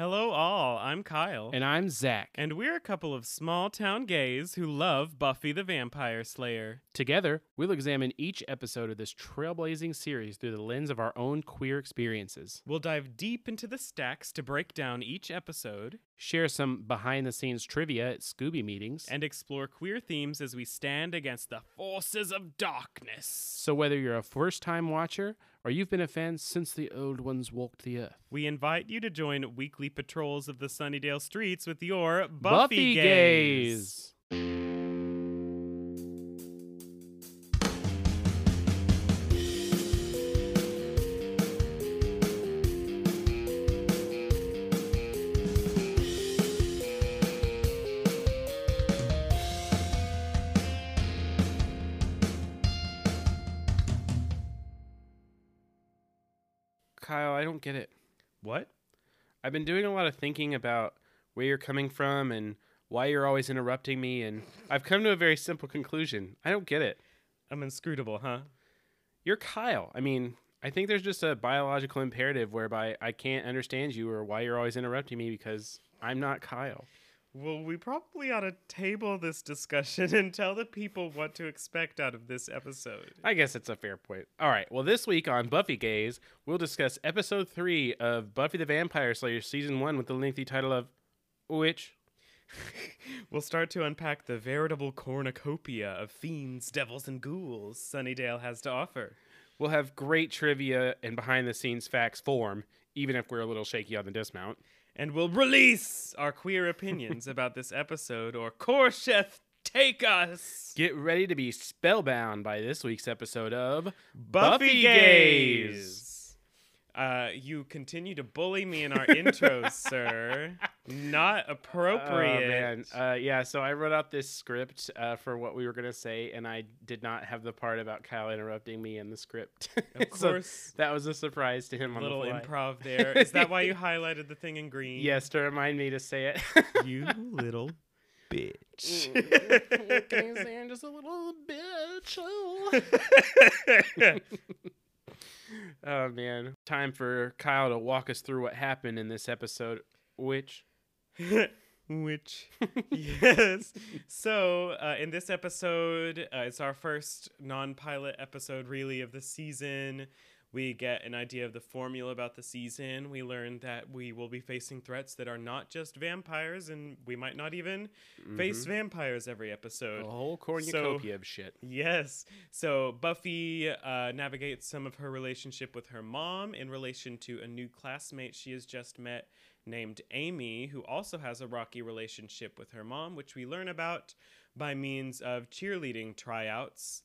Hello, all. I'm Kyle. And I'm Zach. And we're a couple of small town gays who love Buffy the Vampire Slayer. Together, we'll examine each episode of this trailblazing series through the lens of our own queer experiences. We'll dive deep into the stacks to break down each episode, share some behind the scenes trivia at Scooby meetings, and explore queer themes as we stand against the forces of darkness. So, whether you're a first time watcher or you've been a fan since the old ones walked the earth, we invite you to join weekly patrols of the Sunnydale streets with your Buffy, Buffy gays. gays. I don't get it. What? I've been doing a lot of thinking about where you're coming from and why you're always interrupting me, and I've come to a very simple conclusion. I don't get it. I'm inscrutable, huh? You're Kyle. I mean, I think there's just a biological imperative whereby I can't understand you or why you're always interrupting me because I'm not Kyle. Well, we probably ought to table this discussion and tell the people what to expect out of this episode. I guess it's a fair point. All right. Well, this week on Buffy Gays, we'll discuss episode three of Buffy the Vampire Slayer season one with the lengthy title of Witch? we'll start to unpack the veritable cornucopia of fiends, devils, and ghouls Sunnydale has to offer. We'll have great trivia and behind the scenes facts form, even if we're a little shaky on the dismount. And we'll release our queer opinions about this episode, or Corsheth take us. Get ready to be spellbound by this week's episode of Buffy, Buffy Gays. Gays. Uh, you continue to bully me in our intros, sir. Not appropriate. Oh, man. Uh, yeah, so I wrote out this script uh, for what we were going to say, and I did not have the part about Kyle interrupting me in the script. Of So course, that was a surprise to him on little the fly. improv there. Is that why you highlighted the thing in green? Yes, to remind me to say it. You little bitch. okay, so I'm just a little bitch. Oh. man, time for Kyle to walk us through what happened in this episode, which Which, yes. So, uh, in this episode, uh, it's our first non pilot episode, really, of the season. We get an idea of the formula about the season. We learn that we will be facing threats that are not just vampires, and we might not even face vampires every episode. a whole cornucopia of shit. Yes. So Buffy uh, navigates some of her relationship with her mom in relation to a new classmate she has just met named Amy, who also has a rocky relationship with her mom, which we learn about by means of cheerleading tryouts.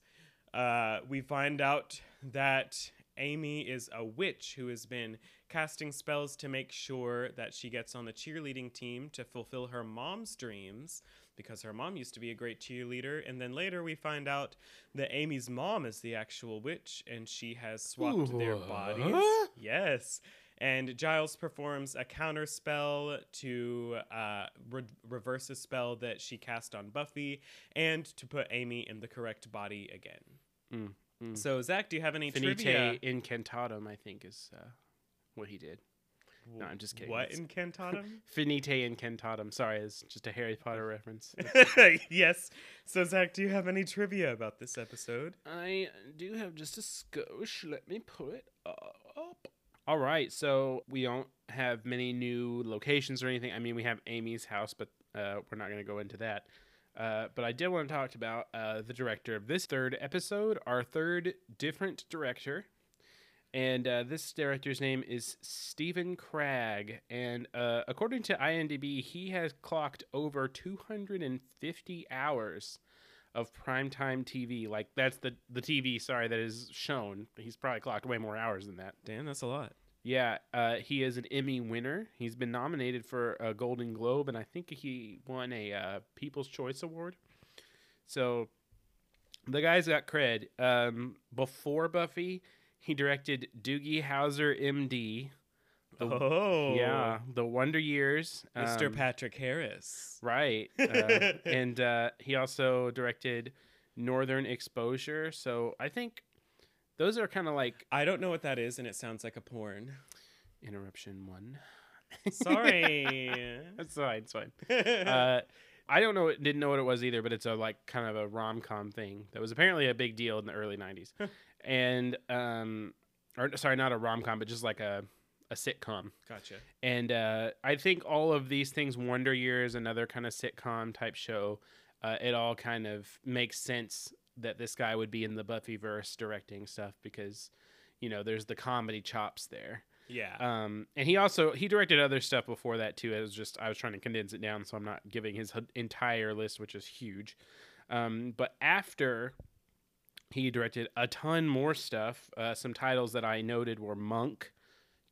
Uh, we find out that Amy is a witch who has been casting spells to make sure that she gets on the cheerleading team to fulfill her mom's dreams because her mom used to be a great cheerleader. And then later we find out that Amy's mom is the actual witch and she has swapped their bodies. What? Yes. And Giles performs a counter spell to uh, re- reverse a spell that she cast on Buffy and to put Amy in the correct body again. Mm, mm. So, Zach, do you have any trivia? Finite trivia? incantatem, I think, is uh, what he did. No, I'm just kidding. What It's- incantatem? Finite incantatem. Sorry, it's just a Harry Potter reference. yes. So, Zach, do you have any trivia about this episode? I do have just a skosh. Let me pull it up. All right, so we don't have many new locations or anything. I mean, we have Amy's house, but uh, we're not going to go into that. Uh, but I did want to talk about uh, the director of this third episode, our third different director. And uh, this director's name is Stephen Cragg. And uh, according to IMDb, he has clocked over 250 hours of primetime TV. Like that's the the TV, sorry, that is shown. He's probably clocked way more hours than that. Damn, that's a lot. Yeah, uh, he is an Emmy winner. He's been nominated for a Golden Globe, and I think he won a uh, People's Choice Award. So the guy's got cred. Um, before Buffy, he directed Doogie Howser, M.D. The, oh. Yeah, The Wonder Years. Mr. um, Patrick Harris. Right. Uh, and uh, he also directed Northern Exposure. So I think those are kind of like I don't know what that is, and it sounds like a porn. interruption one. Sorry. That's fine. It's fine. Uh, I don't know. Didn't know what it was either, but it's a like kind of a rom com thing that was apparently a big deal in the early '90s, and um, or sorry, not a rom com, but just like a a sitcom. gotcha. And uh, I think all of these things, Wonder Years, another kind of sitcom type show, uh, it all kind of makes sense that this guy would be in the Buffyverse directing stuff because, you know, there's the comedy chops there. Yeah. Um, and he also he directed other stuff before that too. It was just I was trying to condense it down, so I'm not giving his entire list, which is huge. Um, but after he directed a ton more stuff, uh, some titles that I noted were Monk,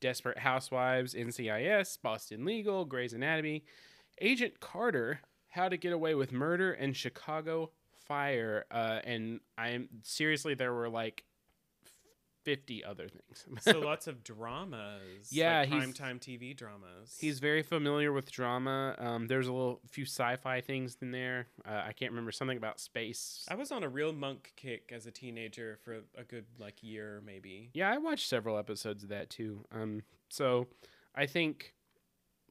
Desperate Housewives, NCIS, Boston Legal, Grey's Anatomy, Agent Carter, How to Get Away with Murder, and Chicago Fire. Uh, and I'm seriously, there were like 50 other things. so lots of dramas. Yeah, like he's- primetime TV dramas. He's very familiar with drama. Um, there's a little few sci-fi things in there. Uh, I can't remember something about space. I was on a real monk kick as a teenager for a good like year maybe. Yeah, I watched several episodes of that too. Um, so I think,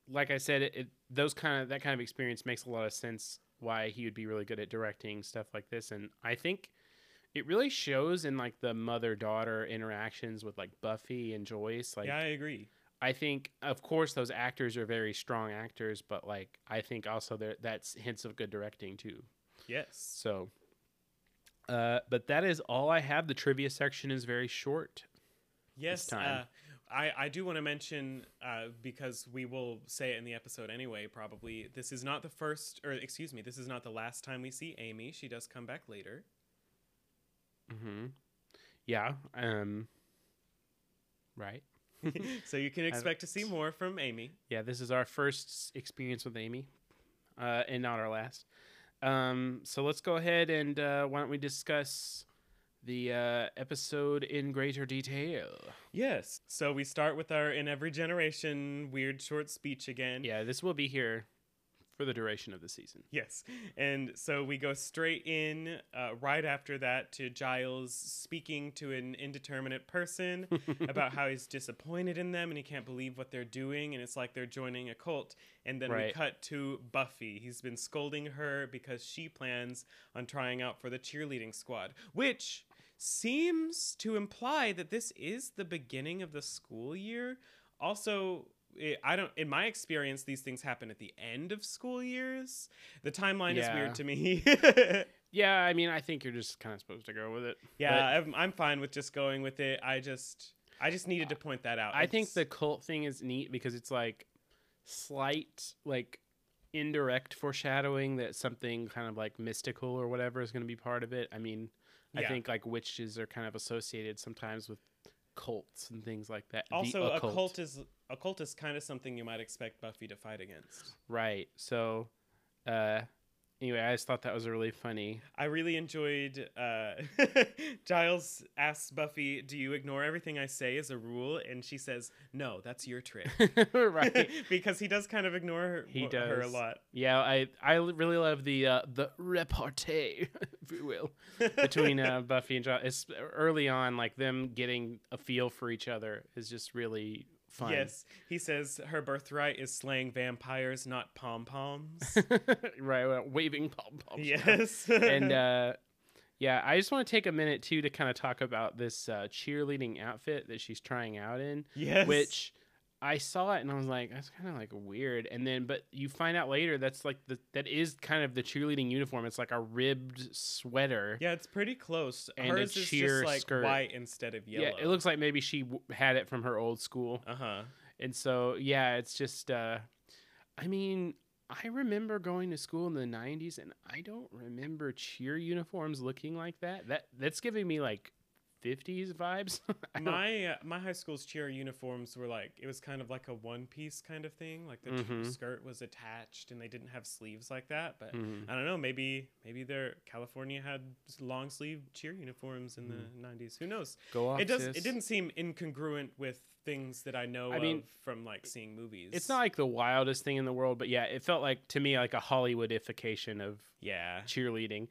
like I said, it, it those kind of that kind of experience makes a lot of sense why he would be really good at directing stuff like this, and I think it really shows in like the mother daughter interactions with like Buffy and Joyce. Like, yeah, I agree. I think, of course, those actors are very strong actors, but like I think also there that's hints of good directing too. Yes. So, uh, but that is all I have. The trivia section is very short. Yes. time. Uh, I, I do want to mention uh, because we will say it in the episode anyway. Probably this is not the first, or excuse me, this is not the last time we see Amy. She does come back later. Mm-hmm. Yeah. Um. Right. so you can expect to see more from Amy. Yeah. This is our first experience with Amy, uh, and not our last. Um. So let's go ahead and uh, why don't we discuss the uh, episode in greater detail? Yes. So we start with our in every generation weird short speech again. Yeah. This will be here for the duration of the season. Yes. And so we go straight in uh, right after that to Giles speaking to an indeterminate person about how he's disappointed in them and he can't believe what they're doing. And it's like they're joining a cult. And then we cut to Buffy. He's been scolding her because she plans on trying out for the cheerleading squad, which seems to imply that this is the beginning of the school year. Also, I don't. In my experience, these things happen at the end of school years. The timeline is weird to me. Yeah. I mean, I think you're just kind of supposed to go with it. yeah, I'm, I'm fine with just going with it. I just, I just needed to point that out. I think the cult thing is neat because it's like slight, like indirect foreshadowing that something kind of like mystical or whatever is going to be part of it. I mean, I think like witches are kind of associated sometimes with cults and things like that. Also a occult. cult is a cult is kind of something you might expect Buffy to fight against. right? So, uh, anyway, I just thought that was really funny. I really enjoyed uh, Giles asks Buffy, "Do you ignore everything I say as a rule?" And she says, "No, that's your trick." right? because he does kind of ignore her, He wh- her a lot. Yeah, I I really love the uh, the repartee, if you will, between uh, Buffy and Giles. It's early on, like them getting a feel for each other is just really fun. Yes, he says her birthright is slaying vampires, not pom poms. right, well, waving pom poms. yes, and uh, yeah, I just want to take a minute too to kind of talk about this uh, cheerleading outfit that she's trying out in. yes, which I saw it and I was like, that's kind of like weird. And then, but you find out later that's like the that is kind of the cheerleading uniform. It's like a ribbed sweater. yeah, it's pretty close. And a Hers is cheer just like skirt. white instead of yellow. Yeah, it looks like maybe she w- had it from her old school. Uh huh. And so, yeah, it's just, uh, I mean, I remember going to school in the 90s and I don't remember cheer uniforms looking like that. That That's giving me like 50s vibes. My uh, my high school's cheer uniforms were like it was kind of like a one piece kind of thing. Like the Mhm. skirt was attached and they didn't have sleeves like that. But Mhm. I don't know. Maybe maybe their California had long sleeve cheer uniforms in Mm. the '90s. Who knows? Go off, it does. sis. It didn't seem incongruent with things that I know I mean, of from like seeing movies. It's not like the wildest thing in the world, but yeah, it felt like to me like a Hollywoodification of Yeah. cheerleading.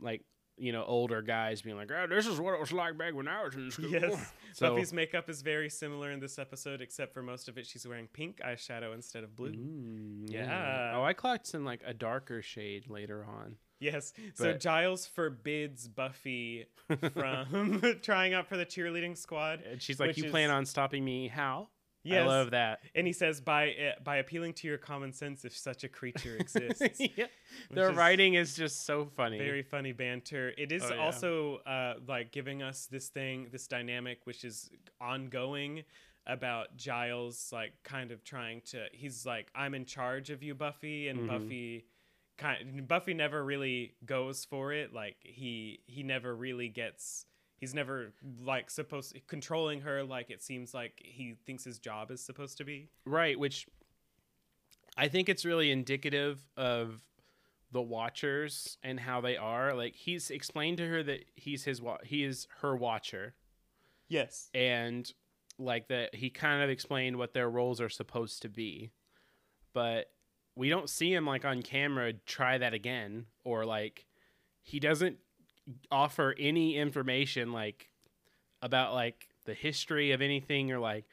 Like you know older guys being like, "Oh, this is what it was like back when I was in school." Yes. So, Buffy's makeup is very similar in this episode, except for most of it she's wearing pink eyeshadow instead of blue. Mm, Yeah. Oh, I clocked some like a darker shade later on. Yes. so Giles forbids Buffy from trying out for the cheerleading squad. And she's like, "You is- plan on stopping me? How?" Yes. I love that. And he says by uh, by appealing to your common sense if such a creature exists. yeah. which The is writing is just so funny. very funny banter. It is Oh, yeah. also uh, like giving us this thing, this dynamic, which is ongoing about Giles, like kind of trying to. He's like, "I'm in charge of you, Buffy," and Mhm. Buffy. Kind, Buffy never really goes for it. Like he he never really gets. He's never like supposed controlling her. Like it seems like he thinks his job is supposed to be. Right, which I think it's really indicative of the watchers and how they are. Like he's explained to her that he's his wa- he is her watcher Yes. and like that he kind of explained what their roles are supposed to be. But we don't see him like on camera try that again or like he doesn't offer any information like about like the history of anything or like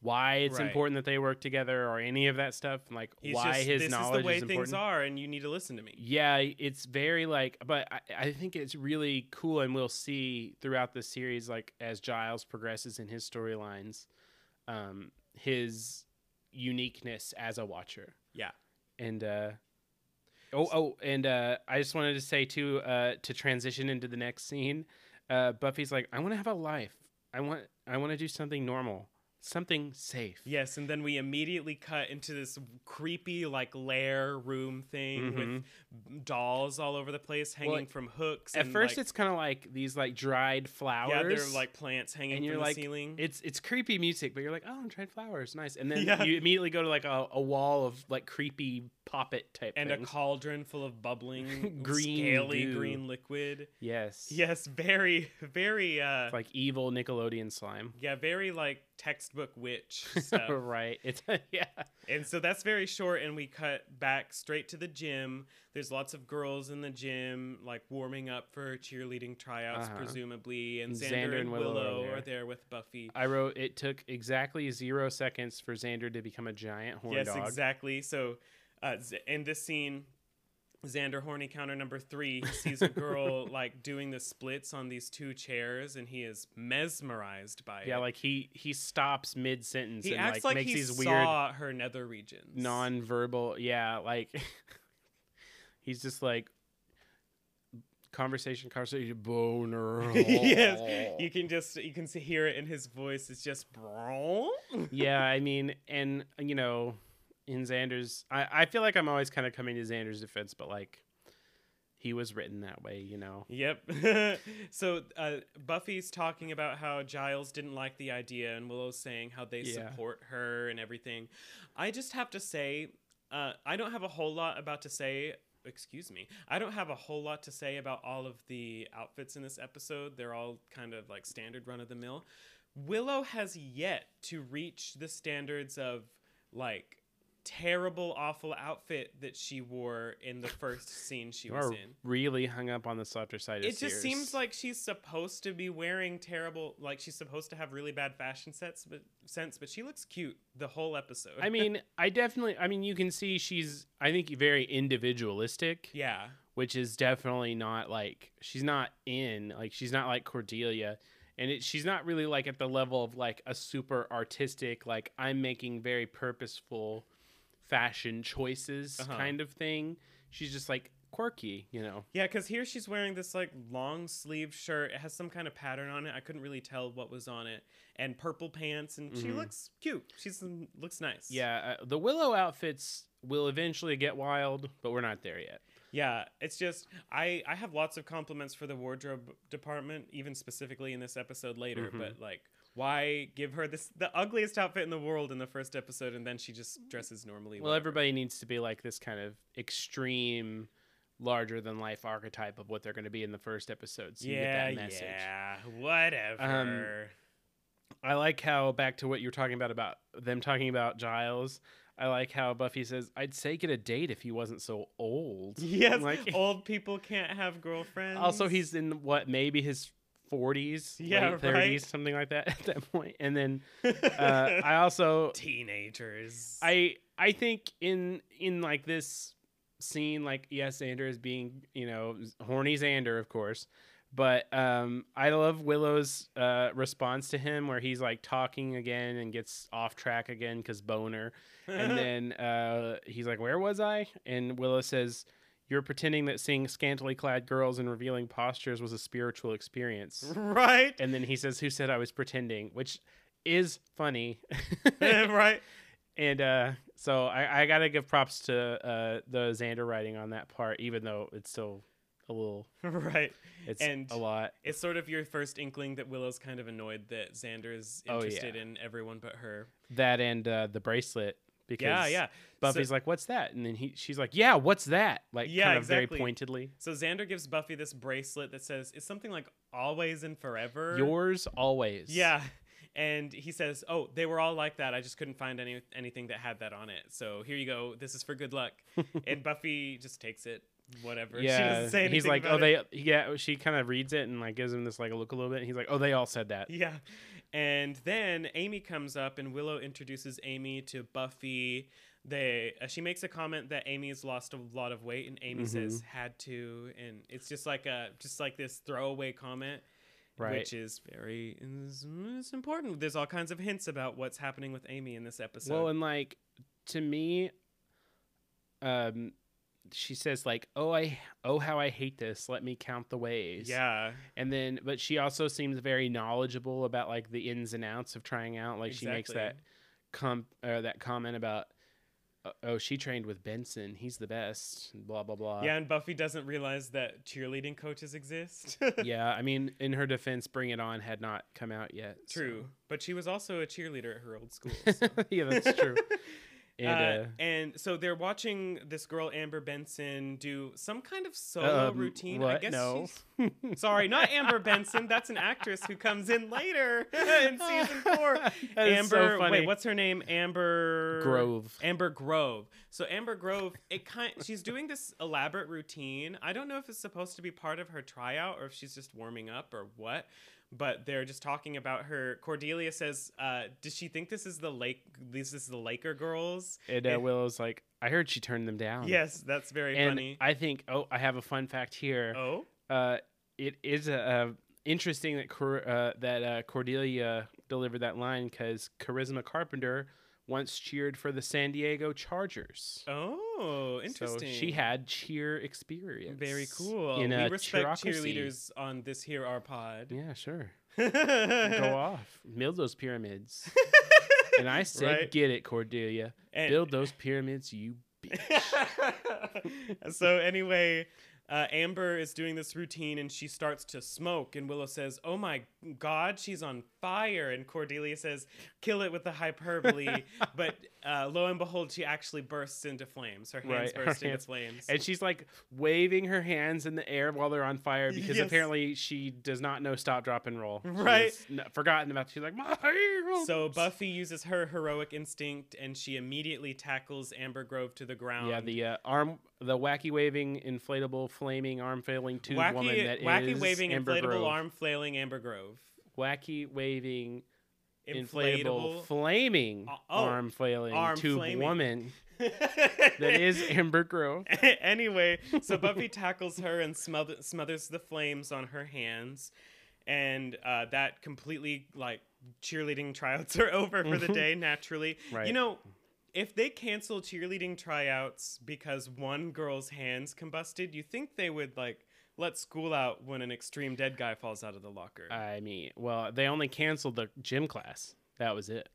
why it's Right. important that they work together or any of that stuff and like He's why just, his this knowledge is the way important. things are, and you need to listen to me. Yeah, it's very like, but I, I think it's really cool, and we'll see throughout the series, like as Giles progresses in his storylines, um, his uniqueness as a watcher. Yeah. And uh, oh, oh, and uh, I just wanted to say too, uh, to transition into the next scene, uh, Buffy's like, I want to have a life. I want, I want to do something normal, something safe. Yes, and then we immediately cut into this creepy like lair room thing with dolls all over the place hanging Mm-hmm. From hooks. At and, first, like, it's kind of like these like dried flowers. yeah, they're like plants hanging and from you're the like, ceiling. it's it's creepy music, but you're like, oh, I'm dried flowers, nice. And then Yeah. you immediately go to like a, a wall of like creepy poppet type and things. a cauldron full of bubbling Green scaly goo. green liquid. yes, Yes, very, very. uh It's like evil Nickelodeon slime. Yeah, very like textbook witch stuff. right. It's yeah. And so that's very short, and we cut back straight to the gym. There's lots of girls in the gym, like warming up for cheerleading tryouts, Uh-huh. presumably. And And Xander, Xander and and Willow Willow, are are, there. there. with Buffy. I wrote it took exactly zero seconds for Xander to become a giant horn yes, dog. exactly. So, uh, in this scene, Xander horny counter number three he sees a girl like doing the splits on these two chairs, and he is mesmerized by Yeah, it. Yeah, like he he stops mid sentence he and acts like, like, makes he these weird saw her nether regions. non-verbal yeah like he's just like conversation conversation boner yes, you can just you can hear it in his voice. It's just yeah i mean and you know in xander's i, I feel like i'm always kind of coming to xander's defense but like he was written that way you know Yep. so uh, Buffy's talking about how Giles didn't like the idea, and Willow's saying how they Yeah. support her and everything. I just have to say, uh, I don't have a whole lot about to say. Excuse me. I don't have a whole lot to say about all of the outfits in this episode. They're all kind of like standard run of the mill. Willow has yet to reach the standards of like terrible, awful outfit that she wore in the first scene she you was in. really hung up on the softer side of it just Sears. seems like she's supposed to be wearing terrible like she's supposed to have really bad fashion sets but sense but she looks cute the whole episode. I mean i definitely i mean you can see she's i think very individualistic yeah. which is definitely not like she's not in like she's not like Cordelia. And it, she's not really like at the level of like a super artistic like I'm making very purposeful fashion choices Uh-huh. kind of thing. She's just like quirky, you know. yeah because here she's wearing this like long sleeve shirt it has some kind of pattern on it i couldn't really tell what was on it and purple pants and she Mhm. looks cute she's looks nice Yeah, uh, the Willow outfits will eventually get wild, but we're not there yet. Yeah, it's just I I have lots of compliments for the wardrobe department, even specifically in this episode later. Mhm. But like, why give her this the ugliest outfit in the world in the first episode, and then she just dresses normally? Well, whatever. everybody needs to be like this kind of extreme larger than life archetype of what they're going to be in the first episode. So you yeah, get that message. yeah, whatever. Um, I like how back to what you were talking about about them talking about Giles. I like how Buffy says, "I'd say get a date if he wasn't so old." Yes, Like- old people can't have girlfriends. Also, he's in what maybe his forties, Yeah, late thirties, right. something like that at that point. And then uh, I also teenagers. I I think in in like this scene, like yes, Xander is being you know horny Xander, of course, but um, I love Willow's uh, response to him where he's like talking again and gets off track again because boner, and then uh, he's like, "Where was I?" And Willow says. You're pretending that seeing scantily clad girls in revealing postures was a spiritual experience. right, And then he says, Who said I was pretending? Which is funny. right. And uh, so I, I gotta give props to uh, the Xander writing on that part, even though it's still a little, Right. it's And- a lot. It's sort of your first inkling that Willow's kind of annoyed that Xander is Oh, yeah. interested in everyone but her. That and uh, the bracelet because Yeah, yeah. Buffy's like, "What's that?" And then he, she's like, "Yeah, what's that?" Like, Yeah, kind of exactly. very pointedly. So Xander gives Buffy this bracelet that says it's something like always and forever. Yours always. Yeah. And he says, "Oh, they were all like that. I just couldn't find any anything that had that on it. So here you go. This is for good luck." and Buffy just takes it, whatever. she Yeah, doesn't say anything. he's like, oh, it. they, yeah. She kind of reads it and like gives him this like a look a little bit. And he's like, oh, they all said that. Yeah. And then Amy comes up and Willow introduces Amy to Buffy. They uh, she makes a comment that Amy's lost a lot of weight and Amy says Mm-hmm. had to and it's just like a just like this throwaway comment Right. which is very it's important. There's all kinds of hints about what's happening with Amy in this episode. Well, and like to me, um, she says like, "Oh, I, oh, how I hate this. Let me count the ways." yeah. And then, but she also seems very knowledgeable about like the ins and outs of trying out. Like she makes that Exactly. com or that comment about, uh, "Oh, she trained with Benson. He's the best." Blah blah blah. Yeah, and Buffy doesn't realize that cheerleading coaches exist. yeah. I mean, in her defense, "Bring It On" had not come out yet. so- True. But she was also a cheerleader at her old school. so. yeah, that's true. And uh, uh, and so they're watching this girl Amber Benson do some kind of solo um, routine. I guess no. she's sorry, not Amber Benson. That's an actress who comes in later in season four. So Amber, funny. wait, what's her name? Amber Grove. Amber Grove. So Amber Grove, it kind she's doing this elaborate routine. I don't know if it's supposed to be part of her tryout or if she's just warming up or what. But they're just talking about her. Cordelia says, uh, "Does she think this is the lake? This is the Laker girls?" And uh, And- Willow's like, I heard she turned them down. Yes, that's very and funny. I think, oh, I have a fun fact here. oh, Uh, it is a, uh interesting that Cor- uh, that uh, Cordelia delivered that line because Charisma Carpenter once cheered for the San Diego Chargers. oh, interesting. So she had cheer experience. very cool. In we respect cheerocracy. cheerleaders on this here our pod. Yeah, sure. Go Go off. Build those pyramids. and I said, Right. get it, Cordelia. And- Build those pyramids, you bitch. so anyway, uh, Amber is doing this routine and she starts to smoke, and Willow says, "Oh my God, she's on fire!" And Cordelia says, "Kill it with the hyperbole." but uh, lo and behold, she actually bursts into flames. Her hands Right, her into hands- flames. And she's like waving her hands in the air while they're on fire because Yes. apparently she does not know stop, drop, and roll. Right. n- forgotten about. She's like, my hands." So Buffy uses her heroic instinct, and she immediately tackles Amber Grove to the ground. Yeah, the uh, arm, the wacky waving, inflatable, flaming, arm flailing tube woman wacky, that is wacky waving, Amber inflatable Grove. arm flailing Amber Grove. Wacky waving, inflatable, Inflatable. flaming, Uh, oh, arm flailing arm tube flaming. woman that is Amber Grove. anyway, so Buffy tackles her and smother- smothers the flames on her hands, and uh, that completely like cheerleading tryouts are over for the day. Naturally, Right. You know, if they cancel cheerleading tryouts because one girl's hands combusted, you think they would like let school out when an extreme dead guy falls out of the locker? I mean, well, they only canceled the gym class. That was it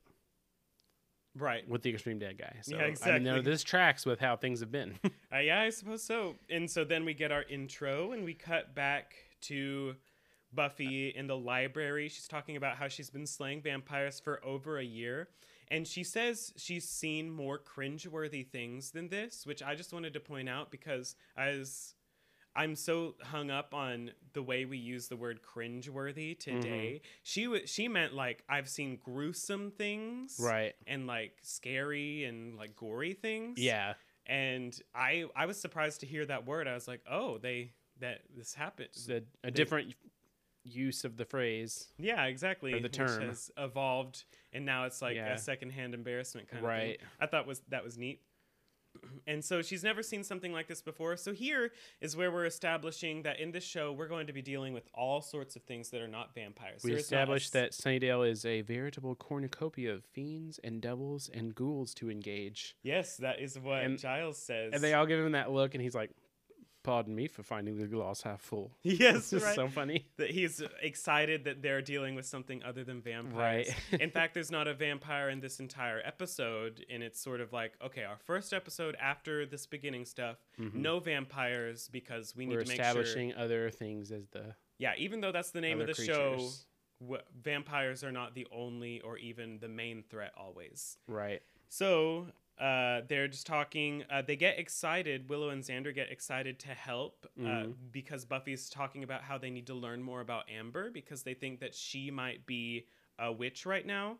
right. with the extreme dead guy. So Yeah, I mean, exactly. no, this tracks with how things have been. Uh, yeah, I suppose so. And so then we get our intro and we cut back to Buffy in the library. She's talking about how she's been slaying vampires for over a year. And she says she's seen more cringeworthy things than this, which I just wanted to point out because as I'm so hung up on the way we use the word cringeworthy today. Mm-hmm. She was she meant like I've seen gruesome things, Right. and like scary and like gory things. Yeah. and I I was surprised to hear that word. I was like, oh, they that this happened. It's a, a different use of the phrase. Yeah, exactly. Or the term. has evolved, and now it's like Yeah. a secondhand embarrassment kind of Right. thing. I thought was that was neat. And so she's never seen something like this before. So here is where we're establishing that in this show we're going to be dealing with all sorts of things that are not vampires. We is established that Sunnydale is a veritable cornucopia of fiends and devils and ghouls to engage. Yes, that is what And- Giles says. And they all give him that look, and he's like, "Pardon me for finding the glass half full." yes, This is right. so funny. that he's excited that they're dealing with something other than vampires. Right. in fact, there's not a vampire in this entire episode, and it's sort of like, okay, our first episode after this beginning stuff, no vampires because we need Mm-hmm. We're to make sure. establishing other things as the Yeah, even though that's the name of the show, w- vampires are not the only or even the main threat always. Right. So uh, they're just talking. Uh, they get excited. Willow and Xander get excited to help uh, Mhm. because Buffy's talking about how they need to learn more about Amber because they think that she might be a witch right now.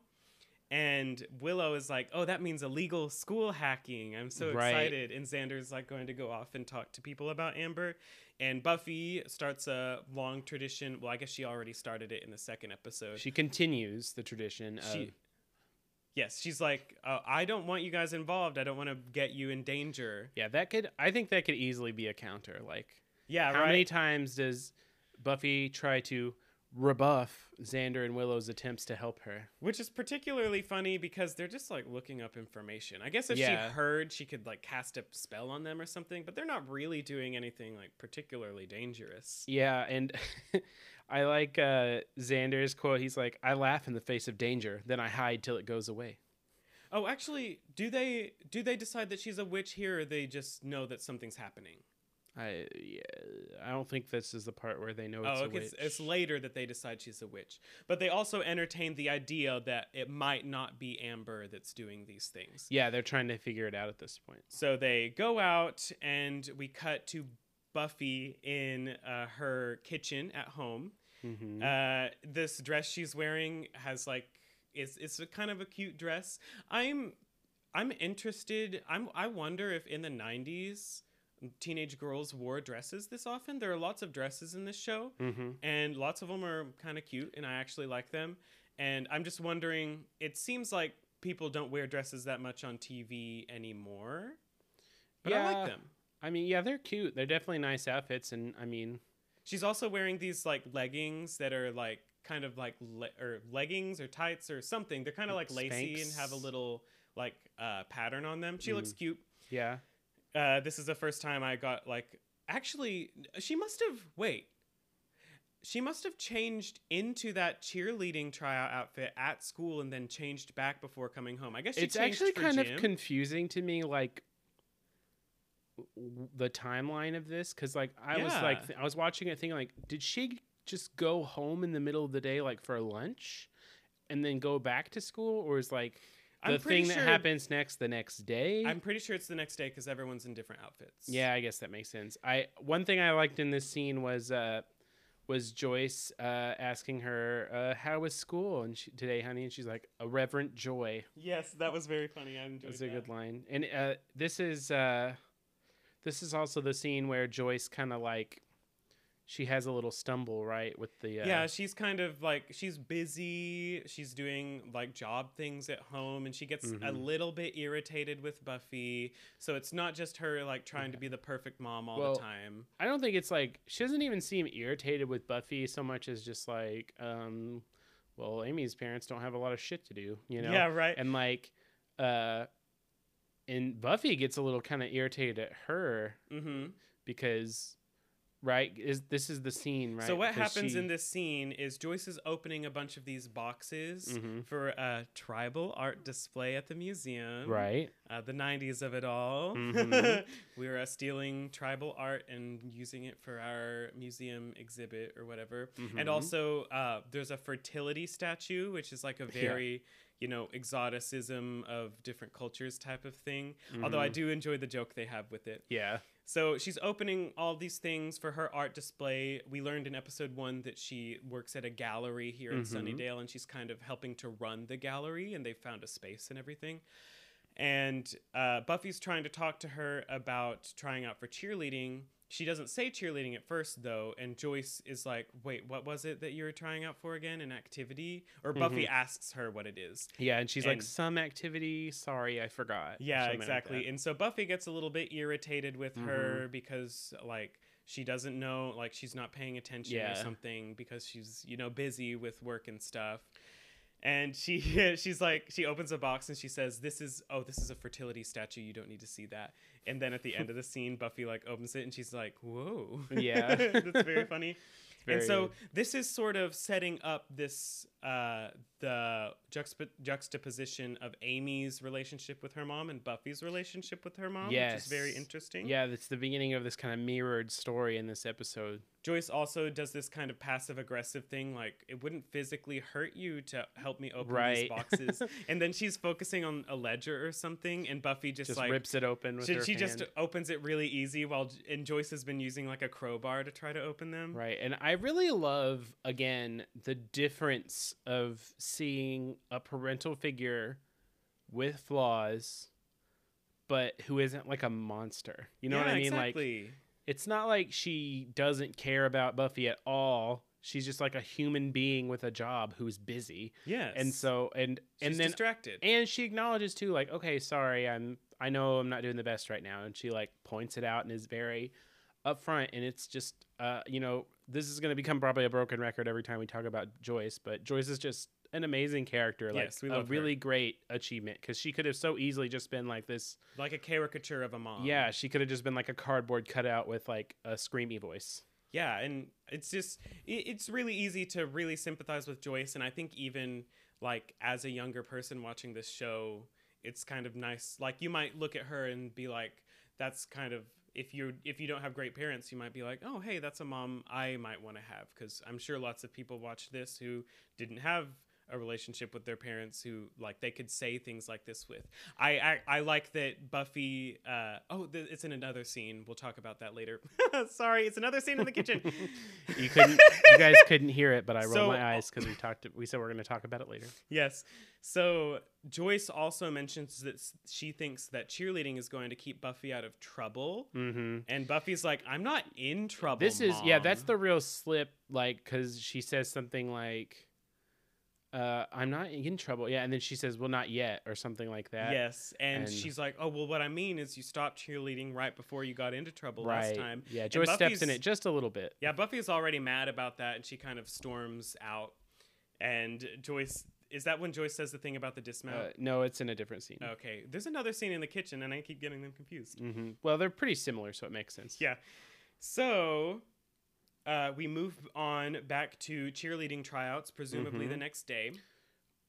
And Willow is like, "Oh, that means illegal school hacking. I'm so Right. excited." And Xander's like going to go off and talk to people about Amber. And Buffy starts a long tradition. Well, I guess she already started it in the second episode. She continues the tradition of She- Yes, she's like, uh, I don't want you guys involved. I don't want to get you in danger. yeah. That could I think that could easily be a counter. Like, Yeah, how right. many times does Buffy try to rebuff Xander and Willow's attempts to help her? Which is particularly funny because they're just like looking up information. I guess if Yeah. she heard, she could like cast a spell on them or something, but they're not really doing anything like particularly dangerous. Yeah, and I like uh, Xander's quote. He's like, "I laugh in the face of danger, then I hide till it goes away." Oh, actually, do they do they decide that she's a witch here, or they just know that something's happening? I yeah, I don't think this is the part where they know it's oh, a okay, witch. it's, it's later that they decide she's a witch, but they also entertain the idea that it might not be Amber that's doing these things. yeah, they're trying to figure it out at this point. So they go out, and we cut to Buffy in uh, her kitchen at home. Hmm Uh, this dress she's wearing has like it's it's a kind of a cute dress. I'm I'm interested. I'm I wonder if in the '90s teenage girls wore dresses this often. There are lots of dresses in this show, hmm and lots of them are kind of cute, and I actually like them. And I'm just wondering. It seems like people don't wear dresses that much on TV anymore, but I Yeah. like them. I mean, yeah, they're cute. They're definitely nice outfits, and I mean, She's also wearing these like leggings that are like kind of like le- or leggings or tights or something. They're kind of like lacy and have a little like uh, pattern on them. She looks cute. yeah, Uh, this is the first time I got like actually she must have wait. She must have changed into that cheerleading tryout outfit at school and then changed back before coming home. I guess she it's actually kind gym. of confusing to me, like the timeline of this, because like I was like th- I was watching it, thinking like, did she just go home in the middle of the day, like for lunch, and then go back to school, or is like the I'm thing that sure- happens next the next day? I'm pretty sure it's the next day because everyone's in different outfits. Yeah, I guess that makes sense. I one thing I liked in this scene was uh was Joyce uh asking her uh how was school and she, today, honey, and she's like a reverent joy. Yes, that was very funny. I enjoyed it. That's a that. good line. And uh this is uh this is also the scene where Joyce kind of like she has a little stumble, right, with the uh, yeah she's kind of like she's busy she's doing like job things at home and she gets a Mhm. little bit irritated with buffy so it's not just her like trying to be the perfect mom all Well, the time I don't think it's like she doesn't even seem irritated with Buffy so much as just like um well, Amy's parents don't have a lot of shit to do, you know. yeah right and like uh and buffy gets a little kind of irritated at her mm-hmm. because right is this is the scene right so what happens she- in this scene is joyce is opening a bunch of these boxes Mhm. for a tribal art display at the museum right uh, the 90s of it all. Mhm. we were uh, stealing tribal art and using it for our museum exhibit or whatever. Mhm. And also, uh, there's a fertility statue, which is like a Yeah. You know, exoticism of different cultures type of thing. Although I Mhm. do enjoy the joke they have with it. Yeah. So she's opening all these things for her art display. We learned in episode one that she works at a gallery here in Mhm. Sunnydale and she's kind of helping to run the gallery and they found a space and everything. And uh, Buffy's trying to talk to her about trying out for cheerleading. She doesn't say cheerleading at first, though. And Joyce is like, wait, what was it that you were trying out for again? An activity? Or Buffy asks her what it is. Yeah, and she's like, some activity. Sorry, I forgot. Yeah, like exactly. and so Buffy gets a little bit irritated with her Mm-hmm. because like she doesn't know like she's not paying attention Yeah. or something because she's you know busy with work and stuff. And she she's like she opens a box and she says this is oh this is a fertility statue you don't need to see that. And then at the end of the scene Buffy like opens it and she's like whoa. Yeah. That's very funny. and so this is sort of setting up this uh, the juxtap- juxtaposition of Amy's relationship with her mom and Buffy's relationship with her mom, which is very interesting. Yeah, it's the beginning of this kind of mirrored story in this episode. Joyce also does this kind of passive aggressive thing, like it wouldn't physically hurt you to help me open these boxes, and then she's focusing on a ledger or something, and Buffy just, Just like rips it open with she, her she just opens it really easy, while and Joyce has been using like a crowbar to try to open them. Right. And I really love, again, the difference of seeing a parental figure with flaws, but who isn't like a monster. You know what I mean? Like, it's not like she doesn't care about Buffy at all. She's just like a human being with a job who's busy. yes. And so, and, she's and then, distracted. and she acknowledges too, like, okay, sorry, I'm, I know I'm not doing the best right now. And she like points it out and is very upfront. And it's just, uh, you know, this is going to become probably a broken record every time we talk about Joyce, but Joyce is just an amazing character. Like Yes, we a love her. really great achievement because she could have so easily just been like this. like a caricature of a mom. yeah, she could have just been like a cardboard cutout with like a screamy voice. Yeah, and it's just it's really easy to really sympathize with Joyce and I think even like as a younger person watching this show, it's kind of nice. Like you might look at her and be like that's kind of if you if you don't have great parents, you might be like, "Oh, hey, that's a mom I might want to have" cuz I'm sure lots of people watch this who didn't have a relationship with their parents who like they could say things like this with. I I, I like that Buffy. Uh, oh, th- it's in another scene. We'll talk about that later. Sorry, it's another scene in the kitchen. You couldn't, you guys couldn't hear it, but I rolled So- my eyes because we talked. We said we're going to talk about it later. yes. So Joyce also mentions that she thinks that cheerleading is going to keep Buffy out of trouble, Mm-hmm. and Buffy's like, "I'm not in trouble." This is yeah, that's the real slip. Like, because she says something like, uh, "I'm not in trouble." Yeah, and then she says, "Well, not yet," or something like that. Yes, and, and- she's like, "Oh, well, what I mean is you stopped cheerleading right before you got into trouble right. last time." Yeah, Joyce steps in it just a little bit. Yeah, Buffy is already mad about that, and she kind of storms out. And Joyce, is that when Joyce says the thing about the dismount? Uh, no, it's in a different scene. okay, there's another scene in the kitchen, and I keep getting them confused. hmm Well, they're pretty similar, so it makes sense. Yeah. So uh, we move on back to cheerleading tryouts, presumably the Mhm. next day.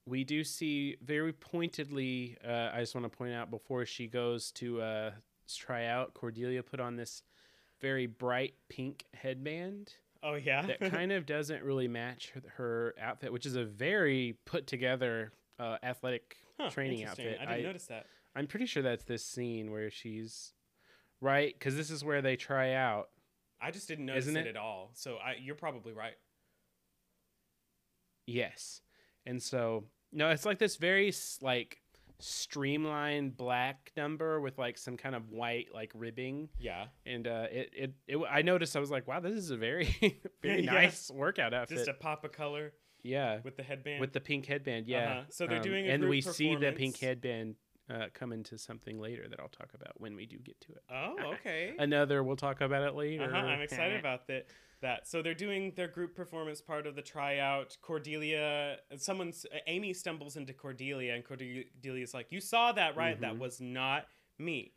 we do see very pointedly. Uh, I just want to point out before she goes to uh, try out, Cordelia put on this very bright pink headband. Oh yeah, that kind of doesn't really match her, her outfit, which is a very put together uh, athletic Huh, training outfit. I didn't I- notice that. I'm pretty sure that's this scene where she's right because this is where they try out. I just didn't notice it it? at all. So I, you're probably right. Yes, and so no, it's like this very like streamlined black number with like some kind of white like ribbing Yeah, and uh it it, it I noticed I was like wow this is a very very Yeah. nice workout outfit just a pop of color yeah with the headband. with the pink headband yeah Uh-huh. So they're Um, doing a and we see the pink headband uh, come into something later that i'll talk about when we do get to it oh, okay. another we'll talk about it later Uh-huh, I'm excited about that. That so they're doing their group performance part of the tryout. Cordelia, someone's Amy stumbles into Cordelia, and Cordelia's like, "You saw that, right? That Mhm. was not me."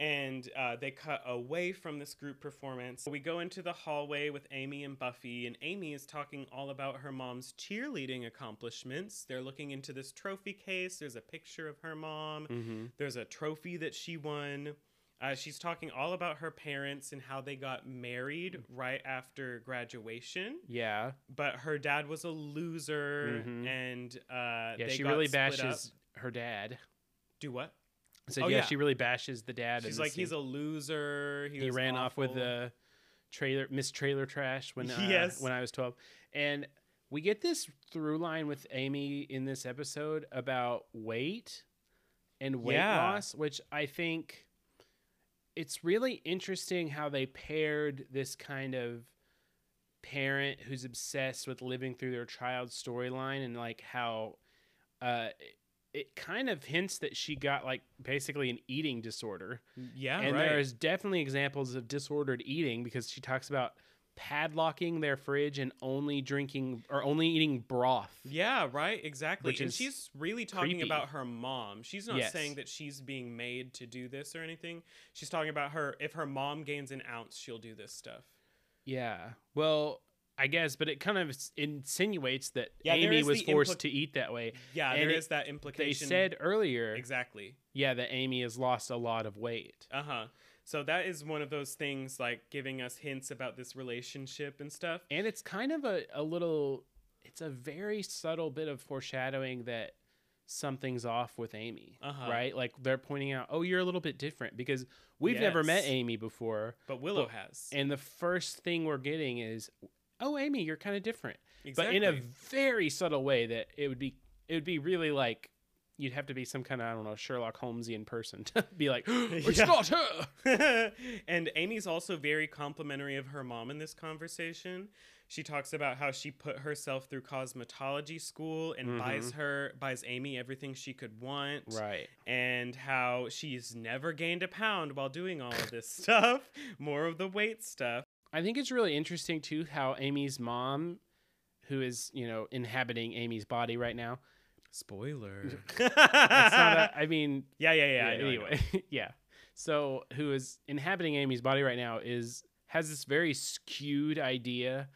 And uh, they cut away from this group performance. We go into the hallway with Amy and Buffy, and Amy is talking all about her mom's cheerleading accomplishments. They're looking into this trophy case. There's a picture of her mom. hmm There's a trophy that she won. Uh, she's talking all about her parents and how they got married right after graduation. Yeah. But her dad was a loser, Mhm. and uh, Yeah, she really split up. bashes her dad. Do what? So Oh, yeah, yeah. she really bashes the dad. She's like, he's a loser. He, he ran off with the trailer Miss Trailer Trash when uh, Yes. when I was 12. And we get this through line with Amy in this episode about weight and weight Yeah. loss, which I think it's really interesting how they paired this kind of parent who's obsessed with living through their child's storyline and like how uh it, kind of hints that she got like basically an eating disorder Yeah, and right. there's definitely examples of disordered eating because she talks about padlocking their fridge and only drinking or only eating broth. Yeah, right, exactly. And she's really talking creepy. about her mom. She's not Yes. saying that she's being made to do this or anything. She's talking about her if her mom gains an ounce, she'll do this stuff. Yeah. Well, I guess, but it kind of insinuates that Yeah, Amy was forced impli- to eat that way. Yeah, And there it- is that implication. They said earlier, exactly. yeah, that Amy has lost a lot of weight. Uh-huh. So that is one of those things like giving us hints about this relationship and stuff. And it's kind of a, a little, it's a very subtle bit of foreshadowing that something's off with Amy, Uh-huh. right? Like they're pointing out, oh, you're a little bit different because we've never met Amy before. But Willow But- has. And the first thing we're getting is, oh, Amy, you're kind of different, exactly. but in a very subtle way that it would be, it would be really like, you'd have to be some kind of, I don't know, Sherlock Holmesian person to be like, it's Yeah. not her. and Amy's also very complimentary of her mom in this conversation. She talks about how she put herself through cosmetology school and mm-hmm. buys her buys Amy everything she could want. Right. And how she's never gained a pound while doing all of this stuff. More of the weight stuff. I think it's really interesting too how Amy's mom, who is you know inhabiting Amy's body right now, Spoiler. a, I mean, yeah, yeah, yeah. yeah, I know, I know. anyway, yeah. So who is inhabiting Amy's body right now is has this very skewed idea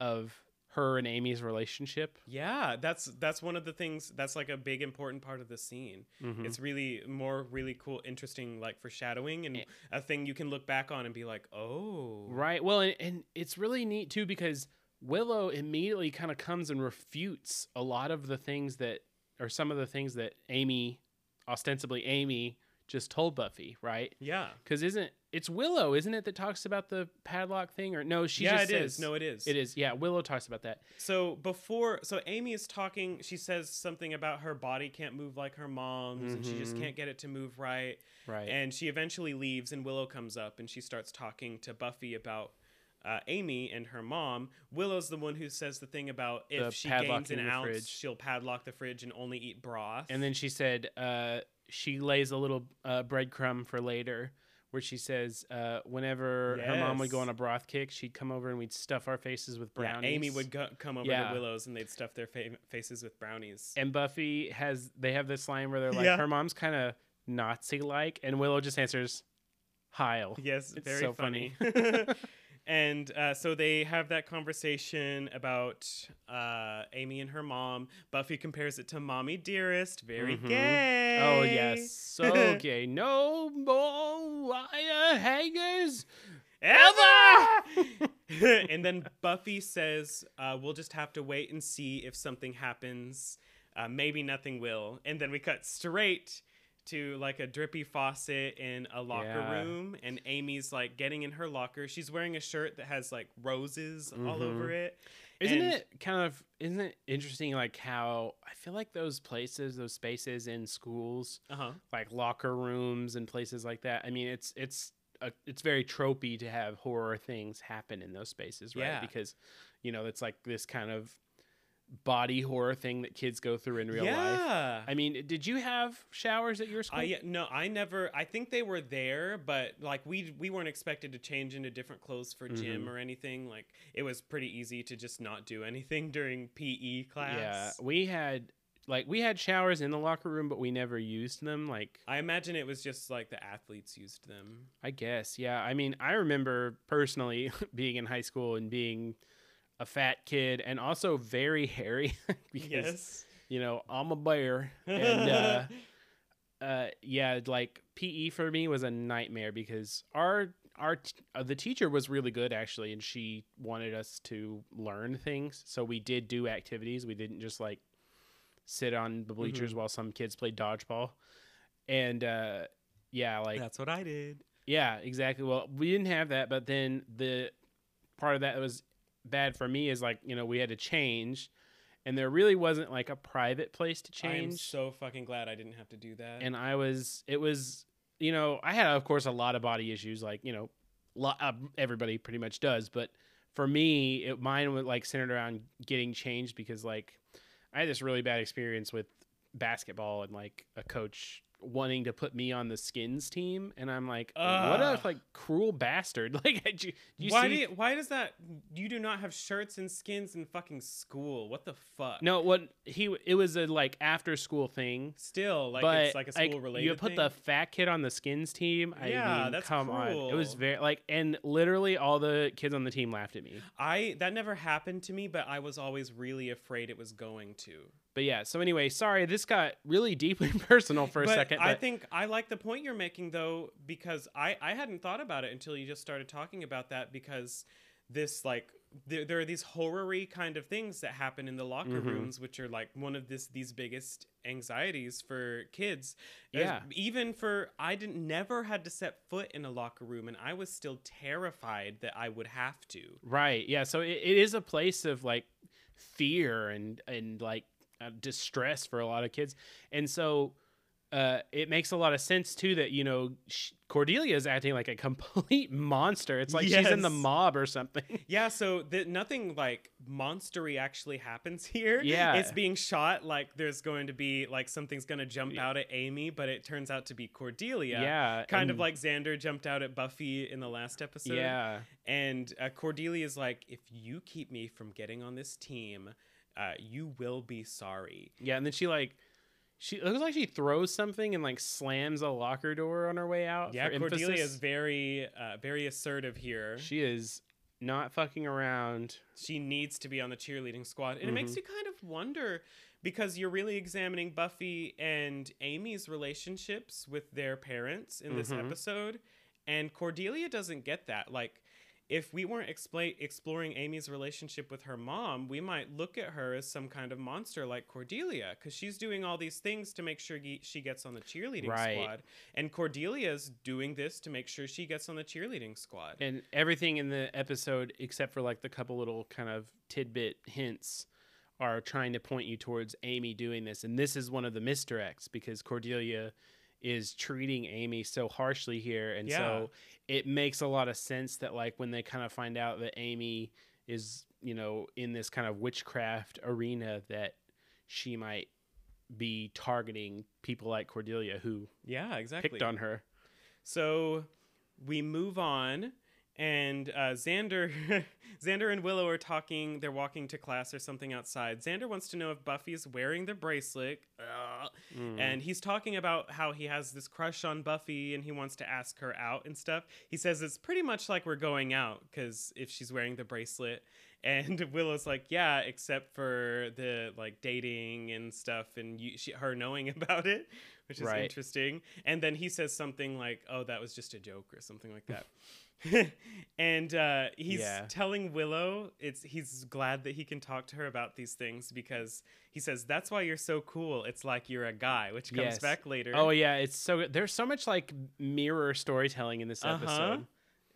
of her and Amy's relationship. Yeah, that's that's one of the things that's like a big important part of the scene. Mhm. It's really more really cool, interesting, like foreshadowing and a thing you can look back on and be like, oh, Right. Well, and, and it's really neat too because Willow immediately kind of comes and refutes a lot of the things that, or some of the things that Amy, ostensibly Amy, just told Buffy, right? Yeah, Because isn't it's Willow, isn't it, that talks about the padlock thing? Or no, she yeah, just it says is. No, it is. it is. Yeah, Willow talks about that. So before, so Amy is talking. She says something about her body can't move like her mom's, and she just Mhm. can't get it to move right. Right. And she eventually leaves, and Willow comes up, and she starts talking to Buffy about. Uh, Amy and her mom. Willow's the one who says the thing about if The she gains an ounce, fridge. she'll padlock the fridge and only eat broth. And then she said uh, she lays a little uh, breadcrumb for later, where she says uh, whenever her mom would go on a broth kick, she'd come over and we'd stuff our faces with Yeah, brownies. Amy would go, come over Yeah. to Willow's and they'd stuff their fa- faces with brownies. And Buffy has they have this line where they're like, Yeah. her mom's kind of Nazi like, and Willow just answers, "Heil." Yes, It's very so funny. funny. and uh, so they have that conversation about uh, Amy and her mom. Buffy compares it to Mommy Dearest. Very Mhm. Oh yes, Okay. No more wire hangers. Ever! and then Buffy says, uh, "We'll just have to wait and see if something happens. Uh, maybe nothing will." And then we cut straight to like a drippy faucet in a locker Yeah. room, and Amy's like getting in her locker. She's wearing a shirt that has like roses all over it. Isn't And- it kind of isn't it interesting like how I feel like those places, those spaces in schools, Uh huh. like locker rooms and places like that. I mean, it's it's a, it's very tropey to have horror things happen in those spaces, right? Yeah. Because you know, it's like this kind of body horror thing that kids go through in real life. yeah. I mean, did you have showers at your school? I no, I never. I think they were there, but like we we weren't expected to change into different clothes for gym Mhm. or anything. Like it was pretty easy to just not do anything during PE class. Yeah, we had like we had showers in the locker room, but we never used them. Like I imagine it was just like the athletes used them. I guess, yeah. I mean, I remember personally being in high school and being a fat kid and also very hairy because yes. you know I'm a bear and uh, uh, yeah, like PE for me was a nightmare because our our t- uh, the teacher was really good actually, and she wanted us to learn things. So we did do activities. We didn't just like sit on the bleachers Mhm. while some kids played dodgeball. And uh, yeah, like That's what I did. yeah, exactly. Well, we didn't have that, but then the part of that was bad for me is like you know we had to change, and there really wasn't like a private place to change. I am so fucking glad I didn't have to do that. and I was it was you know I had of course a lot of body issues like you know uh, everybody pretty much does but for me it, mine was like centered around getting changed because like I had this really bad experience with basketball and like a coach wanting to put me on the skins team and I'm like what a like cruel bastard like you, did you why see do you, why does that you do not have shirts and skins in fucking school? What the fuck? no what he it was a like after school thing Still, like but it's like a school related. you put thing? the fat kid on the skins team. I Yeah, mean, that's come on. It was very like, and literally all the kids on the team laughed at me. I that never happened to me, but I was always really afraid it was going to. But yeah, so anyway, sorry, this got really deeply personal for a but second. I think I like the point you're making though, because I I hadn't thought about it until you just started talking about that because this like there, there are these horror-y kind of things that happen in the locker Mhm. rooms which are like one of this these biggest anxieties for kids As- Yeah. even for i didn't never had to set foot in a locker room and i was still terrified that i would have to right, yeah. So it, it is a place of like fear and and like distress for a lot of kids, and so. Uh, it makes a lot of sense too that you know Cordelia is acting like a complete monster. It's like she's in the mob or something. Yeah, so the, nothing like monstery actually happens here. Yeah. It's being shot like there's going to be like something's going to jump out at Amy, but it turns out to be Cordelia. yeah, Kind of like Xander jumped out at Buffy in the last episode. yeah. And uh, Cordelia is like, if you keep me from getting on this team, uh, you will be sorry. Yeah, and then she like she it looks like she throws something and like slams a locker door on her way out. Yeah, Cordelia emphasis. is very, uh, very assertive here. She is not fucking around. she needs to be on the cheerleading squad. And it Mm-hmm. makes you kind of wonder because you're really examining Buffy and Amy's relationships with their parents in this Mhm. episode. And Cordelia doesn't get that. Like, if we weren't expla- exploring Amy's relationship with her mom, we might look at her as some kind of monster like Cordelia because she's doing all these things to make sure ge- she gets on the cheerleading Right. squad. And Cordelia's doing this to make sure she gets on the cheerleading squad. And everything in the episode, except for like the couple little kind of tidbit hints, are trying to point you towards Amy doing this. And this is one of the misdirects because Cordelia is treating Amy so harshly here. And Yeah. so it makes a lot of sense that like when they kind of find out that Amy is, you know, in this kind of witchcraft arena that she might be targeting people like Cordelia who yeah, exactly. picked on her. So we move on, and uh, Xander, Xander and Willow are talking. They're walking to class or something outside. Xander wants to know if Buffy's wearing the bracelet, Ugh. Mm. and he's talking about how he has this crush on Buffy and he wants to ask her out and stuff. He says it's pretty much like we're going out because if she's wearing the bracelet. And Willow's like, yeah, except for the like dating and stuff, and you, she, her knowing about it, which is Right. interesting. And then he says something like, "Oh, that was just a joke" or something like that. and uh, he's Yeah. telling Willow it's he's glad that he can talk to her about these things because he says that's why you're so cool. It's like you're a guy, which comes Yes. back later. Oh yeah, it's so. There's so much like mirror storytelling in this Uh-huh. episode.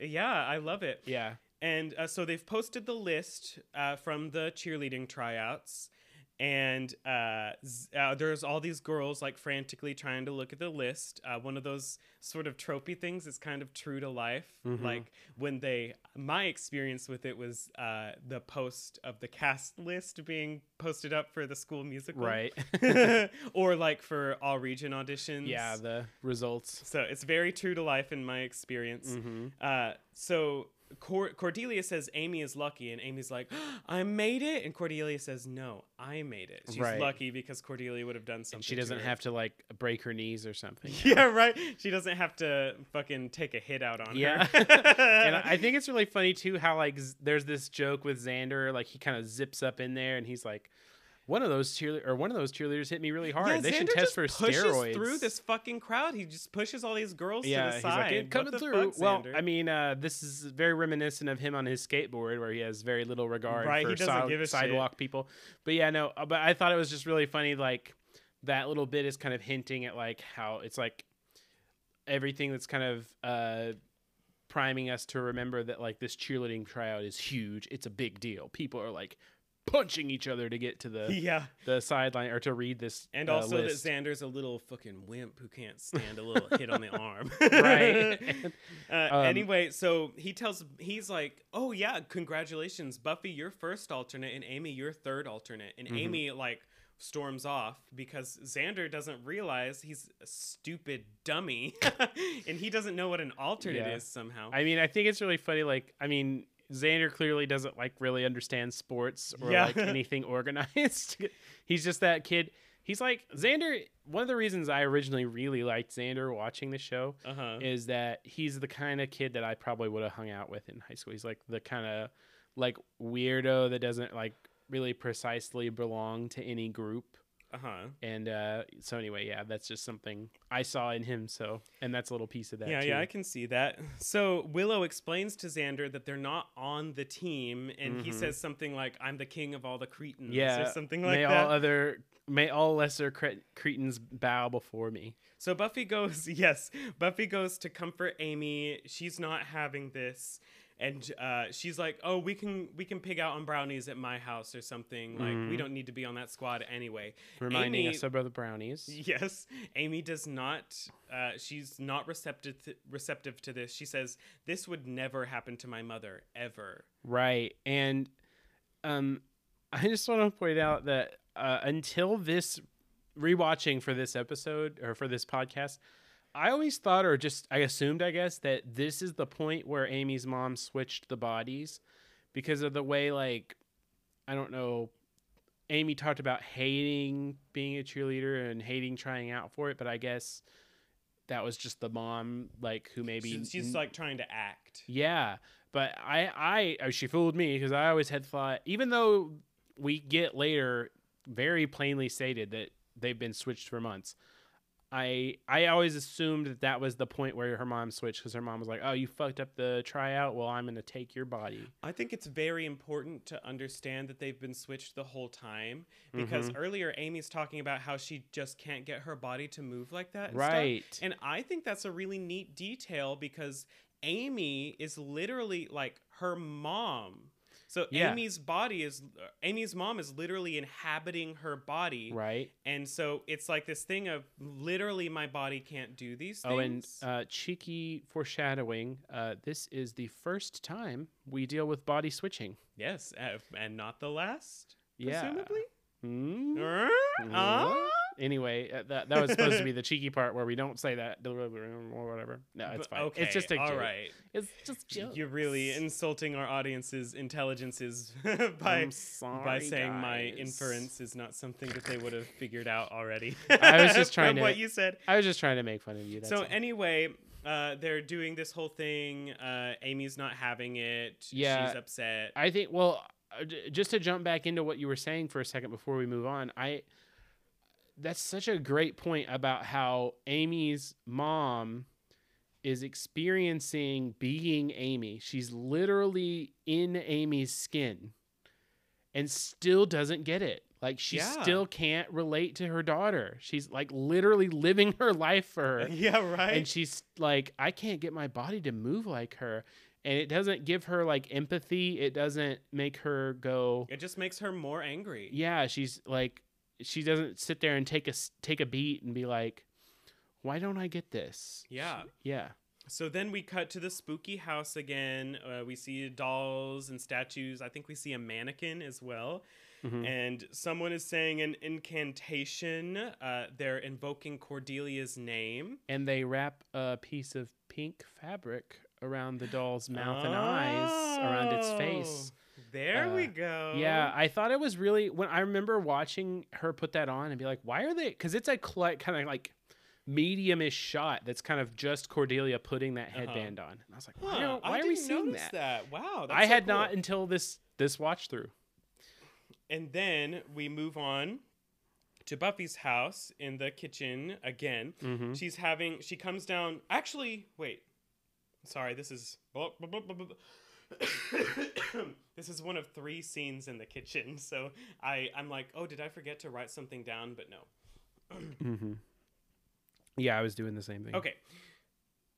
yeah, I love it. Yeah. And uh, so they've posted the list uh, from the cheerleading tryouts. And uh, uh, there's all these girls like frantically trying to look at the list. Uh, one of those sort of tropey things is kind of true to life. Mhm. Like when they, my experience with it was uh, the post of the cast list being posted up for the school musical. Right. or like for all region auditions. yeah, the results. So it's very true to life in my experience. Mm-hmm. Uh, so Cor- Cordelia says Amy is lucky, and Amy's like, I made it, and Cordelia says, No, I made it. She's Right. lucky because Cordelia would have done something. And she doesn't to have to like break her knees or something. Yeah, right. She doesn't have to fucking take a hit out on Yeah. her. and I think it's really funny too how like z- there's this joke with Xander, like he kind of zips up in there and he's like, one of those cheerleaders or one of those cheerleaders hit me really hard. Yeah, they should Xander test just for pushes steroids. through this fucking crowd. He just pushes all these girls yeah, to the he's side. like coming the through. fuck, well, I mean, uh, this is very reminiscent of him on his skateboard, where he has very little regard Right, for he doesn't side- give a shit. sidewalk people. But yeah, no, uh, but I thought it was just really funny. Like that little bit is kind of hinting at like how it's like everything that's kind of uh priming us to remember that like this cheerleading tryout is huge. It's a big deal. People are like punching each other to get to the yeah, the sideline or to read this and uh, also list. that Xander's a little fucking wimp who can't stand a little hit on the arm. right Uh, Um, anyway, so he tells he's like, "Oh yeah, congratulations, Buffy, you're first alternate, and Amy, you're third alternate." And Mhm. Amy like storms off because Xander doesn't realize he's a stupid dummy, and he doesn't know what an alternate Yeah. is somehow. I mean, I think it's really funny. Like, I mean, Xander clearly doesn't like really understand sports or Yeah. like anything organized. He's just that kid. He's like Xander. One of the reasons I originally really liked Xander watching the show uh huh. is that he's the kind of kid that I probably would have hung out with in high school. He's like the kind of like weirdo that doesn't like really precisely belong to any group. Uh huh. And uh, so anyway, yeah, that's just something I saw in him. So, and that's a little piece of that. Yeah, too. yeah, I can see that. So Willow explains to Xander that they're not on the team, and he Mhm. says something like, "I'm the king of all the cretins," Yeah, or something like may that. all other may all lesser cre- cretins bow before me. So Buffy goes, yes, Buffy goes to comfort Amy. She's not having this. And uh, she's like, "Oh, we can we can pig out on brownies at my house or something. Like we Mhm. don't need to be on that squad anyway." Reminding Amy- us of the brownies. Yes, Amy does not. Uh, she's not receptive to, receptive to this. She says, "This would never happen to my mother ever." Right. And um I just want to point out that uh, until this rewatching for this episode or for this podcast, I always thought or just I assumed I guess that this is the point where Amy's mom switched the bodies because of the way like I don't know Amy talked about hating being a cheerleader and hating trying out for it, but I guess that was just the mom like who maybe She's, she's like trying to act. yeah, but I, I, oh, she fooled me because I always had thought, even though we get later very plainly stated that they've been switched for months, I, I always assumed that that was the point where her mom switched because her mom was like, "Oh, you fucked up the tryout. Well, I'm gonna take your body." I think it's very important to understand that they've been switched the whole time because mm-hmm. earlier Amy's talking about how she just can't get her body to move like that. and stuff. Right. And I think that's a really neat detail because Amy is literally like her mom. So Yeah. Amy's body is Amy's mom is literally inhabiting her body. right. And so it's like this thing of literally my body can't do these things. Oh, and uh, cheeky foreshadowing. Uh, this is the first time we deal with body switching. yes, uh, and not the last, Yeah. presumably. Mm. Uh? Anyway, uh, that that was supposed to be the cheeky part where we don't say that or whatever. No, it's fine. Okay, it's just a all joke. right. It's just jokes. You're really insulting our audience's intelligences by sorry, by saying my inference is not something that they would have figured out already. I was just trying to- what you said. I was just trying to make fun of you. So all. anyway, uh, they're doing this whole thing. Uh, Amy's not having it. Yeah. she's upset. I think well, uh, just to jump back into what you were saying for a second before we move on, I that's such a great point about how Amy's mom is experiencing being Amy. She's literally in Amy's skin and still doesn't get it. Like she Yeah. still can't relate to her daughter. She's like literally living her life for her. yeah, right. and she's like i can't get my body to move like her and it doesn't give her like empathy it doesn't make her go it just makes her more angry. yeah she's like she doesn't sit there and take a take a beat and be like why don't i get this Yeah. yeah So then we cut to the spooky house again. Uh, we see dolls and statues. I think we see a mannequin as well. Mhm. And someone is saying an incantation. Uh, they're invoking Cordelia's name. and they wrap a piece of pink fabric around the doll's mouth and eyes around its face There we Uh, go. Yeah, I thought it was really when I remember watching her put that on and be like, why are they? Because it's a cl- kind of like medium-ish shot that's kind of just Cordelia putting that Uh-huh. headband on. And I was like, why, Huh, are, why are we seeing that? that? Wow. That's I so had cool. not until this this watch through. and then we move on to Buffy's house in the kitchen again. Mm-hmm. She's having she comes down. Actually, wait. Sorry, this is this is one of three scenes in the kitchen. So I I'm like, oh, did I forget to write something down? But no. Mm-hmm. Yeah, I was doing the same thing. Okay.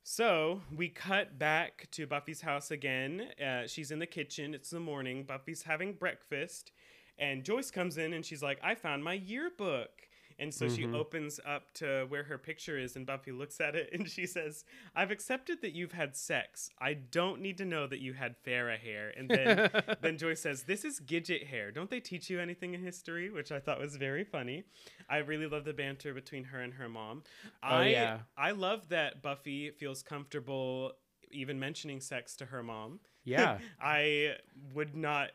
So we cut back to Buffy's house again. Uh, she's in the kitchen. It's the morning. Buffy's having breakfast. And Joyce comes in and she's like, I found my yearbook. And so she Mhm. opens up to where her picture is, and Buffy looks at it and she says, I've accepted that you've had sex. I don't need to know that you had Farrah hair. And then, then Joyce says, This is Gidget hair. Don't they teach you anything in history? Which I thought was very funny. I really love the banter between her and her mom. Oh, I, yeah. I love that Buffy feels comfortable even mentioning sex to her mom. yeah. I would not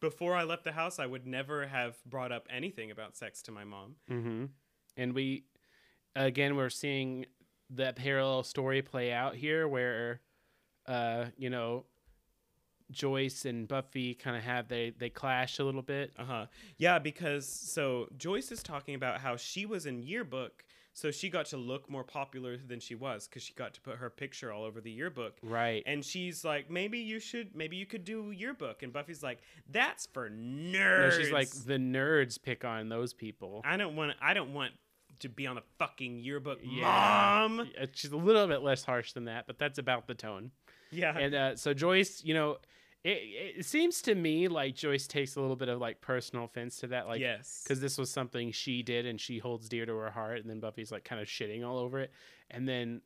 before I left the house I would never have brought up anything about sex to my mom. Mm-hmm. And we, again, we're seeing that parallel story play out here where, uh, you know, Joyce and Buffy kind of have they they clash a little bit. Uh-huh. Yeah, because so Joyce is talking about how she was in yearbook so she got to look more popular than she was cuz she got to put her picture all over the yearbook. Right. And she's like, maybe you should, maybe you could do yearbook. And Buffy's like, that's for No, nerds. she's like the nerds pick on those people. I don't want, I don't want to be on a fucking yearbook, Yeah. mom. She's a little bit less harsh than that, but that's about the tone. Yeah, and uh, so Joyce, you know, it, it seems to me like Joyce takes a little bit of like personal offense to that, like yes, because this was something she did and she holds dear to her heart, and then Buffy's like kind of shitting all over it, and then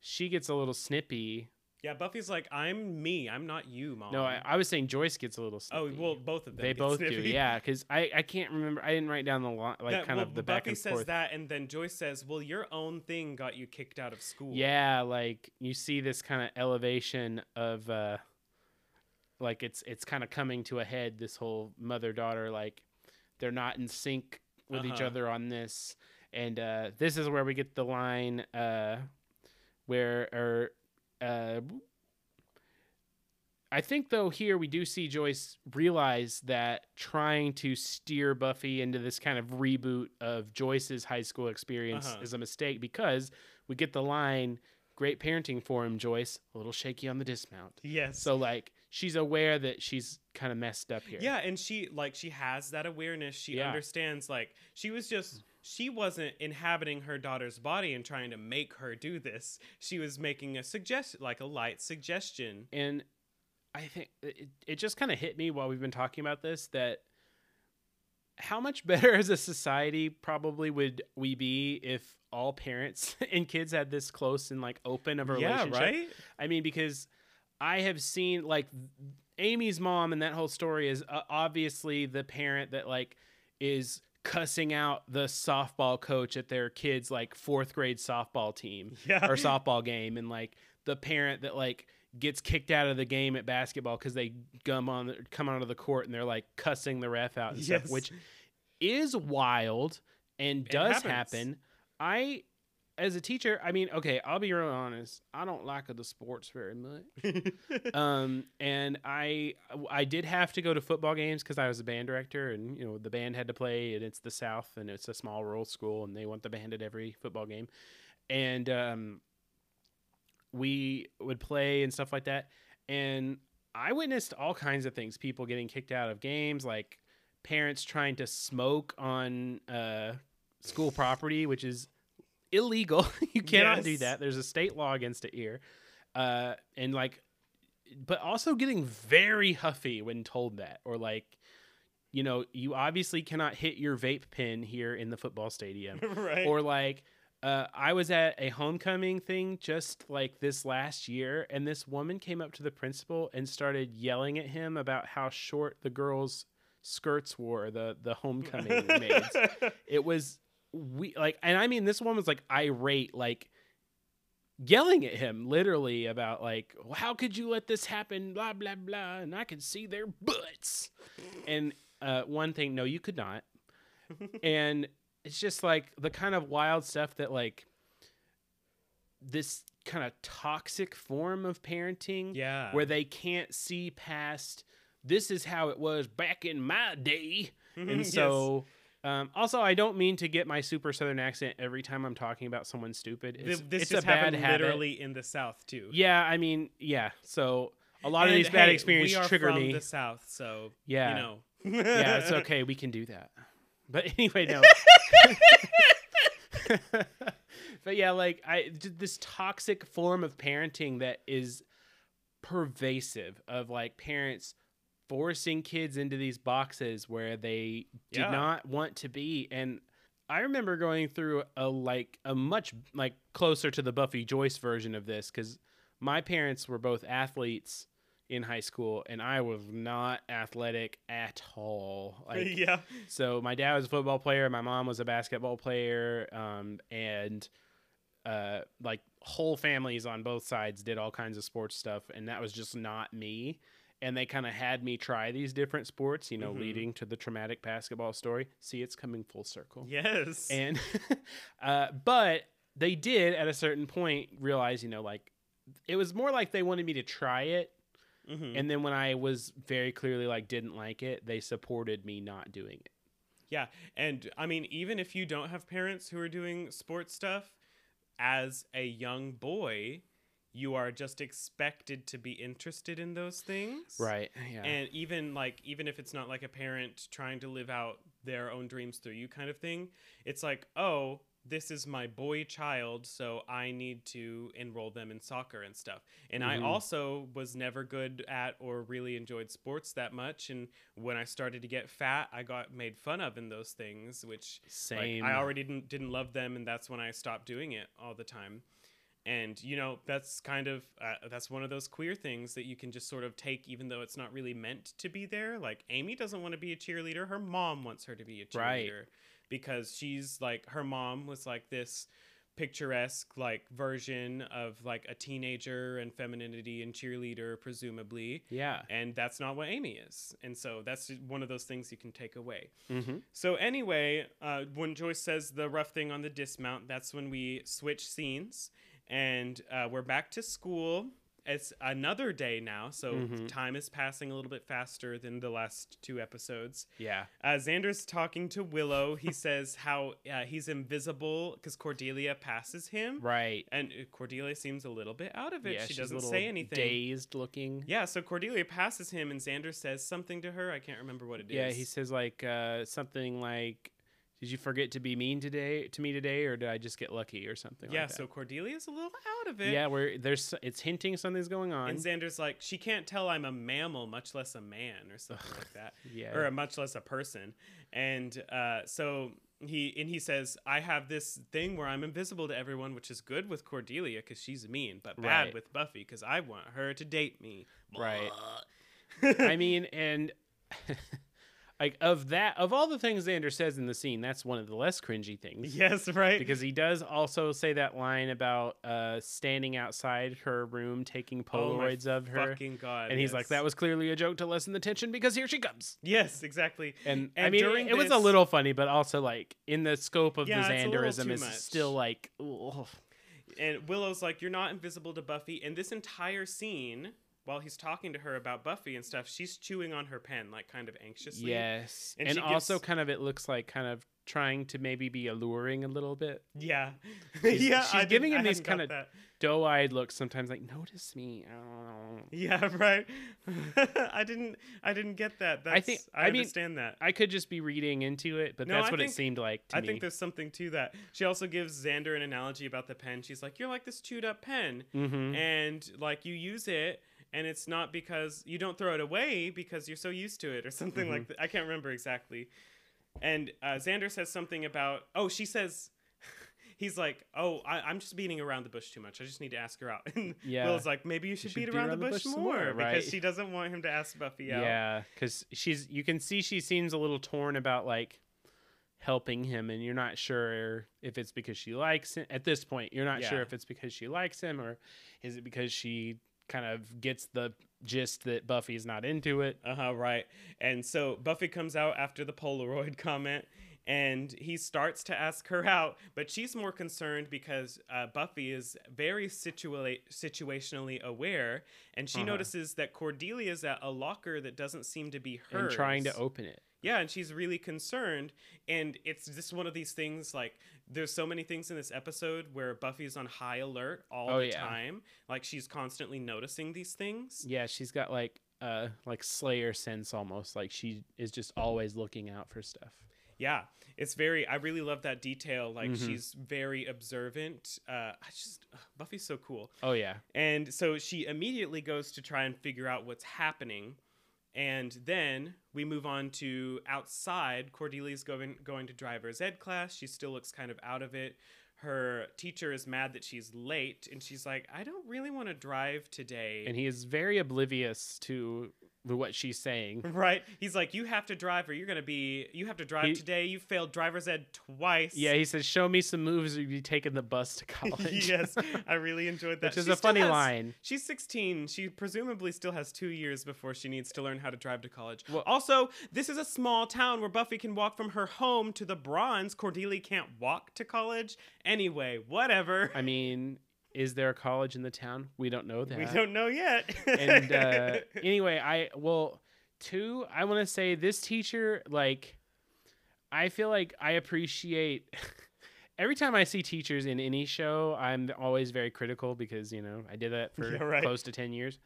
she gets a little snippy. yeah. Buffy's like, I'm me. I'm not you, mom. No, I, I was saying Joyce gets a little Snippy. oh well, both of them. they both snippy. do, yeah. Because I, I can't remember. I didn't write down the line, like That- kind well, of the back Buffy and says forth. that, and then Joyce says, "Well, your own thing got you kicked out of school." Yeah, like you see this kind of elevation of uh like it's it's kind of coming to a head this whole mother daughter like they're not in sync with each Uh-huh. other on this. And uh this is where we get the line uh where or uh I think though here we do see Joyce realize that trying to steer Buffy into this kind of reboot of Joyce's high school experience Uh-huh. is a mistake because we get the line great parenting for him Joyce a little shaky on the dismount. Yes. So like she's aware that she's kind of messed up here. Yeah, and she like she has that awareness. She Yeah. understands like she was just she wasn't inhabiting her daughter's body and trying to make her do this. She was making a suggest like a light suggestion. and I think it, it just kind of hit me while we've been talking about this that how much better as a society probably would we be if all parents and kids had this close and like open of a relationship? Yeah, relationship? right? I mean, because I have seen like Amy's mom and that whole story is uh, obviously the parent that like is cussing out the softball coach at their kids like fourth grade softball team Yeah. or softball game and like the parent that like gets kicked out of the game at basketball because they gum on the, come onto the court and they're like cussing the ref out and Yes. stuff which is wild and does happen i as a teacher i mean okay i'll be real honest i don't like the sports very much. Um and i i did have to go to football games because i was a band director and you know the band had to play and it's the south and it's a small rural school and they want the band at every football game. And um we would play and stuff like that. And i witnessed all kinds of things people getting kicked out of games like parents trying to smoke on uh school property which is illegal you cannot do that there's a state law against it here uh and like but also getting very huffy when told that or like you know you obviously cannot hit your vape pen here in the football stadium right. or like uh, I was at a homecoming thing just like this last year, and this woman came up to the principal and started yelling at him about how short the girls' skirts were. The the homecoming maids. It was we like, and I mean, this woman was like irate, like yelling at him literally about like, how could you let this happen? Blah blah blah, and I could see their butts. And uh, one thing, no, you could not. and it's just like the kind of wild stuff that like this kind of toxic form of parenting yeah. where they can't see past this is how it was back in my day. And yes. Um, also, I don't mean to get my super southern accent every time I'm talking about someone stupid. It's, this it's just a bad happened habit. literally in the South too. Yeah, I mean, yeah. So a lot of And, these bad experiences trigger from me. the South, so yeah, you know. yeah, it's okay. We can do that. But anyway, no. but yeah, like I this toxic form of parenting that is pervasive of like parents forcing kids into these boxes where they did Yeah. not want to be and I remember going through a like a much like closer to the Buffy Joyce version of this cuz my parents were both athletes in high school and I was not athletic at all. Like yeah. so my dad was a football player, my mom was a basketball player, um, and uh, like whole families on both sides did all kinds of sports stuff, and that was just not me. And they kind of had me try these different sports, you know, Mhm. leading to the traumatic basketball story. See, it's coming full circle. Yes. And uh, but they did at a certain point realize, you know, like it was more like they wanted me to try it Mhm. and then when I was very clearly like didn't like it, they supported me not doing it. Yeah, and I mean, even if you don't have parents who are doing sports stuff, as a young boy, you are just expected to be interested in those things. Right. Yeah. And even like, even if it's not like a parent trying to live out their own dreams through you kind of thing, it's like, oh, this is my boy child, so I need to enroll them in soccer and stuff. And I Mhm. also was never good at or really enjoyed sports that much. And when I started to get fat, I got made fun of in those things, which like, Same. I already didn't didn't love them, and that's when I stopped doing it all the time. And you know that's kind of uh, that's one of those queer things that you can just sort of take, even though it's not really meant to be there. Like Amy doesn't want to be a cheerleader; her mom wants her to be a Right. cheerleader because she's like her mom was like this picturesque like version of like a teenager and femininity and cheerleader presumably yeah. and that's not what amy is and so that's one of those things you can take away Mm-hmm. so anyway, uh, when Joyce says the rough thing on the dismount, that's when we switch scenes, and uh, we're back to school. It's another day now, so Mhm. time is passing a little bit faster than the last two episodes. Yeah. Uh, Xander's talking to Willow. He says how uh, he's invisible because Cordelia passes him, Right. and uh, Cordelia seems a little bit out of it. yeah. she doesn't say anything. Dazed looking. Yeah, so Cordelia passes him, and Xander says something to her. I can't remember what it is. Yeah. He says like uh, something like, "Did you forget to be mean today to me today, or did I just get lucky or something?" yeah, Like that. so Cordelia's a little out of it. yeah, where there's it's hinting something's going on. And Xander's like, she can't tell I'm a mammal, much less a man, or something like that, yeah. or a much less a person. And uh, so he and he says, I have this thing where I'm invisible to everyone, which is good with Cordelia because she's mean, but bad Right. with Buffy because I want her to date me. Right. I mean, and like of that of all the things Xander says in the scene, that's one of the less cringy things. yes, right. because he does also say that line about uh, standing outside her room taking Oh Polaroids of her, Fucking God. and he's like, "That was clearly a joke to lessen the tension because here she comes." Yes, exactly. And, I mean, during it was a little funny, but also like in the scope of Yeah, the it's a little Xanderism is much. still like, ugh. And Willow's like, You're not invisible to Buffy. And this entire scene, while he's talking to her about Buffy and stuff, she's chewing on her pen, like kind of anxiously. yes, And and, also gives- kind of it looks like kind of trying to maybe be alluring a little bit. Yeah. She's- yeah. she's I giving I him these kinda. Doe-eyed looks sometimes, like notice me. Oh. Yeah, right. I didn't. I didn't get that. That's, I think- I, I mean, understand that. I could just be reading into it, but No, that's I what think- it seemed like to I me. think there's something to that. She also gives Xander an analogy about the pen. She's like, "You're like this chewed up pen, mm-hmm. and like you use it." And it's not because you don't throw it away because you're so used to it or something Mhm. like that. I can't remember exactly. And uh, Xander says something about, oh, she says, he's like, oh, I, I'm just beating around the bush too much. I just need to ask her out. And Yeah. Will's like, maybe you should, beat, around, the bush, some more, more, right? because she doesn't want him to ask Buffy out. Yeah, because she's you can see she seems a little torn about like helping him, and you're not sure if it's because she likes him. At this point, you're not sure if it's because she likes him or is it because she kind of gets the gist that Buffy's not into it. Uh huh. Right. And so Buffy comes out after the Polaroid comment, and he starts to ask her out, but she's more concerned because uh, Buffy is very situa- situationally aware, and she Uh-huh. notices that Cordelia's at a locker that doesn't seem to be hers. and trying to open it. Yeah, and she's really concerned. And it's just one of these things like there's so many things in this episode where Buffy's on high alert all Oh, the yeah. time. Like she's constantly noticing these things. Yeah, she's got like uh like Slayer sense almost. Like she is just always looking out for stuff. Yeah. It's very I really love that detail. Like Mhm. she's very observant. Uh I just ugh, Buffy's so cool. Oh yeah. And so she immediately goes to try and figure out what's happening. And then we move on to outside. Cordelia's going going to driver's ed class. She still looks kind of out of it. Her teacher is mad that she's late, and she's like, "I don't really want to drive today." And he is very oblivious to what she's saying. right? He's like, "You have to drive, or you're gonna be. You have to drive He- today. You failed driver's ed twice." Yeah, he says, "Show me some moves, or you be taking the bus to college." yes, I really enjoyed that. which is She a funny has- line. She's 16. She presumably still has two years before she needs to learn how to drive to college. Well- also, this is a small town where Buffy can walk from her home to the Bronze. Cordelia can't walk to college. Anyway, whatever. I mean, is there a college in the town? We don't know that. we don't know yet. and uh, anyway, I well, two. I want to say this teacher, like, I feel like I appreciate. Every time I see teachers in any show, I'm always very critical because you know I did that for Yeah, right. close to ten years,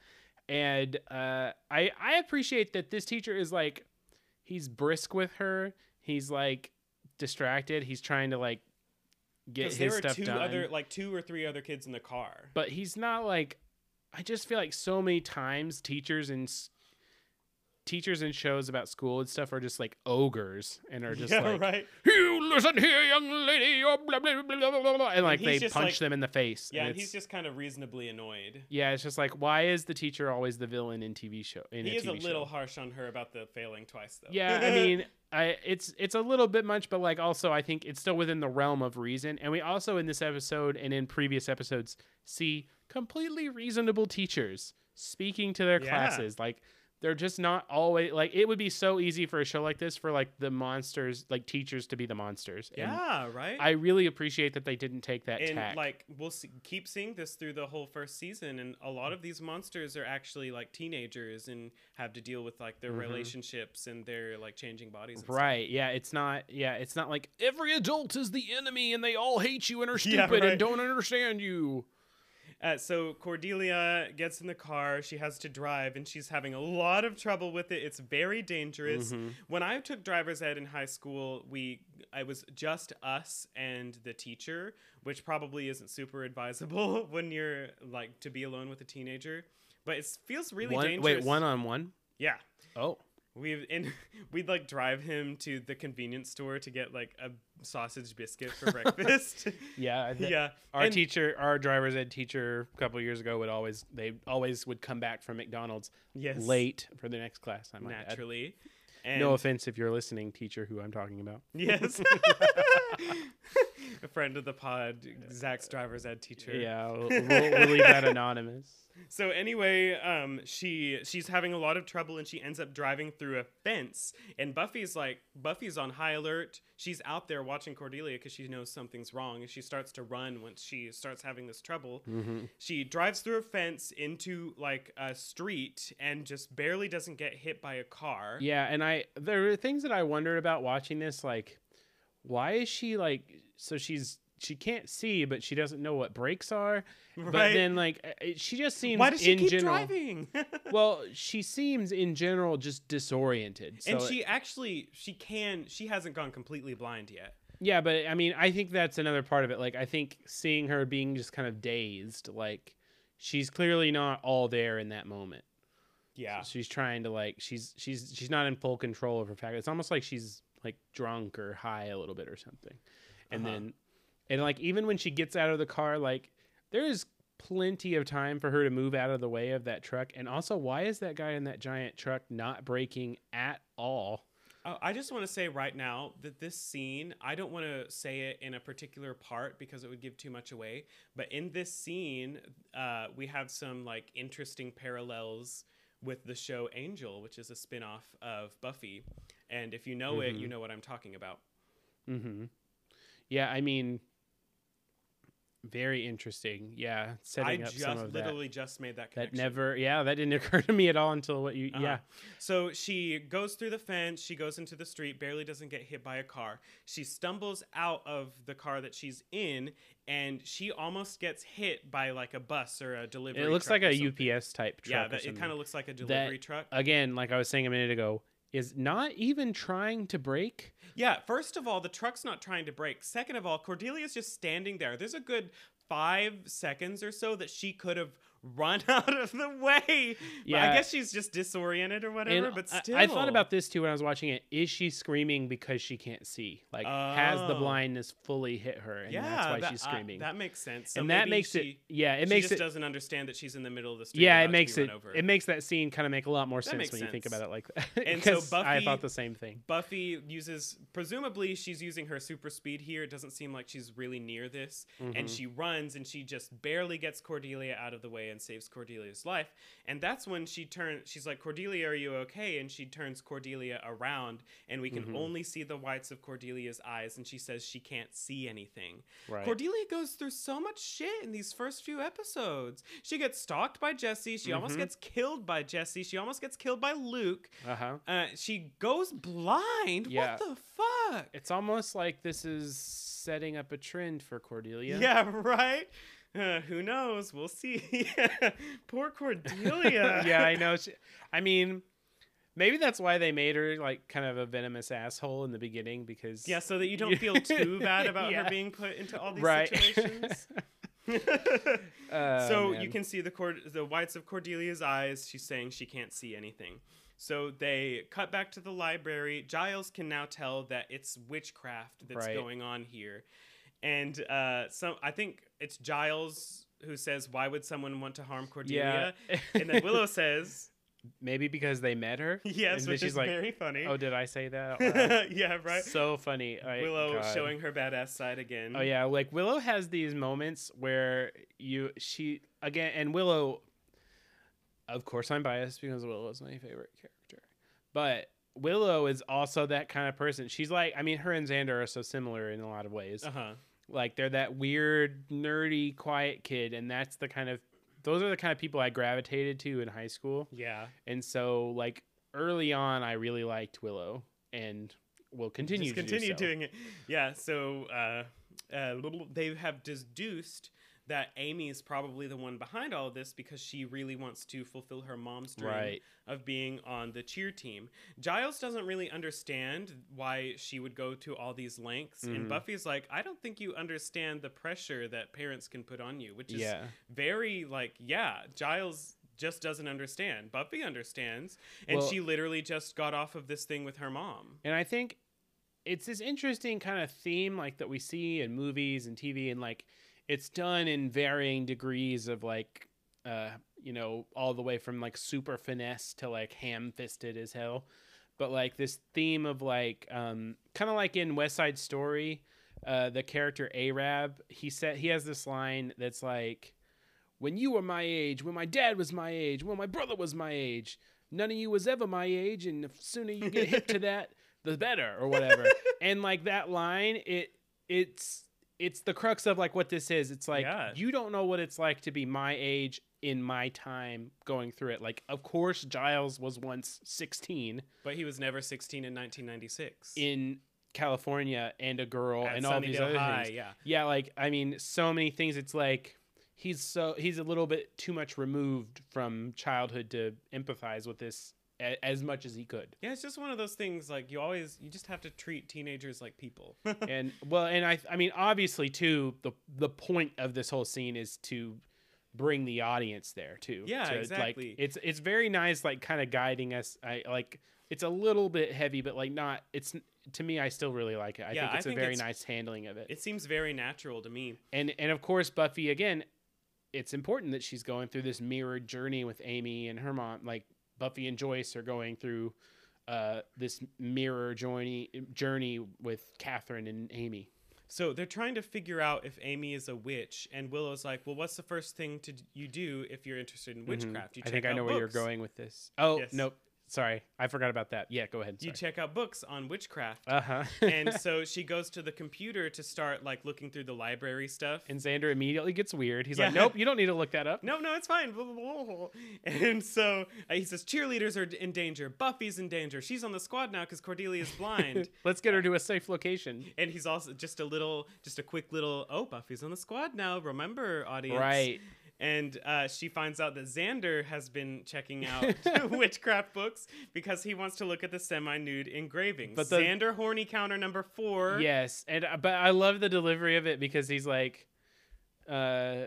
and uh, I I appreciate that this teacher is like, he's brisk with her. He's like distracted. He's trying to like get his stuff two done other, like two or three other kids in the car. but he's not like i just feel like so many times teachers and teachers in shows about school and stuff are just like ogres and are just yeah, like right. you listen here young lady blah, blah, blah, blah, blah, blah," and like he's they punch like- them in the face Yeah, and it's- he's just kind of reasonably annoyed. yeah it's just like why is the teacher always the villain in tv show in He a is a little show? harsh on her about the failing twice, though. yeah i mean I, it's it's a little bit much, but like also I think it's still within the realm of reason. And we also in this episode and in previous episodes see completely reasonable teachers speaking to their Yeah. classes. Like they're just not always like it would be so easy for a show like this for like the monsters like teachers to be the monsters. And yeah, right. I really appreciate that they didn't take that and tack. like we'll see, keep seeing this through the whole first season and a lot of these monsters are actually like teenagers and have to deal with like their Mhm. relationships and their like changing bodies and stuff. Right. Yeah. It's not. Yeah. It's not like every adult is the enemy and they all hate you and are Yeah, stupid right. and don't understand you. Uh, so Cordelia gets in the car. She has to drive, and she's having a lot of trouble with it. It's very dangerous. Mhm. When I took driver's ed in high school, we I was just us and the teacher, which probably isn't super advisable when you're like to be alone with a teenager. But it feels really one, dangerous. Wait, one on one. Yeah. Oh. We've and we'd like drive him to the convenience store to get like a sausage biscuit for breakfast. Yeah. th- yeah. Our And- teacher, our driver's ed teacher, a couple years ago would always they always would come back from McDonald's yes, late for the next class. I might naturally. And No offense if you're listening, teacher, who I'm talking about. Yes. a friend of the pod, Zach's driver's ed teacher. Yeah, we'll, we'll, we'll leave that anonymous. So anyway, um, she she's having a lot of trouble, and she ends up driving through a fence. And Buffy's like, Buffy's on high alert. She's out there watching Cordelia because she knows something's wrong, and she starts to run once she starts having this trouble. Mm-hmm. She drives through a fence into like a street, and just barely doesn't get hit by a car. Yeah, and I there are things that I wondered about watching this, like why is she like so she's she can't see, but she doesn't know what brakes are. But then like uh, she just seems Why does she in keep general. driving? Well, she seems in general just disoriented. So and she actually she can she hasn't gone completely blind yet. Yeah, but I mean, I think that's another part of it. Like, I think seeing her being just kind of dazed, like she's clearly not all there in that moment. Yeah. She's trying to like she's she's she's not in full control of her fact. It's almost like she's like drunk or high a little bit or something. And Uh-huh. then and like even when she gets out of the car, like there is plenty of time for her to move out of the way of that truck. And also, why is that guy in that giant truck not braking at all? Oh, I just want to say right now that this scene, I don't want to say it in a particular part because it would give too much away. But in this scene, uh, we have some like interesting parallels with the show Angel, which is a spin off of Buffy. And if you know it, Mhm. you know what I'm talking about. Mm-hmm. Yeah, I mean, very interesting. Yeah, I setting up just some of that. literally just made that connection. That never, yeah, that didn't occur to me at all until what you, Uh-huh. yeah, So she goes through the fence, she goes into the street, barely doesn't get hit by a car. She stumbles out of the car that she's in, and she almost gets hit by like a bus or a delivery. it looks like a something. UPS type truck. Yeah, that, it kind of looks like a delivery truck. again, like I was saying a minute ago, is not even trying to brake. Yeah, first of all, the truck's not trying to brake. Second of all, Cordelia's just standing there. There's a good five seconds or so that she could have run out of the way. But I guess she's just disoriented or whatever, And but I- still. I, thought about this too when I was watching it. Is she screaming because she can't see? Like, has the Oh. blindness fully hit her, and yeah, that's why that, she's I- screaming? that makes sense. So and that makes she, it, yeah, it she makes just it, doesn't understand that she's in the middle of the street. yeah, it makes it, over. it makes that scene kind of make a lot more That sense when you think about it like that. And so 'Cause I Buffy- thought the same thing. Buffy uses presumably she's using her super speed here. It doesn't seem like she's really near this, and Mhm. she runs and she just barely gets Cordelia out of the way and saves Cordelia's life. And that's when she turns. She's like, "Cordelia, are you okay?" And she turns Cordelia around, and we can Mhm. only see the whites of Cordelia's eyes, and she says she can't see anything. Right. Cordelia goes through so much shit in these first few episodes. She gets stalked by Jesse. She almost Mhm. gets killed by Jesse. She almost gets killed by Luke. Uh huh. Uh, she goes blind. Yeah. What the fuck? It's almost like this is setting up a trend for Cordelia. Yeah, right. Uh, who knows? We'll see. Poor Cordelia. yeah, I know. She, I mean, maybe that's why they made her like kind of a venomous asshole in the beginning because Yeah, so that you don't feel too bad about Yeah. her being put into all these right. situations. Oh, so man. you can see the cord- the whites of Cordelia's eyes. She's saying she can't see anything. So they cut back to the library. Giles can now tell that it's witchcraft that's Right. going on here, and uh, some I think it's Giles who says, "Why would someone want to harm Cordelia?" yeah, and then Willow says, maybe because they met her. "Yes," And which she's is like, very funny. Oh, did I say that? yeah, right. So funny. I- Willow God. showing her badass side again. Oh yeah, like Willow has these moments where you she again and Willow of course I'm biased because Willow is my favorite character. But Willow is also that kind of person. She's like I mean her and Xander are so similar in a lot of ways. Uh huh. Like they're that weird, nerdy, quiet kid and that's the kind of those are the kind of people I gravitated to in high school. Yeah. And so like early on I really liked Willow and will continue Just to continue do so. doing it. Yeah. So uh, uh, little they have deduced that Amy is probably the one behind all of this because she really wants to fulfill her mom's dream Right. of being on the cheer team. Giles doesn't really understand why she would go to all these lengths, Mhm. and Buffy's like, "I don't think you understand the pressure that parents can put on you," which is Yeah. very like, yeah, Giles just doesn't understand. Buffy understands, and Well- she literally just got off of this thing with her mom. And I think it's this interesting kind of theme like that we see in movies and TV and like it's done in varying degrees of like uh you know all the way from like super finesse to like ham-fisted as hell. But like this theme of like um kind of like in West Side Story uh the character Arab he said he has this line that's like when you were my age when my dad was my age when my brother was my age none of you was ever my age and the sooner you get hip to that the better or whatever. And like that line it it's it's the crux of like what this is it's like Yeah. you don't know what it's like to be my age in my time going through it like of course giles was once 16 But he was never 16 in 1996. in california and a girl At and all these other High, things yeah. yeah like i mean so many things it's like he's so he's a little bit too much removed from childhood to empathize with this a, as much as he could Yeah, it's just one of those things like you always you just have to treat teenagers like people. and well and i i mean obviously too the the point of this whole scene is to bring the audience there too Yeah, to, like, exactly. it's it's very nice like kind of guiding us i like it's a little bit heavy but like not it's to me i still really like it i Yeah, think I it's think a very it's- nice handling of it it seems very natural to me. and and of course buffy again it's important that she's going through this mirrored journey with amy and her mom like buffy and joyce are going through uh, this mirror journey journey with catherine and amy So they're trying to figure out if Amy is a witch, and Willow's like, "Well, what's the first thing to d- you do if you're interested in witchcraft? You Mm-hmm. I think I know out where you're going with this. Oh Yes. nope, Sorry, I forgot about that. Yeah, go ahead. You check out books on witchcraft. Uh huh. and so she goes to the computer to start like looking through the library stuff. and Xander immediately gets weird. He's like, "Nope, you don't need to look that up." no, no, it's fine. And so uh, he says cheerleaders are in danger. Buffy's in danger. She's on the squad now because Cordelia's blind. Let's get her to a safe location. and he's also just a little, just a quick little. Oh, Buffy's on the squad now. Remember, audience. Right. And uh, she finds out that Xander has been checking out witchcraft books because he wants to look at the semi-nude engravings. But the- Xander horny counter number four. Yes, and uh, but I love the delivery of it because he's like, uh,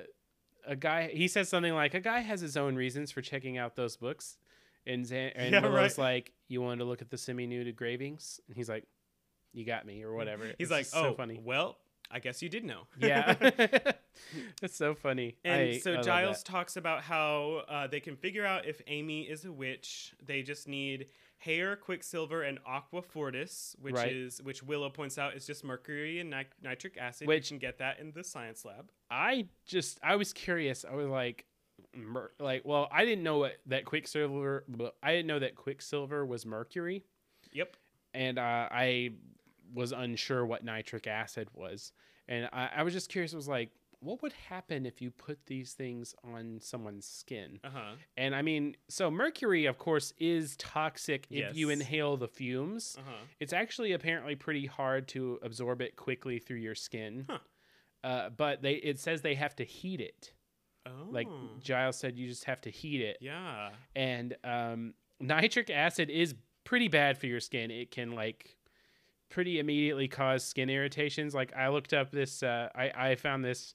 a guy. He says something like, "A guy has his own reasons for checking out those books," and Zan- and Yeah, Willow's right. like, "You wanted to look at the semi-nude engravings?" And he's like, "You got me," or whatever. He's It's like, oh, so funny. well, I guess you did know. Yeah, that's so funny. And I- I so love Giles talks about how uh, they can figure out if Amy is a witch. They just need hair, quicksilver, and aqua fortis, which Right. is which Willow points out is just mercury and ni- nitric acid. Which- you can get that in the science lab. I just I was curious. I was like, mer- like, well, I didn't know what that Quicksilver. I didn't know that Quicksilver was mercury, Yep. and uh, I was unsure what nitric acid was, and I, I was just curious. I was like, what would happen if you put these things on someone's skin? Uh huh. And I mean, so mercury, of course, is toxic if you inhale the fumes. Uh huh. It's actually apparently pretty hard to absorb it quickly through your skin. Huh. Uh, but they it says they have to heat it. Oh. Like Giles said, you just have to heat it. Yeah. And um, nitric acid is pretty bad for your skin. It can like pretty immediately cause skin irritations. Like I looked up this, uh, I I found this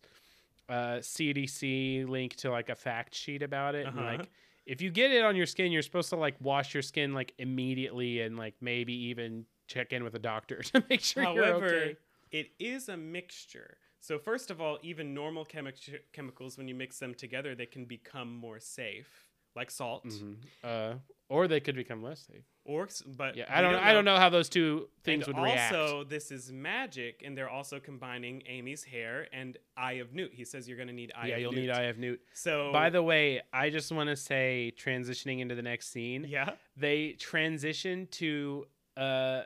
uh, CDC link to like a fact sheet about it. Uh-huh. like if you get it on your skin, you're supposed to like wash your skin like immediately and like maybe even check in with a doctor to make sure you're However, okay. it is a mixture. So first of all, even normal chemi- chemicals, when you mix them together, they can become more safe, like salt. Mhm. Uh, or they could become less safe. Or, s- but Yeah, I don't. I don't know how those two things and would react. also, this is magic, and they're also combining Amy's hair and Eye of Newt. He says you're going to need Eye yeah, of you'll Newt. need Eye of Newt. So, By the way, I just want to say, transitioning into the next scene, yeah, they transition to uh,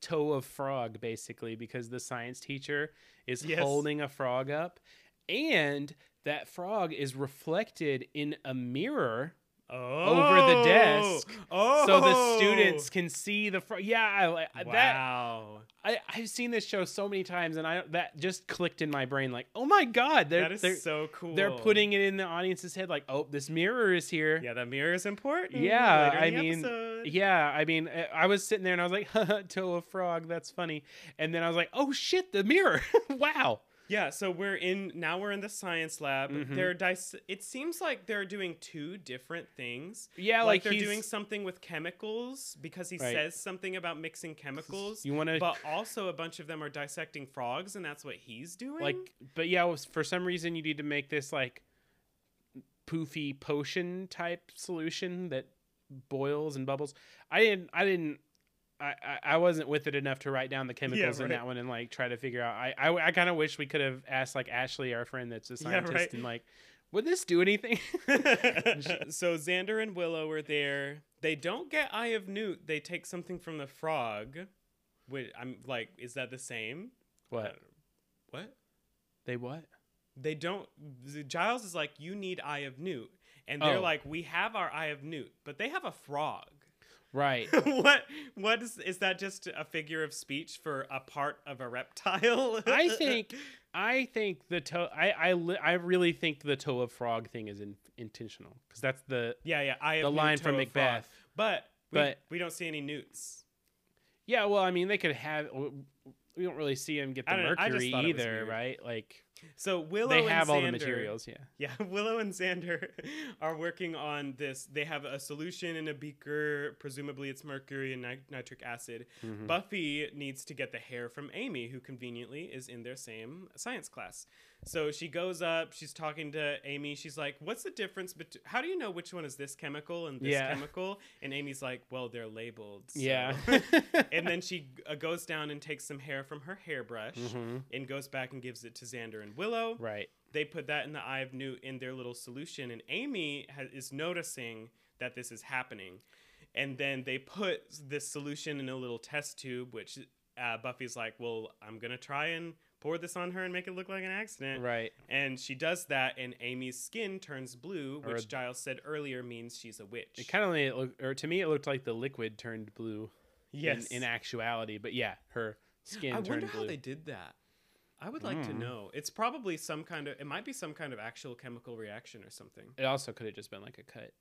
toe of frog basically because the science teacher is Yes. holding a frog up, and that frog is reflected in a mirror oh, the desk, Oh, so the oh! students can see the frog. Yeah, I, I- that Wow, I, I've seen this show so many times, and I that just clicked in my brain. Like, oh my god, they're that is they're, so cool. they're putting it in the audience's head. Like, oh, this mirror is here. yeah, the mirror is important. Yeah, I mean, episode. Yeah, I mean, I- I was sitting there and I was like, toe of frog, that's funny. And then I was like, oh shit, the mirror. wow. Yeah, so we're in now. We're in the science lab. Mhm. They're dis- It seems like they're doing two different things. Yeah, like, like, they're he's, doing something with chemicals because he Right. says something about mixing chemicals. You want to But also, a bunch of them are dissecting frogs, and that's what he's doing. like, but yeah, for some reason you need to make this like poofy potion type solution that boils and bubbles. I didn't. I didn't. I, I- wasn't with it enough to write down the chemicals in right. that one and like try to figure out. I I, I kind of wish we could have asked like Ashley, our friend that's a Yeah, scientist, right. and like, would this do anything? so Xander and Willow are there. They don't get Eye of Newt. They take something from the frog. I'm like, is that the same? what What? they what? They don't. Giles is like, you need Eye of Newt, and they're Oh. like, we have our Eye of Newt, but they have a frog. Right. what? What is? Is that just a figure of speech for a part of a reptile? I think I think the toe. I I li- I really think the toe of frog thing is in, intentional because that's the Yeah, yeah. I the line from. Macbeth. But we, But- we don't see any newts. Yeah, well, I mean, they could have. We don't really see him get the I don't know, I just mercury thought it was either, right? Like So Willow they and have all the materials. Yeah. Yeah, Willow and Xander are working on this. They have a solution in a beaker. Presumably, it's mercury and nit- nitric acid. Mhm. Buffy needs to get the hair from Amy, who conveniently is in their same science class. So she goes up. She's talking to Amy. She's like, "What's the difference between? How do you know which one is this chemical and this Yeah. chemical?" And Amy's like, "Well, they're labeled." so." Yeah. and then she uh, goes down and takes some hair from her hairbrush Mhm. and goes back and gives it to Xander and Willow Right. they put that in the eye of Newt in their little solution, and Amy ha- is noticing that this is happening. And then they put this solution in a little test tube, which uh, Buffy's like, "Well, I'm gonna try and pour this on her and make it look like an accident." Right. And she does that, and Amy's skin turns blue, Or- which Giles said earlier means she's a witch. It kind of it or to me, it looked like the liquid turned blue. yes. In, in actuality, but yeah, her skin I wonder blue. how they did that. I would like to Mm. know. It's probably some kind of. It might be some kind of actual chemical reaction or something. It also could have just been like a cut.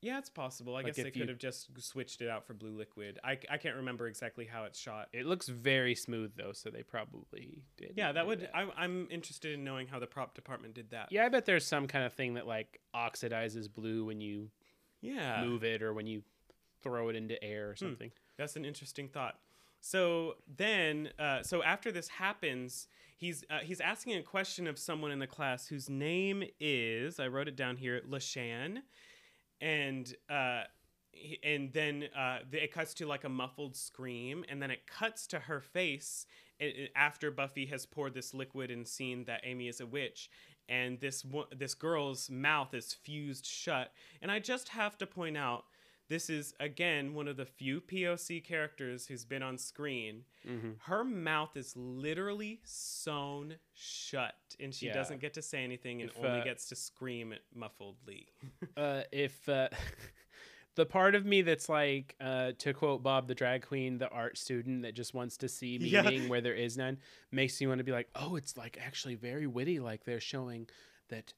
Yeah, it's possible. I Like guess they if you- could have just switched it out for blue liquid. I, I can't remember exactly how it's shot. It looks very smooth though, so they probably did. Yeah, that would. I, I'm interested in knowing how the prop department did that. yeah, I bet there's some kind of thing that like oxidizes blue when you Yeah. move it or when you throw it into air or Hmm. something. That's an interesting thought. So then, uh, so after this happens, he's uh, he's asking a question of someone in the class whose name is I wrote it down here, Lashan, and uh, and then uh, it cuts to like a muffled scream, and then it cuts to her face after Buffy has poured this liquid and seen that Amy is a witch. And this this girl's mouth is fused shut, and I just have to point out this is again one of the few POC characters who's been on screen. Mm-hmm. Her mouth is literally sewn shut, and she Yeah. doesn't get to say anything and If, only uh, gets to scream muffledly. uh, if uh, the part of me that's like, uh, to quote Bob the drag queen, the art student that just wants to see Yeah. meaning where there is none, makes me want to be like, oh, it's like actually very witty. Like they're showing that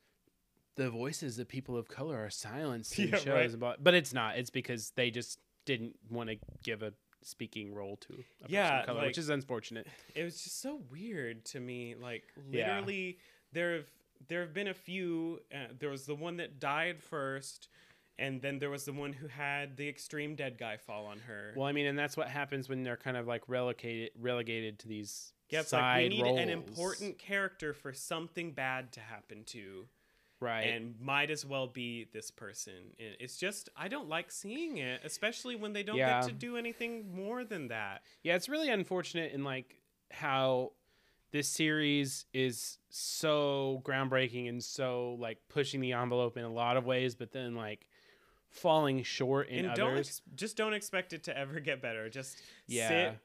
the voices of people of color are silenced in Yeah, shows, right. blah- but it's not. It's because they just didn't want to give a speaking role to a person Yeah, of color, like- which is unfortunate. it was just so weird to me. Like Yeah. literally, there have there have been a few. Uh, there was the one that died first, and then there was the one who had the extreme dead guy fall on her. Well, I mean, and that's what happens when they're kind of like relegated relegated to these yeah, it's side like we need roles. an important character for something bad to happen to. Right. and might as well be this person. And It's just I don't like seeing it, especially when they don't Yeah. get to do anything more than that. Yeah, it's really unfortunate in like how this series is so groundbreaking and so like pushing the envelope in a lot of ways, but then like falling short in and don't others. ex- just don't expect it to ever get better. Just Yeah. sit,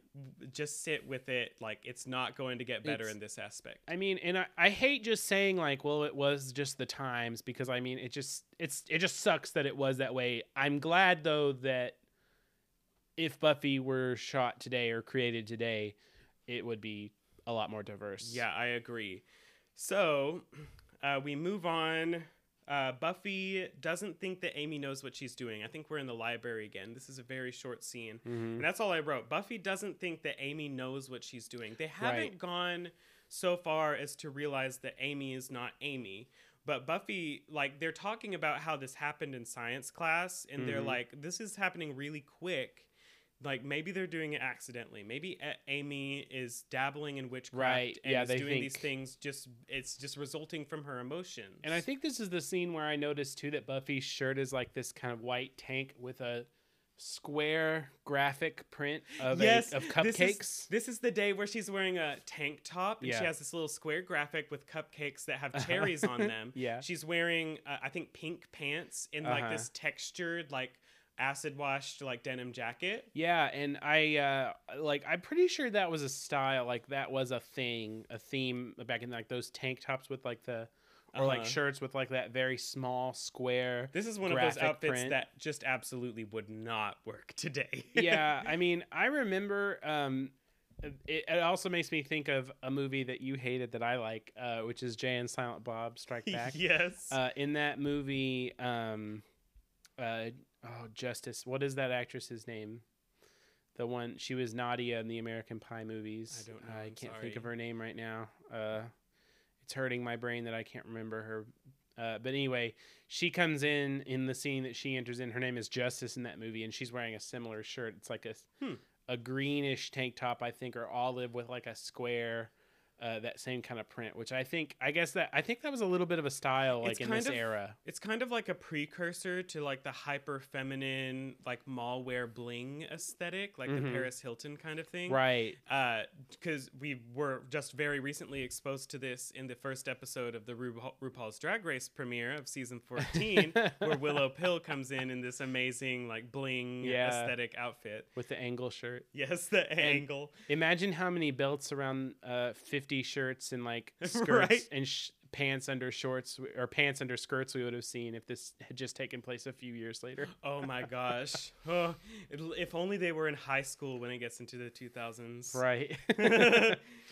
just sit with it. Like it's not going to get better It's- in this aspect. I mean, and I, I hate just saying like, well, it was just the times because I mean, it just it's it just sucks that it was that way. I'm glad though that if Buffy were shot today or created today, it would be a lot more diverse. Yeah, I agree. So uh, we move on. Uh, Buffy doesn't think that Amy knows what she's doing. I think we're in the library again. This is a very short scene. Mhm. And that's all I wrote. Buffy doesn't think that Amy knows what she's doing. They haven't Right. gone so far as to realize that Amy is not Amy. But Buffy, like, they're talking about how this happened in science class, and they're Mhm. like, this is happening really quick. Like, maybe they're doing it accidentally. Maybe A- Amy is dabbling in witchcraft Right, and yeah, is doing these things just, it's just resulting from her emotions. And I think this is the scene where I noticed too that Buffy's shirt is like this kind of white tank with a square graphic print of yes, a, of this is- cupcakes. This is, the day where she's wearing a tank top and she has this little square graphic with cupcakes that have cherries on them. Yeah. She's wearing, uh, I think, pink pants in like Uh-huh. this textured, like acid washed, like denim jacket. Yeah, and I uh like I'm pretty sure that was a style, like that was a thing, a theme back in like those tank tops with like the or like Uh-huh. shirts with like that very small square. This is one of those outfits print. that just absolutely would not work today. yeah, I mean, I remember um it, it also makes me think of a movie that you hated that I like, uh, which is Jay and Silent Bob Strike Back. yes. Uh, in that movie, um, uh, oh, Justice. What is that actress's name? The one she was Nadia in the American Pie movies. I don't know, I I'm can't think of her name right now. Uh, it's hurting my brain that I can't remember her. Uh, but anyway, she comes in in the scene that she enters in. Her name is Justice in that movie, and she's wearing a similar shirt. It's like a Hmm. a greenish tank top, I think, or olive with like a square uh, that same kind of print, which I think I guess that I think that was a little bit of a style like It's in this of- era. It's kind of like a precursor to like the hyper feminine, like malware bling aesthetic, like Mhm. the Paris Hilton kind of thing. Right. because we were just very recently exposed to this in the first episode of the Ru- RuPaul's Drag Race premiere of season 14, where Willow Pill comes in in this amazing, like, bling Yeah. aesthetic outfit. With the angle shirt. Yes, the angle. Imagine how many belts around uh, 50 shirts and like skirts Right. and sh- pants under shorts or pants under skirts we would have seen if this had just taken place a few years later. Oh my gosh. Oh, if only they were in high school when it gets into the 2000s. Right.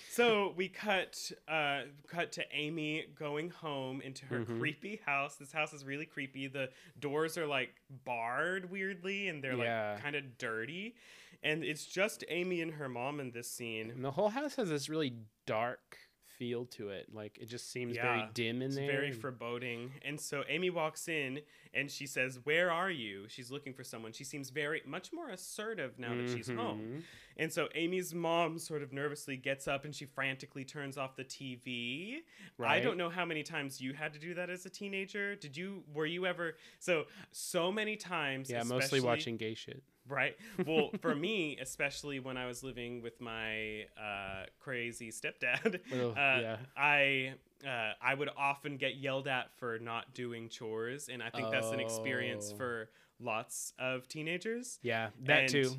so we cut uh, cut to Amy going home into her Mhm. creepy house. This house is really creepy. The doors are like barred weirdly, and they're Yeah. like kind of dirty. And it's just Amy and her mom in this scene. and the whole house has this really dark feel to it. Like it just seems Yeah. very dim in It's there. very foreboding. And so Amy walks in and she says, "Where are you?" She's looking for someone. She seems very much more assertive now that she's home. Mhm. And so Amy's mom sort of nervously gets up and she frantically turns off the TV. I don't know how many times you had to do that as a teenager. Did you were you ever so so many times Yeah, mostly watching gay shit. Right well for me especially when i was living with my uh, crazy stepdad Ugh, uh, yeah. i uh, i would often get yelled at for not doing chores and i think that's an experience Oh. for lots of teenagers Yeah, that and too.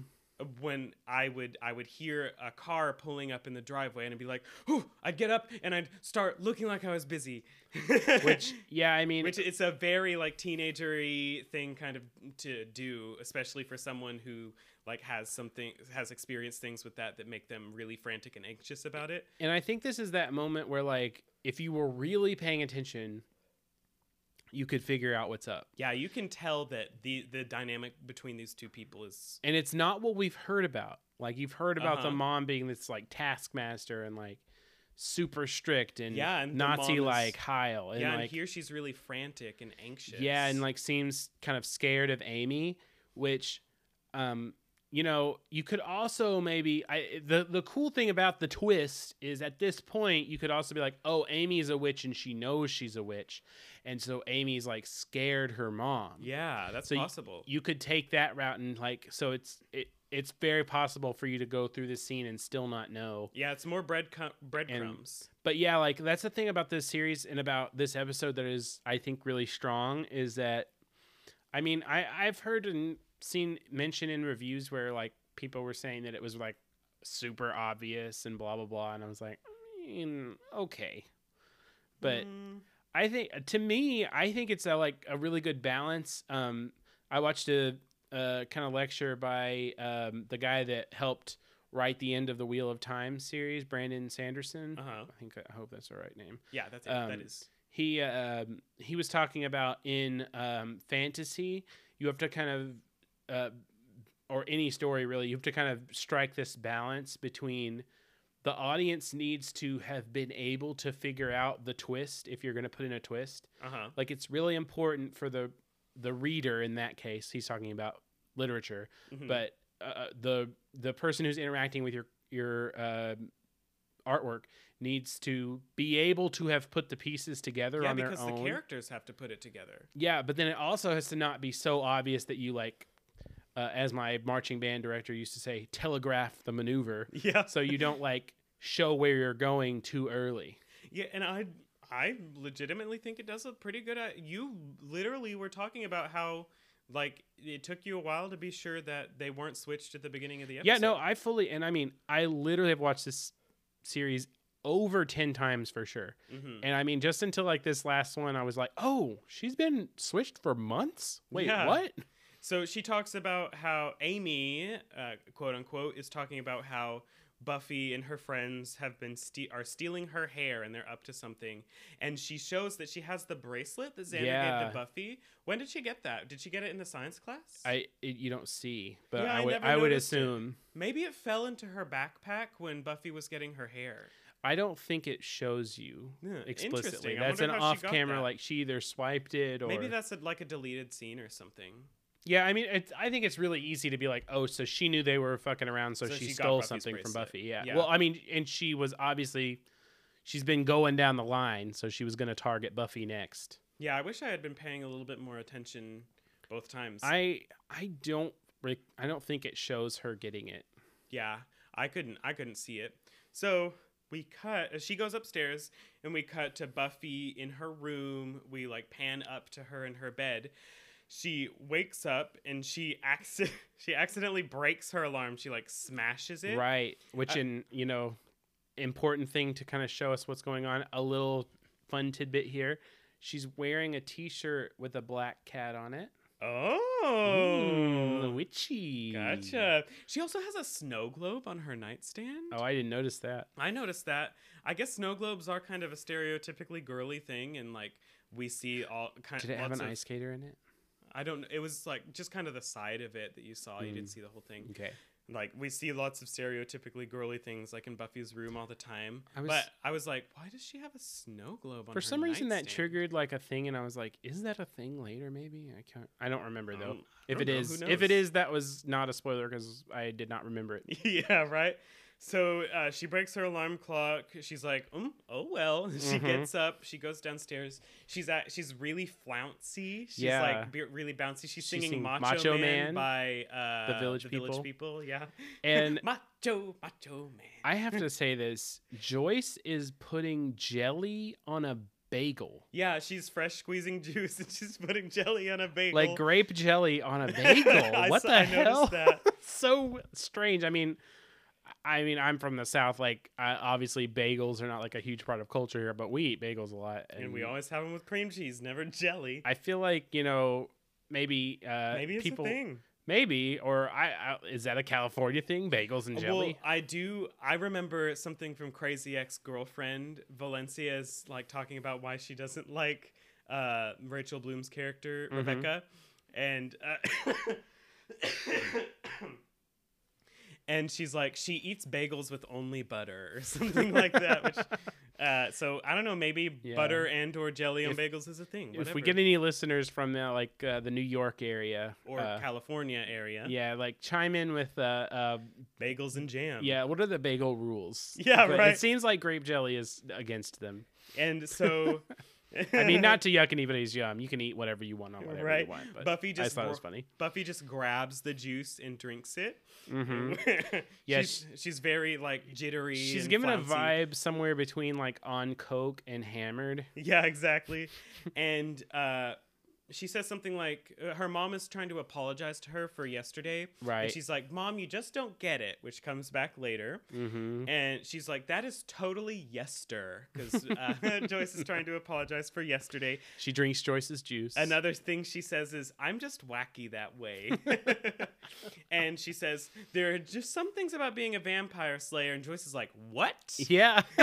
When I would I would hear a car pulling up in the driveway and I'd be like, "Whew," I'd get up and I'd start looking like I was busy. Which yeah, I mean which it's a very like teenagery thing kind of to do, especially for someone who like has something has experienced things with that that make them really frantic and anxious about it. And I think this is that moment where, like, if you were really paying attention, you could figure out what's up. Yeah, you can tell that the the dynamic between these two people is And it's not what we've heard about. Like, you've heard about the Uh-huh. mom being this, like, taskmaster and, like, super strict and Yeah, and Nazi like Heil. And, yeah, and like, here she's really frantic and anxious. yeah, and, like, seems kind of scared of Amy, which, um, you know, you could also maybe I the the cool thing about the twist is at this point you could also be like, oh, Amy's a witch and she knows she's a witch, and so Amy's like scared her mom. yeah, that's So possible. You could take that route and like so it's it it's very possible for you to go through this scene and still not know. yeah, it's more bread breadcrumbs. But yeah, like that's the thing about this series and about this episode that is I think really strong is that I mean, I I've heard and seen mention in reviews where like people were saying that it was like super obvious and blah blah blah and I was like, I mean, okay. But Mm, I think to me, I think it's a like a really good balance. Um, I watched a, a kind of lecture by um, the guy that helped write the end of the Wheel of Time series, Brandon Sanderson. uh-huh. I think I hope that's the right name. Yeah, that's it. Um, that is. He um, he was talking about in um, fantasy, you have to kind of uh, or any story really, you have to kind of strike this balance between the audience needs to have been able to figure out the twist if you're going to put in a twist Uh-huh. like it's really important for the the reader in that case he's talking about literature Mhm. but uh, the the person who's interacting with your your uh, artwork needs to be able to have put the pieces together yeah, on their because the characters have to put it together. yeah but then it also has to not be so obvious that you like uh, as my marching band director used to say telegraph the maneuver Yeah. so you don't like show where you're going too early Yeah, and I I legitimately think it does a pretty good. uh, You literally were talking about how like it took you a while to be sure that they weren't switched at the beginning of the episode. Yeah, no, I fully and I mean, I literally have watched this series over 10 times for sure. Mhm. And I mean, just until like this last one, I was like, "Oh, she's been switched for months?" Wait, Yeah. what? So she talks about how Amy, uh, quote unquote, is talking about how Buffy and her friends have been ste- are stealing her hair and they're up to something. And she shows that she has the bracelet that Xander gave to Buffy. When did she get that? Did she get it in the science class? I it, you don't see, but Yeah, I I would I would noticed it. assume. Maybe it fell into her backpack when Buffy was getting her hair. I don't think it shows you Yeah, explicitly. That's an wonder how she got off-camera that. like she either swiped it or Maybe that's a, like a deleted scene or something. Yeah, I mean, it's, I think it's really easy to be like, oh, so she knew they were fucking around, so, So she, she stole something from. Buffy. Yeah. Yeah. Well, I mean, and she was obviously she's been going down the line, so she was gonna target Buffy next. Yeah, I wish I had been paying a little bit more attention both times. I I don't I don't think it shows her getting it. yeah, I couldn't I couldn't see it. So we cut uh, she goes upstairs and we cut to Buffy in her room. We like pan up to her in her bed. She wakes up and she acci- she accidentally breaks her alarm. She like smashes it. Right, which I- in you know important thing to kind of show us what's going on. A little fun tidbit here. She's wearing a T-shirt with a black cat on it. Oh. Ooh, witchy. Gotcha. She also has a snow globe on her nightstand. Oh, I didn't notice that. I noticed that. I guess snow globes are kind of a stereotypically girly thing, and like we see all kind. Did it have an of- ice skater in it? I don't. It was like just kind of the side of it that you saw. You Mm. didn't see the whole thing. Okay. Like we see lots of stereotypically girly things, like in Buffy's room all the time. I was- but I was like, why does she have a snow globe on? For some reason, that triggered like a thing, and I was like, "Is that a thing later? Maybe I can't. I don't remember though. Um, I if it know, is, if it is, that was not a spoiler because I did not remember it. yeah, right. So uh, she breaks her alarm clock. She's like, mm, "Oh well." She Mhm. gets up. She goes downstairs. She's at. She's really flouncy. She's Yeah. like be- really bouncy. She's She's singing Macho, Macho Man, Man, by uh, The Village Village People. People. Yeah. And Macho Macho Man. I have to say this: Joyce is putting jelly on a bagel, yeah, she's fresh squeezing juice and she's putting jelly on a bagel. like grape jelly on a bagel. What saw- the I hell? so strange. I mean. I mean, I'm from the south. Like, uh, obviously, bagels are not like a huge part of culture here, but we eat bagels a lot. and we always have them with cream cheese, never jelly. I feel like you know maybe uh, Maybe it's people a thing. maybe or I, I is that a California thing? Bagels and jelly. Well, I do. I remember something from Crazy Ex Girlfriend. Valencia is like talking about why she doesn't like uh, Rachel Bloom's character Mhm. Rebecca, and uh, and she's like she eats bagels with only butter or something like that. Which, uh, so I don't know. Maybe Yeah. butter and or jelly on bagels is a thing. if we get any listeners from the, like uh, the New York area or uh, California area, yeah, like chime in with uh, uh bagels and jam. yeah, what are the bagel rules? Yeah, But right. It seems like grape jelly is against them. and so. I mean, not to yuck anybody's yum. You can eat whatever you want on whatever Right. you want. But Buffy just I thought it was funny. Buffy just grabs the juice and drinks it. hmm Yeah, she's, she's very like jittery. She's given a vibe somewhere between like on coke and hammered. Yeah, exactly. and uh, she says something like uh, her mom is trying to apologize to her for yesterday. Right. And she's like, "Mom, you just don't get it," which comes back later. Mm-hmm. And she's like, "That is totally yester," because uh, Joyce is trying to apologize for yesterday. She drinks Joyce's juice. Another thing she says is, I'm just wacky that way. and she says, There are just some things about being a vampire slayer. And Joyce is like, What? Yeah.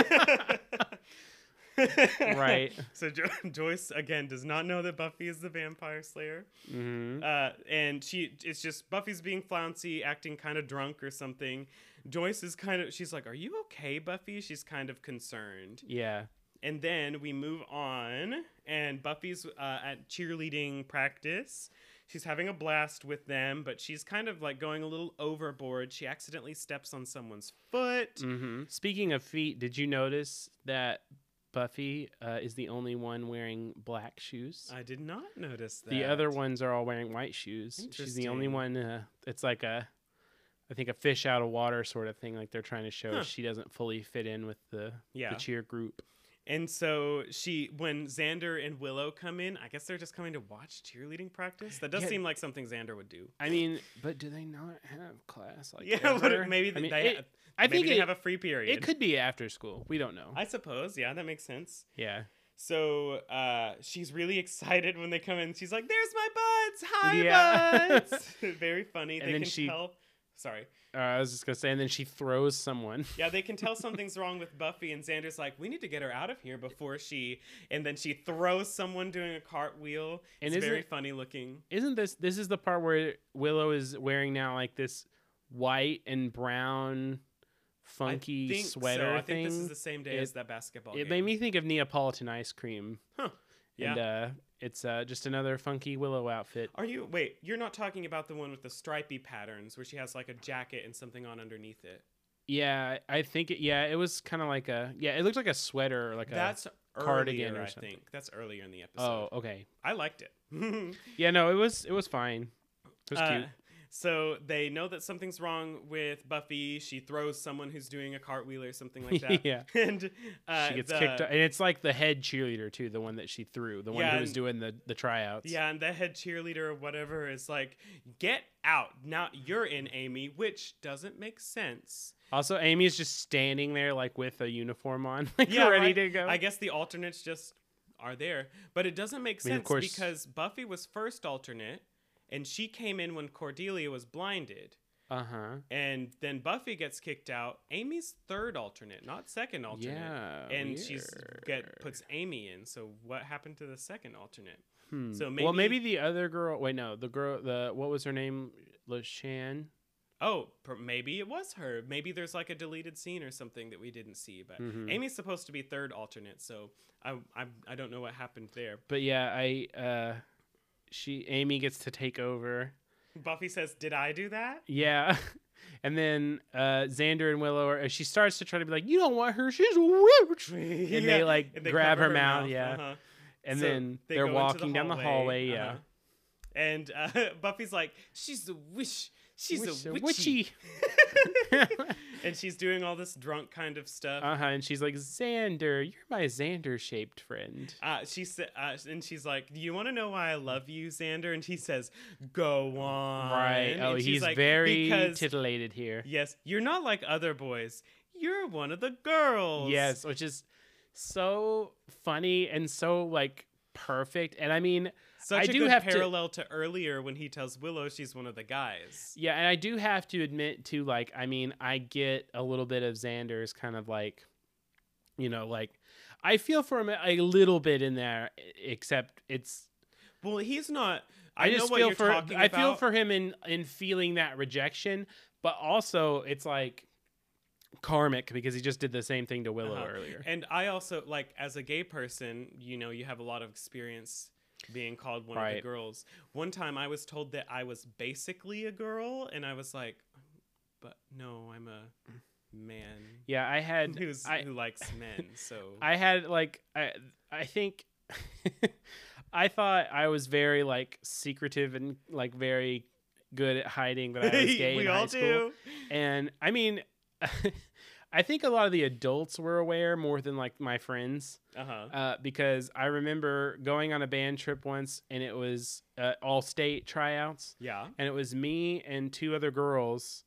Right. So jo- Joyce, again, does not know that Buffy is the vampire slayer. mm-hmm. Uh, and she, it's just Buffy's being flouncy, acting kind of drunk or something. Joyce is kind of, she's like, Are you okay, Buffy? She's kind of concerned. Yeah. And then we move on, and Buffy's uh, at cheerleading practice. She's having a blast with them, but she's kind of like going a little overboard. She accidentally steps on someone's foot. Mm-hmm. Speaking of feet, did you notice that Buffy uh, is the only one wearing black shoes? I did not notice that. the other ones are all wearing white shoes. She's the only one. Uh, it's like a, I think a fish out of water sort of thing. Like they're trying to show Huh. she doesn't fully fit in with the Yeah. the cheer group. And so she, when Xander and Willow come in, I guess they're just coming to watch cheerleading practice. That does Yeah. seem like something Xander would do. I mean, but do they not have class? Like yeah, maybe I mean, they. it- I think they it, have a free period. it could be after school. We don't know. I suppose. Yeah, that makes sense. yeah. So uh, she's really excited when they come in. She's like, "There's my buds! Hi, Yeah. buds!" Very funny. And they then can she- tell. Sorry. Uh, I was just gonna say, and then she throws someone. Yeah, they can tell something's wrong with Buffy, and Xander's like, "We need to get her out of here before she." And then she throws someone doing a cartwheel. And it's very it- funny looking. Isn't this this is the part where Willow is wearing now like this white and brown funky I think sweater so. I think thing? this is the same day It- as that basketball. it game. made me think of Neapolitan ice cream. Huh. Yeah. And uh, it's uh, just another funky Willow outfit. Are you wait? You're not talking about the one with the stripy patterns where she has like a jacket and something on underneath it. Yeah, I think it, yeah, it was kind of like a yeah, it looked like a sweater, or like That's a cardigan earlier, or I something. think. That's earlier in the episode. oh, okay, I liked it. yeah, no, it was it was fine. It was Uh, cute. So they know that something's wrong with Buffy. She throws someone who's doing a cartwheel or something like that. Yeah. and uh, she gets the- kicked, and it's like the head cheerleader too, the one that she threw, the one Yeah, who was and- doing the the tryouts. Yeah, and the head cheerleader or whatever is like, "Get out now! You're in Amy," which doesn't make sense. Also, Amy is just standing there like with a uniform on, like Yeah, ready right? to go. I guess the alternates just are there, but it doesn't make I mean, sense because Buffy was first alternate, and she came in when Cordelia was blinded. uh huh. And then Buffy gets kicked out. Amy's third alternate, not second alternate. Yeah. and she's get puts Amy in. So what happened to the second alternate? Hmm. so well, maybe maybe- the other girl. Wait, no, the girl. The what was her name? Lashan. Oh, maybe it was her. Maybe there's like a deleted scene or something that we didn't see. But Mhm. Amy's supposed to be third alternate, so I I, I don't know what happened there. But yeah, I uh, she Amy gets to take over. Buffy says, "Did I do that?" Yeah. And then uh, Xander and Willow, are, she starts to try to be like, "You don't want her; she's a witch." and they, like, grab her mouth, yeah. uh-huh. And So then they into walking down the hallway. Yeah, uh-huh. And uh, Buffy's like, "She's a wish. She's Witch- a uh, witchy." And she's doing all this drunk kind of stuff. uh huh. And she's like, "Xander, you're my Xander-shaped friend." Uh, she said, uh, and she's like, "Do you want to know why I love you, Xander?" And he says, "Go on." Right. Oh, he's like, very titillated here. yes, you're not like other boys. You're one of the girls. Yes, which is so funny and so like perfect. And I mean, such I do have parallel to... earlier when he tells Willow she's one of the guys. yeah, and I do have to admit to like, I mean, I get a little bit of Xander's kind of like, you know, like I feel for him a little bit in there, except it's Well, he's not. I, I, just feel for I feel for him in in feeling that rejection, but also it's like karmic because he just did the same thing to Willow Uh-huh. earlier. And I also like as a gay person, you know, you have a lot of experience being called one of the girls. One time I was told that I was basically a girl and I was like, but no, I'm a man Yeah, I had who's I, who likes men. So I had like I I think I thought I was very like secretive and like very good at hiding that I was gay we in all high school. do. And I mean I think a lot of the adults were aware more than like my friends. Uh-huh. uh, because I remember going on a band trip once, and it was uh, all state tryouts, Yeah. and it was me and two other girls,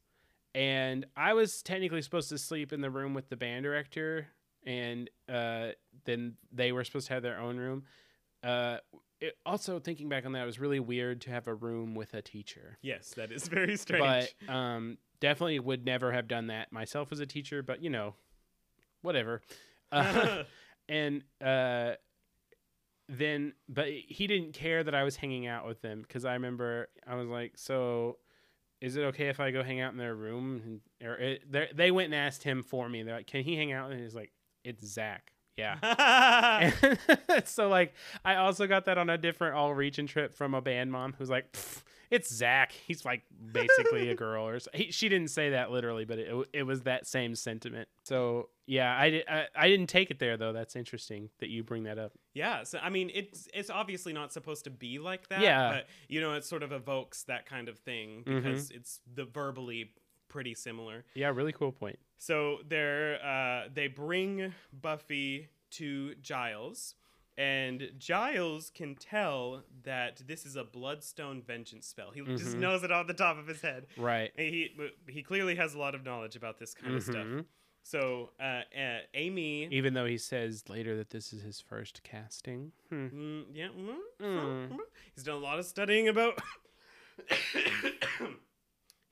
and I was technically supposed to sleep in the room with the band director, and uh, then they were supposed to have their own room. It, also, thinking back on that, it was really weird to have a room with a teacher. Yes, that is very strange. But um, definitely would never have done that myself as a teacher. But you know, whatever. Uh, and uh then but he didn't care that I was hanging out with them because I remember I was like, so is it okay if I go hang out in their room? And, or it, they they went and asked him for me. They're like, can he hang out? And he's like, it's Zach. Yeah. So like I also got that on a different all region trip from a band mom who's like, it's Zach. He's like basically a girl, or so. he, she didn't say that literally, but it, it was that same sentiment. So yeah, I, did, I I didn't take it there though. That's interesting that you bring that up. Yeah, so I mean, it's it's obviously not supposed to be like that. Yeah. but you know, it sort of evokes that kind of thing Mhm. because it's the verbally pretty similar. Yeah, really cool point. So they're uh, they bring Buffy to Giles, and Giles can tell that this is a Bloodstone vengeance spell. He just Mhm. knows it off the top of his head. Right. And he he clearly has a lot of knowledge about this kind of stuff. So uh, uh, Amy. Even though he says later that this is his first casting. Hmm. Mm, yeah, Mm. mm. he's done a lot of studying about.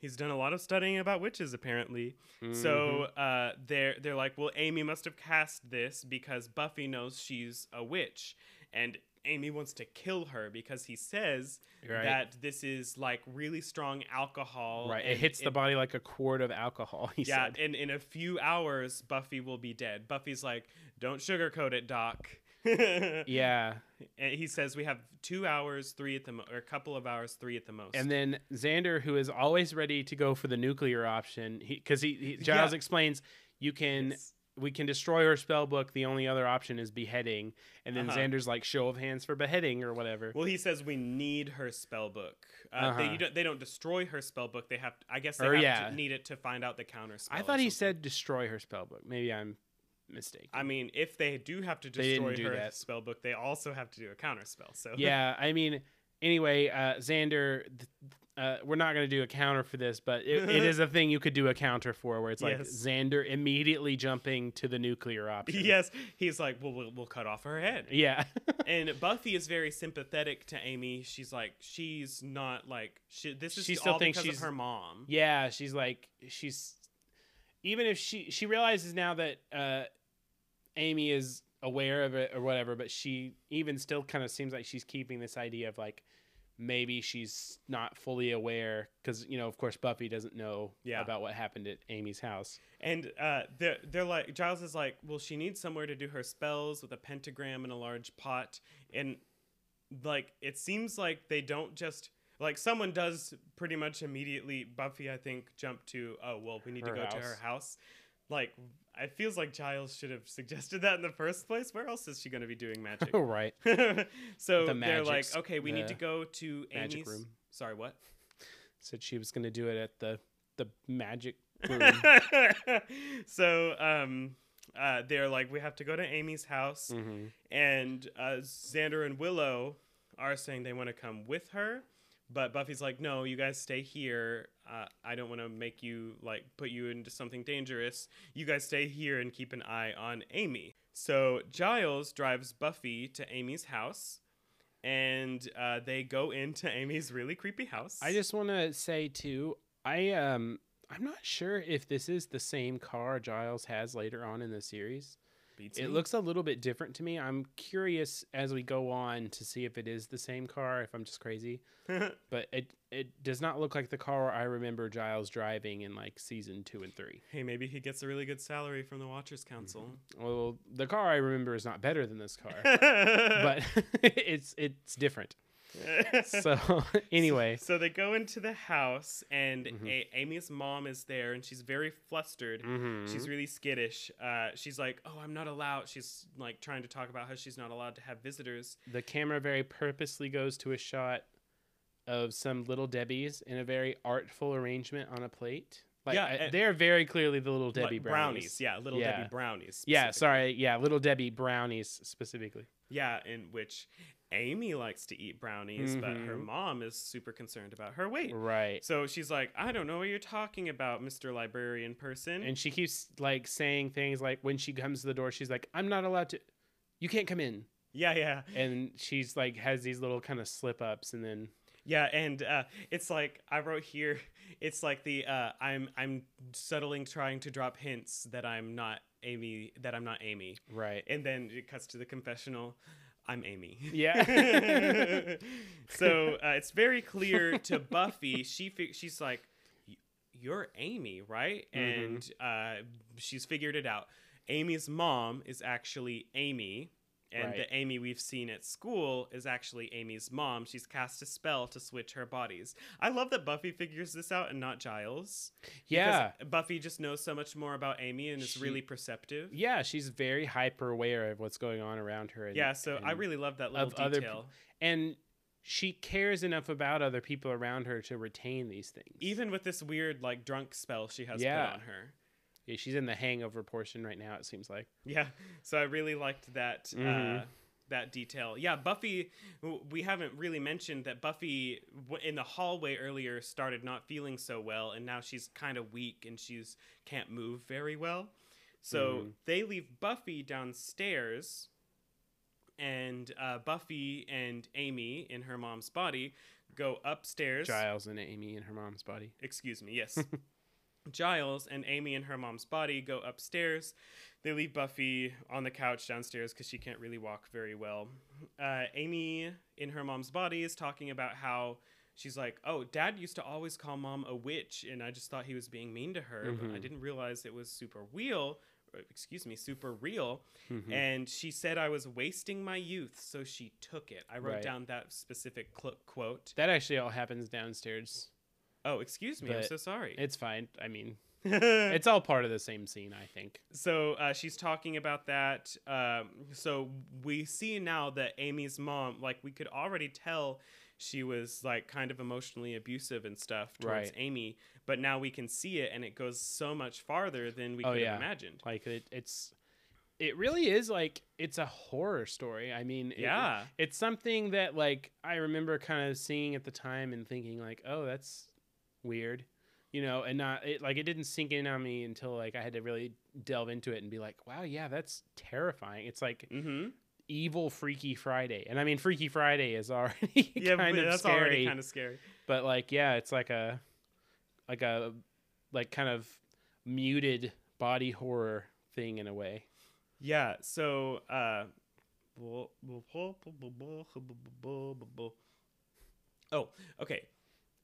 he's done a lot of studying about witches, apparently. So Mm-hmm. uh, they're they're like, well, Amy must have cast this because Buffy knows she's a witch, and Amy wants to kill her because he says Right. that this is like really strong alcohol. right. It hits the body like a quart of alcohol. He yeah, said. and in a few hours, Buffy will be dead. Buffy's like, don't sugarcoat it, Doc. Yeah. And he says we have two hours, three at the mo- or a couple of hours, three at the most. And then Xander, who is always ready to go for the nuclear option, because he, he, Giles Yeah. explains you can Yes. we can destroy her spell book. The only other option is beheading. And then Uh-huh. Xander's like show of hands for beheading or whatever. Well, he says we need her spell book. Uh, they, Uh-huh. you don't, they don't destroy her spell book. They have, I guess, they Or, have yeah. to need it to find out the counter spell. I thought he said destroy her spell book. Maybe I'm mistaken. I mean, if they do have to destroy do her that. spell book, they also have to do a counter spell. So yeah, I mean, anyway, uh, Xander, th- uh, we're not going to do a counter for this, but it, it is a thing you could do a counter for where it's like Yes. Xander immediately jumping to the nuclear option. yes, he's like, well, we'll, we'll cut off her head. Yeah. and Buffy is very sympathetic to Amy. She's like, she's not like, she, this is She still all thinks because she's- of her mom. yeah, she's like, she's, even if she, she realizes now that uh, Amy is aware of it or whatever, but she even still kind of seems like she's keeping this idea of like, maybe she's not fully aware because you know of course buffy doesn't know Yeah. about what happened at amy's house And uh, they're, they're like, Giles is like, well, she needs somewhere to do her spells with a pentagram and a large pot. And like, it seems like they don't just, like, someone does pretty much immediately, Buffy, I think, jump to, oh, well, we need Her to go to her house. house. Like, it feels like Giles should have suggested that in the first place. Where else is she going to be doing magic? oh right so The they're like, okay, we need to go to magic Amy's. room. Sorry, what? said she was going to do it at the the magic room so um uh they're like we have to go to amy's house Mhm. and uh xander and willow are saying they want to come with her but buffy's like no you guys stay here. Uh, i don't want to make you like put you into something dangerous. You guys stay here and keep an eye on amy. So giles drives buffy to amy's house and uh, they go into amy's really creepy house. I just want to say too i um i'm not sure if this is the same car giles has later on in the series Beats it me. looks a little bit different to me. I'm curious as we go on to see if it is the same car if i'm just crazy. But it it does not look like the car i remember giles driving in like season two and three. Hey, maybe he gets a really good salary from the Watchers Council. Mm-hmm. well the car i remember is not better than this car. But but it's it's different so anyway so they go into the house, and Mhm. A- Amy's mom is there, and she's very flustered. mhm. She's really skittish. Uh, she's like, "Oh, I'm not allowed." She's like trying to talk about how she's not allowed to have visitors. the camera very purposely goes to a shot of some little Debbie's in a very artful arrangement on a plate. Like Yeah, I- they're very clearly the little Like Debbie brownies. yeah, little Yeah. Debbie brownies. Yeah, sorry. Yeah, little Debbie brownies specifically. Yeah, in which Amy likes to eat brownies, but her Mhm. mom is super concerned about her weight. Right. So she's like, "I don't know what you're talking about, Mr. Librarian person." And she keeps like saying things like when she comes to the door, she's like, "I'm not allowed to. You can't come in." yeah, yeah. And she's like has these little kind of slip ups, and then Yeah, and uh, it's like I wrote here. It's like the uh, I'm I'm subtly trying to drop hints that I'm not Amy. That I'm not Amy. right. And then it cuts to the confessional. I'm Amy. Yeah. so uh, it's very clear to Buffy. She fi- she's like, "Y- "You're Amy, right?" Mhm. And uh, she's figured it out. Amy's mom is actually Amy. And Right. the Amy we've seen at school is actually Amy's mom. She's cast a spell to switch her bodies. I love that Buffy figures this out and not Giles. because Yeah. Buffy just knows so much more about Amy and is She- really perceptive. Yeah, she's very hyper aware of what's going on around her. And, Yeah, so I really love that little of other detail. and she cares enough about other people around her to retain these things. Even with this weird like drunk spell she has Yeah. put on her. Yeah, she's in the hangover portion right now. It seems like. Yeah, so I really liked that uh, Mhm. that detail. Yeah, Buffy. We haven't really mentioned that Buffy in the hallway earlier started not feeling so well, and now she's kind of weak and she's can't move very well. So Mhm. they leave Buffy downstairs, and uh, Buffy and Amy in her mom's body go upstairs. Giles and Amy in her mom's body. excuse me, yes. Giles and Amy and her mom's body go upstairs. They leave Buffy on the couch downstairs because she can't really walk very well. Uh, Amy in her mom's body is talking about how she's like, Oh, dad used to always call mom a witch, and I just thought he was being mean to her, but I Mhm. didn't realize it was super real. excuse me, super real. Mhm. And she said I was wasting my youth, so she took it. I wrote Right. down that specific cl- quote. that actually all happens downstairs. Oh, excuse me, I'm so sorry. It's fine. I mean, it's all part of the same scene, I think. so uh, she's talking about that. Um, so we see now that Amy's mom, like we could already tell she was like kind of emotionally abusive and stuff towards Right. Amy, but now we can see it and it goes so much farther than we Oh, could yeah. have imagined. Like it, it's, it really is like it's a horror story. I mean, it- Yeah. it's something that like I remember kind of seeing at the time and thinking like, oh, that's weird, you know, and not it like it didn't sink in on me until like I had to really delve into it and be like, wow, yeah, that's terrifying. It's like Mm-hmm. evil Freaky Friday, and I mean Freaky Friday is already Yeah, kind of that's scary, already kind of scary. but like yeah, it's like a like a like kind of muted body horror thing in a way. Yeah. So, uh, oh, okay.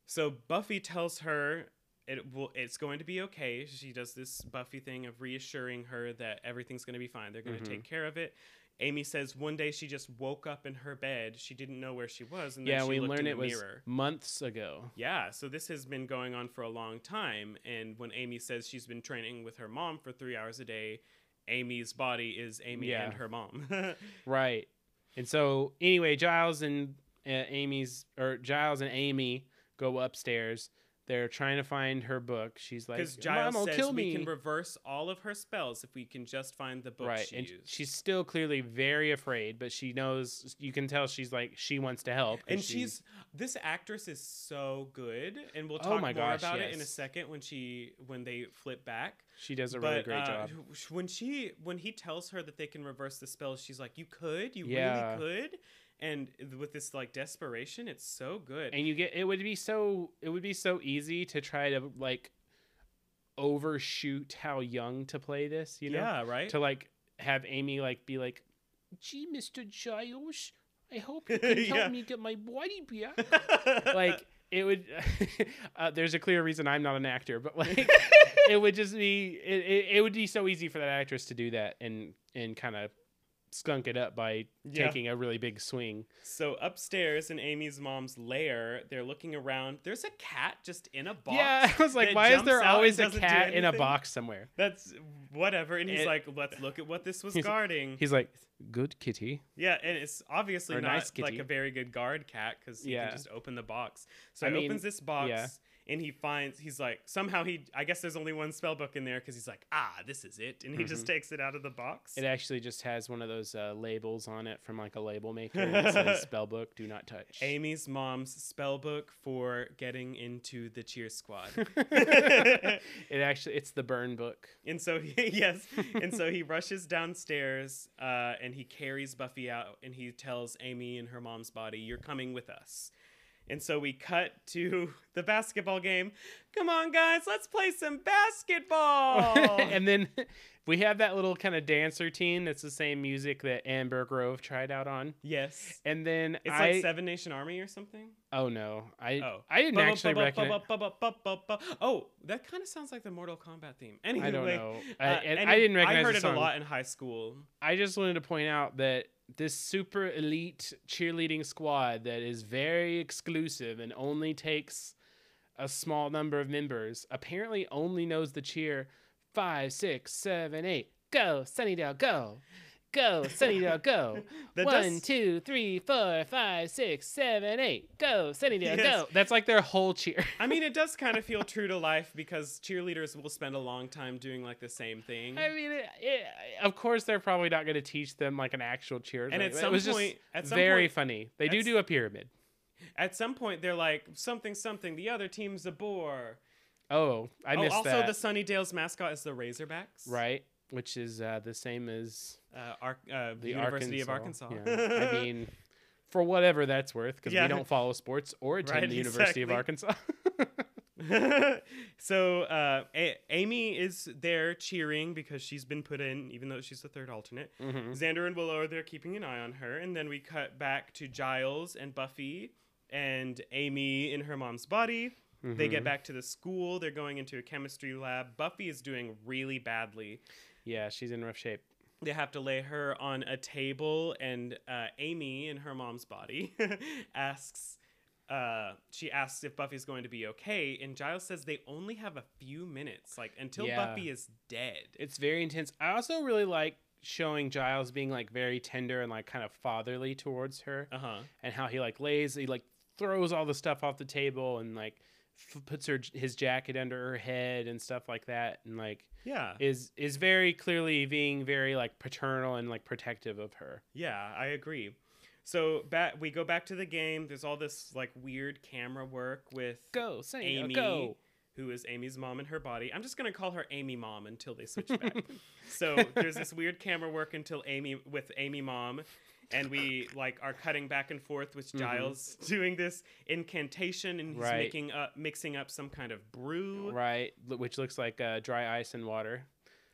So Buffy tells her it will. It's going to be okay. She does this Buffy thing of reassuring her that everything's going to be fine. They're going to Mhm. take care of it. Amy says one day she just woke up in her bed. She didn't know where she was, and then yeah, we learned it was mirror. months ago. Yeah, so this has been going on for a long time. And when Amy says she's been training with her mom for three hours a day, Amy's body is Amy Yeah. and her mom. Right. And so anyway, Giles and uh, Amy's or Giles and Amy go upstairs. They're trying to find her book. She's like, Because Giles "Mom will says kill we me." can reverse all of her spells if we can just find the book right, she and used. she's still clearly very afraid, but she knows. You can tell she's like she wants to help. and she- she's this actress is so good, and we'll Oh talk my more gosh, about it in a second when she when they flip back. she does a really but great uh, job. when she when he tells her that they can reverse the spells, she's like, "You could, you Yeah. really could." And with this like desperation, it's so good. And you get it would be so it would be so easy to try to like overshoot how young to play this. You know, yeah, right. to like have Amy like be like, "Gee, Mister Giles, I hope you can help Yeah. me get my body back." like it would. uh, there's a clear reason I'm not an actor, but like it would just be it, it, it would be so easy for that actress to do that and and kind of skunk it up by Yeah. taking a really big swing. So upstairs in Amy's mom's lair, they're looking around. There's a cat just in a box. yeah, I was like, why is there always a cat in a box somewhere? That's whatever. And he's It- like, let's look at what this was He's- guarding. He's like, good kitty. Yeah, and it's obviously Or not nice like a very good guard cat because he Yeah. can just open the box. So I he mean, opens this box yeah. And he finds he's like somehow he I guess there's only one spell book in there because he's like ah this is it and he just takes it out of the box. Mm-hmm. It actually just has one of those uh, labels on it from like a label maker that says spellbook, do not touch. Amy's mom's spell book for getting into the cheer squad. it actually it's the burn book. And so he, yes, and so he rushes downstairs uh, and he carries Buffy out and he tells Amy in her mom's body, "You're coming with us." And so we cut to the basketball game. Come on, guys, let's play some basketball. and then we have that little kind of dance routine. That's the same music that Amber Grove tried out on. yes, And then it's I like Seven Nation Army or something. oh no, I Oh, I didn't actually recognize. Oh, that kind of sounds like the Mortal Kombat theme. Anyway, I don't know. I, uh, and I didn't recognize it. I heard it song. a lot in high school. I just wanted to point out that this super elite cheerleading squad that is very exclusive and only takes a small number of members apparently only knows the cheer five, six, seven, eight. Go, Sunnydale, go. Go, Sunnydale, go. That One, does- two, three, four, five, six, seven, eight. Go, Sunnydale, Yes. go. That's like their whole cheer. I mean, it does kind of feel true to life because cheerleaders will spend a long time doing like the same thing. I mean, it, it, of course, they're probably not going to teach them like an actual cheer. And at some it was just point- at some very point- funny. They do do a pyramid. At some point, they're like something, something. The other team's a boar. Oh, I oh, missed also that. Also, the Sunnydale's mascot is the Razorbacks. right, which is uh, the same as Uh, Ar- uh, the University of Arkansas. Yeah. I mean, for whatever that's worth, because Yeah. we don't follow sports or attend Right, the University of. Arkansas. so uh, A- Amy is there cheering because she's been put in, even though she's the third alternate. Mhm. Xander and Willow are there keeping an eye on her, and then we cut back to Giles and Buffy and Amy in her mom's body. They get Mhm. back to the school. They're going into a chemistry lab. Buffy is doing really badly. Yeah, she's in rough shape. They have to lay her on a table, and uh, Amy, in her mom's body, asks. Uh, she asks if Buffy's going to be okay, and Giles says they only have a few minutes, like until Yeah. Buffy is dead. It's very intense. I also really like showing Giles being like very tender and like kind of fatherly towards her, Uh huh. and how he like lays, he like throws all the stuff off the table and like puts her his jacket under her head and stuff like that, and like Yeah. is is very clearly being very like paternal and like protective of her. Yeah, I agree. So back we go back to the game. There's all this like weird camera work with Go, say Amy, go. who is Amy's mom in her body. I'm just gonna call her Amy Mom until they switch back. so there's this weird camera work until Amy with Amy Mom, and we like are cutting back and forth with Mhm. Giles doing this incantation and he's Right. making up mixing up some kind of brew. Right, which looks like uh, dry ice and water.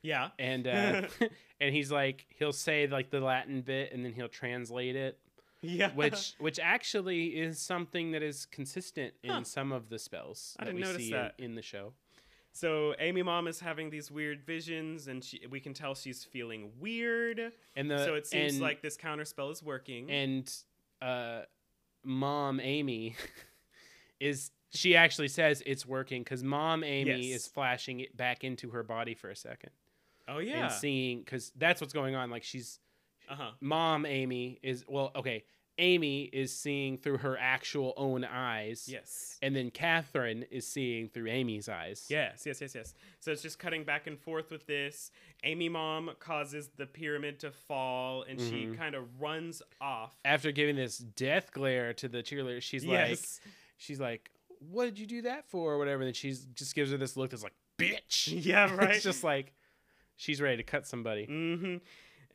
Yeah. and uh, and he's like he'll say like the Latin bit and then he'll translate it, Yeah. which which actually is something that is consistent in Huh. some of the spells I that we see in the show. So Amy Mom is having these weird visions, and she, we can tell she's feeling weird. And the so it seems and, like this counter spell is working. and uh, mom Amy is she actually says it's working because mom Amy Yes. is flashing it back into her body for a second oh yeah. and seeing because that's what's going on like she's Uh huh. mom Amy is well okay Amy is seeing through her actual own eyes Yes. and then Catherine is seeing through Amy's eyes. Yes, yes, yes, yes. So it's just cutting back and forth with this. Amy Mom causes the pyramid to fall, and she Mhm. kind of runs off. After giving this death glare to the cheerleader, she's like, she's like, "What did you do that for?" or whatever. And then she's just gives her this look that's like, "Bitch." Yeah, right. it's just like she's ready to cut somebody. Mm-hmm.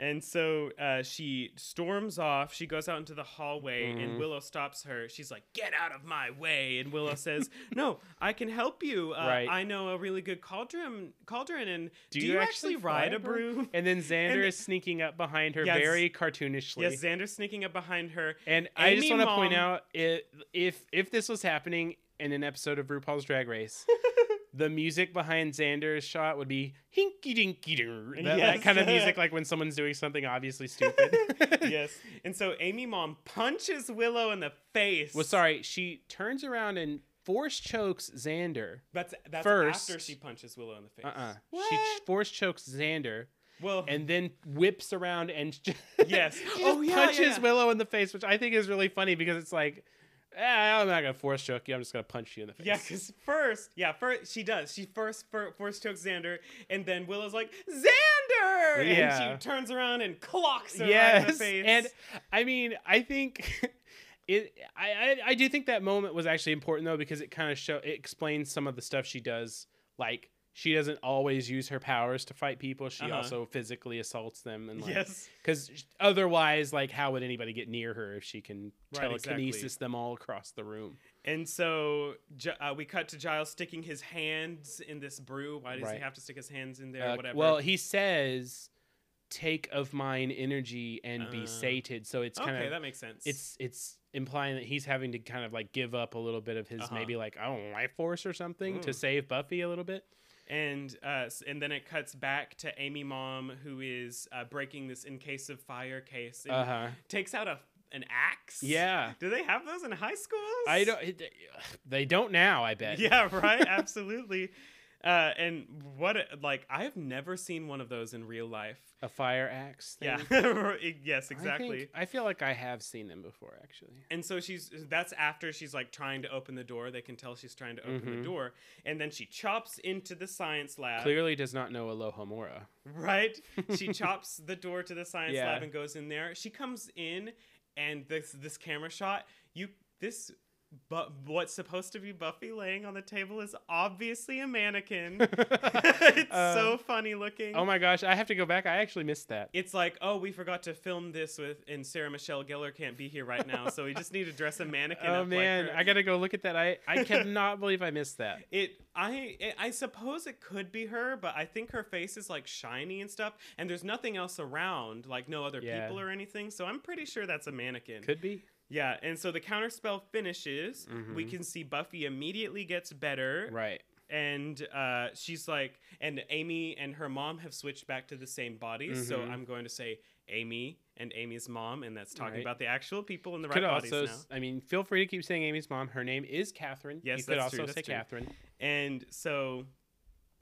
And so uh, she storms off. She goes out into the hallway, and Mhm. Willow stops her. She's like, "Get out of my way!" And Willow says, "No, I can help you. Uh, Right. I know a really good cauldron. Cauldron, and do, Do you, you actually, ride a broom?" broom?" And then Xander And- is sneaking up behind her Yes. very cartoonishly. yes, Xander's sneaking up behind her. And I just want to point out it, if if this was happening in an episode of RuPaul's Drag Race, the music behind Xander's shot would be hinky dinky doo. That, that kind of music, like when someone's doing something obviously stupid. yes. And so Amy Mom punches Willow in the face. Well, sorry, she turns around and force chokes Xander. That's that's First- after she punches Willow in the face. Uh uh What? She ch- force chokes Xander well, and then whips around and Yes. Oh, yeah, punches yeah. Willow in the face, which I think is really funny because it's like, eh, I'm not gonna force choke you. I'm just gonna punch you in the face. yeah, because first, yeah, first she does. She first fir- first chokes Xander, and then Willow's like Xander, Yeah. and she turns around and clocks her right in the face. and I mean, I think it. I, I I do think that moment was actually important though because it kind of show it explains some of the stuff she does. Like she doesn't always use her powers to fight people. She Uh-huh. also physically assaults them and like yes, because otherwise, like, how would anybody get near her if she can Right, telekinesis exactly. them all across the room? and so uh, we cut to Giles sticking his hands in this brew. Why does he have to stick his hands in there? Uh, Whatever. well, he says, "Take of mine energy and Uh, be sated." So it's kind okay, of that makes sense. it's it's implying that he's having to kind of like give up a little bit of his Uh-huh. maybe like I don't know, life force or something to Mm. save Buffy a little bit. And uh, and then it cuts back to Amy Mom, who is uh, breaking this in case of fire case, Uh huh. takes out a an axe. Yeah. Do they have those in high schools? I don't. They don't now. I bet. Yeah, right. Absolutely. Uh, and what like I've never seen one of those in real life. A fire axe. Thing. Yeah. yes, I exactly. think- I, feel like I have seen them before, actually. And so she's that's after she's like trying to open the door. They can tell she's trying to open Mhm. the door, and then she chops into the science lab. Clearly, does not know Alohomora. Right? She chops the door to the science Yeah. lab and goes in there. She comes in, and this this camera shot, you this. But what's supposed to be Buffy laying on the table is obviously a mannequin. it's Uh, so funny looking. Oh my gosh, I have to go back. I actually missed that. it's like, oh, we forgot to film this with, and Sarah Michelle Gellar can't be here right now, so we just need to dress a mannequin. Oh up man, like her. I gotta go look at that. I I cannot believe I missed that. It I it, I suppose it could be her, but I think her face is like shiny and stuff, and there's nothing else around, like no other Yeah. people or anything. So I'm pretty sure that's a mannequin. Could be. Yeah, and so the counterspell finishes. We Mhm. can see Buffy immediately gets better, Right. and uh, she's like, and Amy and her mom have switched back to the same bodies. So Mhm. I'm going to say Amy and Amy's mom, and that's talking Right. about the actual people in the right Could bodies now. I mean, feel free to keep saying Amy's mom. Her name is Catherine. Yes, you could also true, say true. Catherine. And so,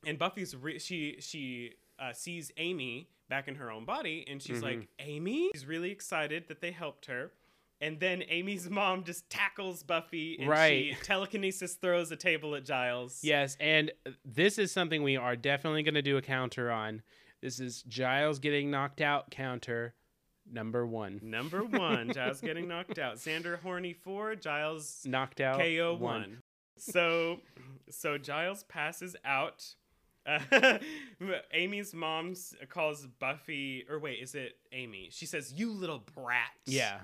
and Buffy's re- she she uh, sees Amy back in her own body, and she's Mhm. like, Amy. She's really excited that they helped her. And then Amy's mom just tackles Buffy, and Right. she telekinesis throws a table at Giles. Yes, and this is something we are definitely going to do a counter on. This is Giles getting knocked out counter number one. Number one, Giles getting knocked out. Xander horny four, Giles Knocked out KO one. one. So, so Giles passes out. Uh, Amy's mom calls Buffy, or wait, is it Amy? She says, "You little brat." Yeah,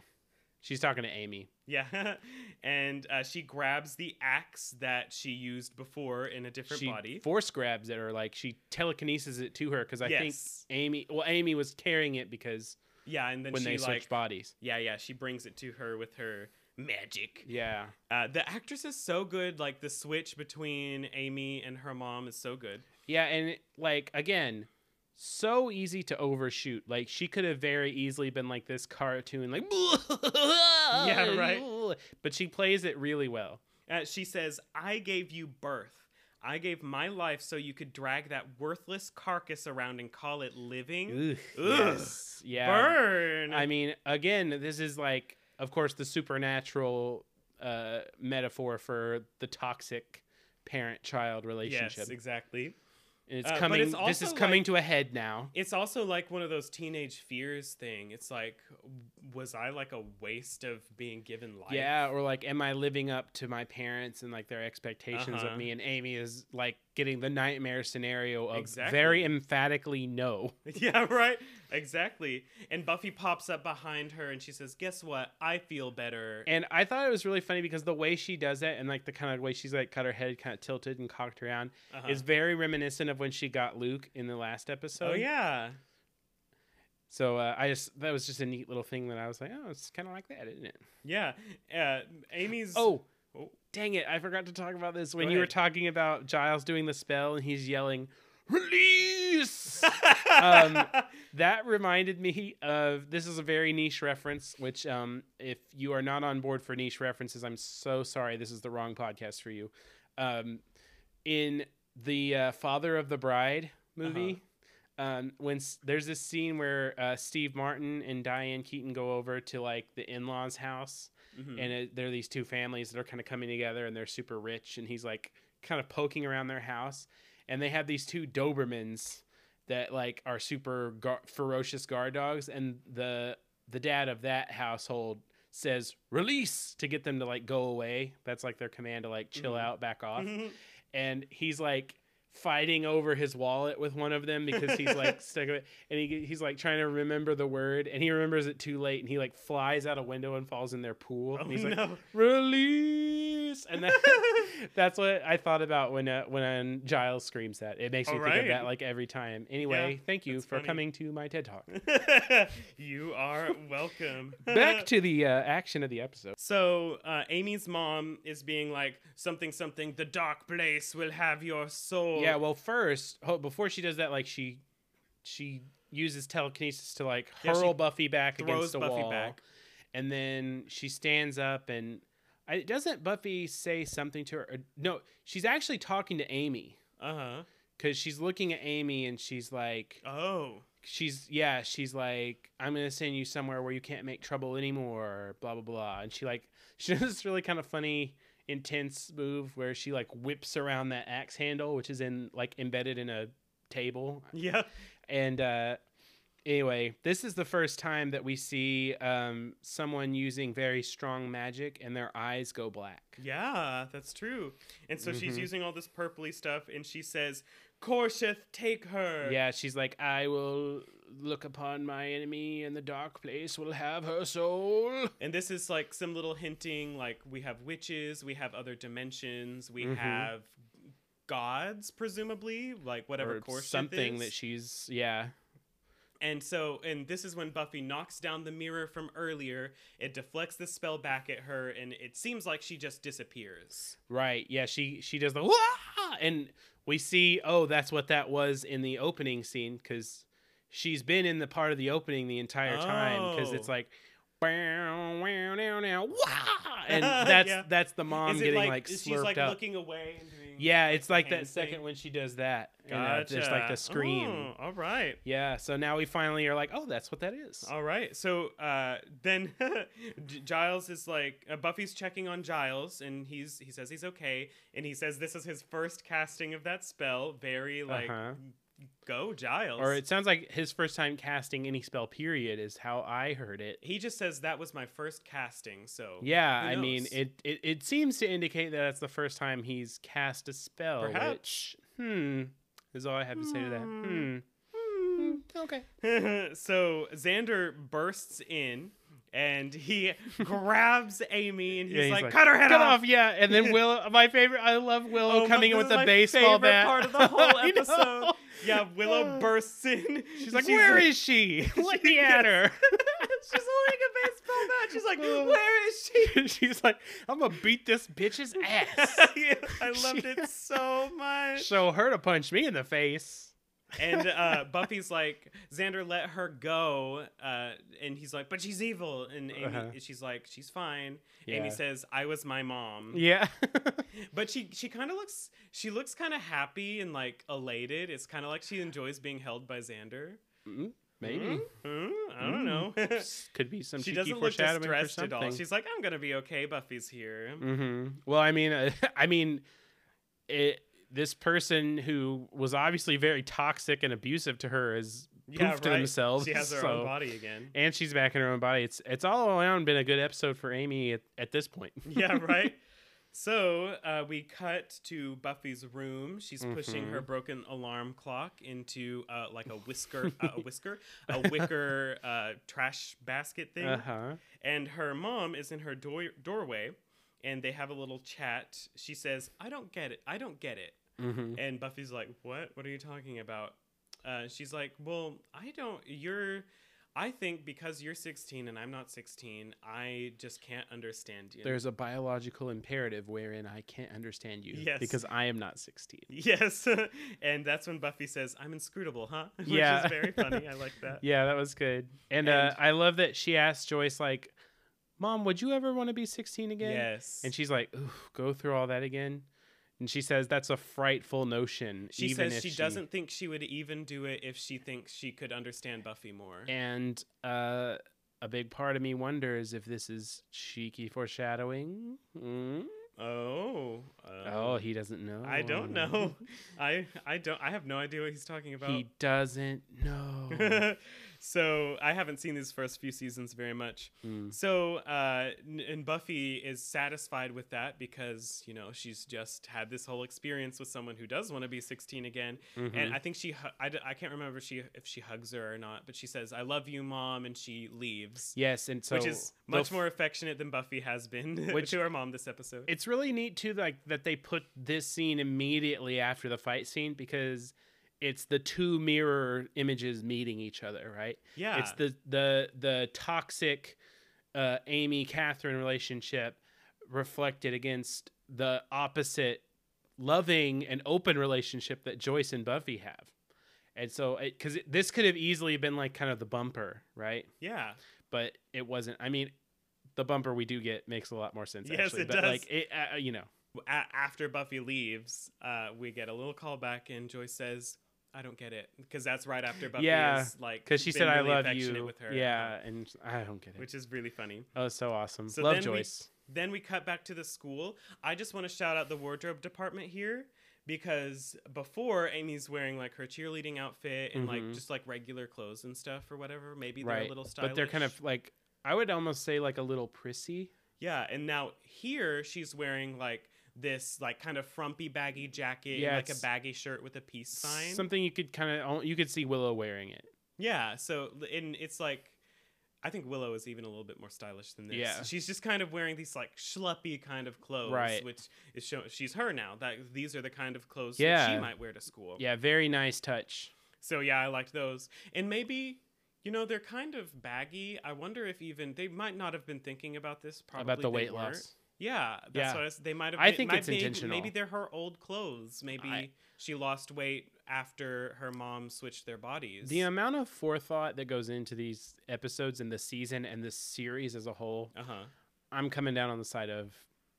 she's talking to Amy. yeah, and uh, she grabs the axe that she used before in a different she body. force grabs it, or like she telekinesis it to her because I think. Amy. Well, Amy was carrying it because yeah, and then when she they like, switched bodies. yeah, yeah, she brings it to her with her magic. Yeah, Uh, the actress is so good. Like the switch between Amy and her mom is so good. yeah, and it- like again, so easy to overshoot. Like she could have very easily been like this cartoon, like Yeah, right. But she plays it really well. Uh, she says, I gave you birth. I gave my life so you could drag that worthless carcass around and call it living. Ugh, Ugh. yes, yeah. Burn. I mean, again, this is like, of course, the supernatural uh, metaphor for the toxic parent-child relationship. yes, exactly. It's Uh, coming. it's this is coming like- to a head now. It's also like one of those teenage fears thing. It's like, was I like a waste of being given life? Yeah, or like, am I living up to my parents and like their expectations Uh-huh. of me? And Amy is like getting the nightmare scenario of Exactly. very emphatically no. yeah, right. Exactly. And Buffy pops up behind her and she says, "Guess what? I feel better." And I thought it was really funny because the way she does it and like the kind of way she's like cut her head kind of tilted and cocked around Uh-huh. is very reminiscent of when she got Luke in the last episode. oh yeah. So uh, I just that was just a neat little thing that I was like, oh, it's kind of like that, isn't it? Yeah. Uh, Amy's. Oh, Oh. dang it! I forgot to talk about this when Go you were talking about Giles doing the spell and he's yelling, "Release!" um, that reminded me of this is a very niche reference. Which, um, if you are not on board for niche references, I'm so sorry. This is the wrong podcast for you. Um, in the uh, Father of the Bride movie. Um, when s- there's this scene where uh, Steve Martin and Diane Keaton go over to like the in-laws' house, Mhm. and it, there are these two families that are kind of coming together and they're super rich and he's like kind of poking around their house and they have these two dobermans that like are super gar- ferocious guard dogs and the the dad of that household says release to get them to like go away that's like their command to like chill Mhm. out back off and he's like fighting over his wallet with one of them because he's like stuck with it. And he, he's like trying to remember the word and he remembers it too late and he like flies out a window and falls in their pool. Oh and he's like release! And that, that's what i thought about when uh, when giles screams that it makes me think of that like every time anyway Yeah, thank you that's for funny. coming to my ted talk you are welcome. back to the uh, action of the episode So uh, Amy's mom is being like something something. The dark place will have your soul. yeah well first before she does that like she she uses telekinesis to like Yeah, she hurl buffy back throws against the Buffy wall back. and then she stands up and I, doesn't buffy say something to her or- no she's actually talking to amy Uh huh. because she's looking at amy and she's like Oh. she's yeah she's like i'm gonna send you somewhere where you can't make trouble anymore blah blah blah and she like she does this really kind of funny intense move where she like whips around that axe handle which is in like embedded in a table Yeah. and uh anyway this is the first time that we see um someone using very strong magic and their eyes go black Yeah, that's true. And so she's Mhm. using all this purpley stuff, and she says, "Corsheth, take her." yeah she's like i will look upon my enemy and the dark place will have her soul And this is like some little hinting, like we have witches, we have other dimensions, we Mhm. have gods, presumably, like whatever or Corsheth something is. that she's yeah And so, and this is when Buffy knocks down the mirror from earlier. It deflects the spell back at her, and it seems like she just disappears. Right. Yeah, she she does the Wah! and we see oh that's what that was in the opening scene cuz she's been in the part of the opening the entire time cuz it's Oh. like "Wow, wow, now, wah!" and that's Yeah. that's the mom getting like, like, slurped she's like up. looking away and? Yeah, it's like that second when she does that. and, uh, Gotcha. just like the scream. Oh, all right. Yeah, so now we finally are like, oh, that's what that is. All right. So uh, then Giles is like uh, Buffy's checking on Giles, and he's he says he's okay, and he says this is his first casting of that spell. Very like Uh-huh. Go Giles. Or it sounds like his first time casting any spell. Period is how I heard it. he just says that was my first casting. So Yeah, I mean, it, it it seems to indicate that that's the first time he's cast a spell. Perhaps. Which, hmm, is all I have to say to that. Hmm. Hmm. Okay. so Xander bursts in. And he grabs Amy, and he's, like, "Cut her head Cut off!" off, yeah. And then Willow, my favorite, I love Willow Oh, coming in with the baseball bat. part of the whole I Yeah, Willow bursts in. She's like, "Where is she? Let me at her." She's holding a baseball bat. She's like, Uh. "Where is she?" She's like, "I'm gonna beat this bitch's ass." Yeah, I loved She- it so much. Show her to punch me in the face. And uh, Buffy's like, Xander, let her go. Uh, and he's like, but she's evil. And Amy, Uh-huh. she's like, she's fine. Yeah. Amy says, I was my mom. Yeah. But she she kind of looks she looks kind of happy and like elated. It's kind of like she enjoys being held by Xander. Mm, Maybe. Hmm? I don't know. Could be some she doesn't look distressed at all. She's like, I'm gonna be okay. Buffy's here. Well, I mean, uh, I mean, it, this person who was obviously very toxic and abusive to her is Yeah, poof to themselves. She has her so- own body again. and she's back in her own body. It's it's all around been a good episode for Amy at, at this point. yeah, right. So uh, we cut to Buffy's room. She's pushing Mhm. her broken alarm clock into uh, like a whisker, uh, a whisker, a wicker uh, trash basket thing. Uh huh. And her mom is in her door- doorway, and they have a little chat. She says, "I don't get it. I don't get it." hmm And Buffy's like, "What? What are you talking about?" Uh, she's like, "Well, I don't. You're. I think because you're 16 and I'm not 16, I just can't understand you." There's a biological imperative wherein I can't understand you Yes. because I am not 16. Yes, and that's when Buffy says, "I'm inscrutable, huh?" Which Yeah. is very funny. I like that. Yeah, that was good. And, uh, And- I love that she asked Joyce like, "Mom, would you ever want to be 16 again?" Yes, And she's like, Ooh, "Go through all that again." And she says that's a frightful notion. she says if she, doesn't think she would even do it if she thinks she could understand Buffy more. And uh, a big part of me wonders if this is cheeky foreshadowing. Mm? oh, Oh, um, he doesn't know. I don't know. I I don't. I have no idea what he's talking about. He doesn't know. so I haven't seen these first few seasons very much. Mm. So uh, and Buffy is satisfied with that because you know she's just had this whole experience with someone who does want to be 16 again, Mhm. and I think she hu- I can't remember if she if she hugs her or not, but she says I love you, mom, and she leaves. yes, and so which is much f- more affectionate than Buffy has been Which- to her mom this episode. It's really neat too, like that they put this scene immediately after the fight scene because it's the two mirror images meeting each other, right? yeah, It's the the the toxic uh, Amy Catherine relationship reflected against the opposite loving and open relationship that Joyce and Buffy have. And so, because this could have easily been like kind of the bumper, right? yeah. But it wasn't. I mean, the bumper we do get makes a lot more sense. Yes, actually, it but does. Like it, uh, you know, after Buffy leaves, uh, we get a little callback, and Joyce says, "I don't get it," because that's right after Buffy Yeah, is like because she said, "I love you." with her, Yeah, and I don't get it. which is really funny. oh, so awesome. So love then we- Joyce. Then we cut back to the school. I just want to shout out the wardrobe department here because before Amy's wearing like her cheerleading outfit and like Mhm. just like regular clothes and stuff or whatever. Maybe they're right, a little stylish. but they're kind of like I would almost say like a little prissy. yeah. And now here she's wearing like this like kind of frumpy baggy jacket, Yeah, like a baggy shirt with a peace sign. Something you could kind of you could see Willow wearing it. Yeah, so and it's like I think Willow is even a little bit more stylish than this. Yeah. she's just kind of wearing these like schleppy kind of clothes, Right. Which is show she's her now. That these are the kind of clothes that she might wear to school. Yeah, very nice touch. So yeah, I liked those, and maybe You know, they're kind of baggy. I wonder if even they might not have been thinking about this. Probably about the weight weren't. loss. Yeah, that's Yeah. what I s- they might have. I think it's be- intentional. Maybe they're her old clothes. Maybe I- she lost weight after her mom switched their bodies. The amount of forethought that goes into these episodes and the season and the series as a whole, uh huh. I'm coming down on the side of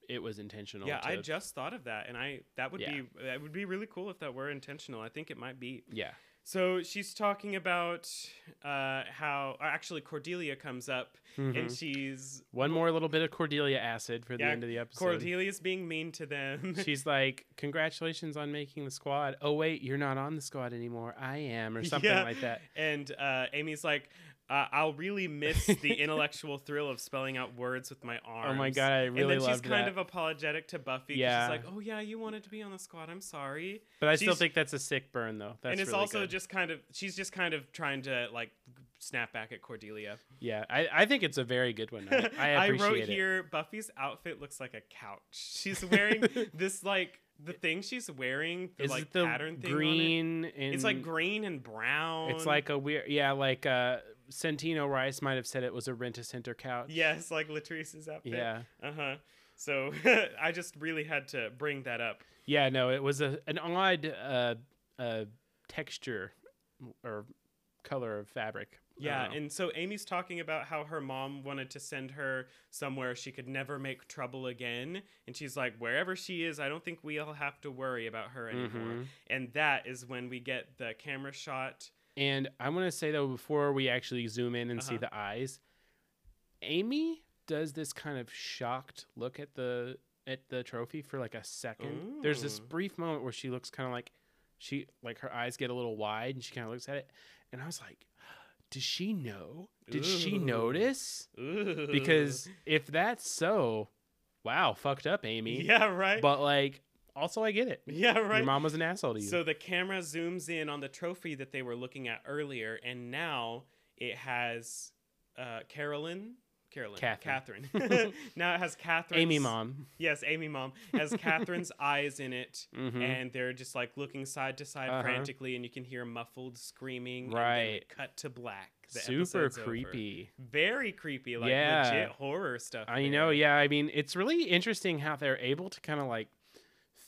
it was intentional. Yeah, I just thought of that, and I that would Yeah. be that would be really cool if that were intentional. I think it might be. yeah. So she's talking about uh, how uh, actually Cordelia comes up and Mhm. she's One more little bit of Cordelia acid for the Yeah, end of the episode. Cordelia's being mean to them. She's like, "Congratulations on making the squad." Oh wait, you're not on the squad anymore. I am, or something Yeah. like that. and uh, Amy's like, uh, I'll really miss the intellectual thrill of spelling out words with my arms. Oh my god, I really love that. and then she's kind that. of apologetic to Buffy. Yeah. She's like, oh yeah, you wanted to be on the squad. I'm sorry. but I still think that's a sick burn, though. That's and it's really also good. just kind of, she's just kind of trying to like snap back at Cordelia. yeah. I, I think it's a very good one. I, I appreciate wrote it. here Buffy's outfit looks like a couch. She's wearing this like the thing she's wearing, the Is like the pattern thing on it. green? And It's like green and brown. It's like a weird, yeah, like uh, Santino Rice might have said it was a rent a center couch. yes, like Latrice's outfit. Yeah. Uh huh. So I just really had to bring that up. Yeah, no, it was a an odd uh, uh, texture or color of fabric. Yeah, and so Amy's talking about how her mom wanted to send her somewhere she could never make trouble again, and she's like, wherever she is, I don't think we'll have to worry about her anymore. Mhm. And that is when we get the camera shot. And I want to say though, before we actually zoom in and see Uh-huh. the eyes, Amy does this kind of shocked look at the at the trophy for like a second. There's this brief moment where she looks kind of like she like her eyes get a little wide and she kind of looks at it, and I was like, does she know? Did she notice? Ooh. Because if that's so, wow, fucked up, Amy. yeah, right. But like, also I get it. yeah, right. Your mom was an asshole to you. So the camera zooms in on the trophy that they were looking at earlier, and now it has uh, Carolyn. Carolyn. Catherine. Catherine. now it has Catherine. Amy mom. Yes, Amy mom has Catherine's eyes in it, Mhm. and they're just like looking side to side Uh-huh. frantically, and you can hear muffled screaming. Right. cut to black. The Super episode's over. creepy. Very creepy. Like Yeah. legit horror stuff. I know, yeah. I mean, it's really interesting how they're able to kind of like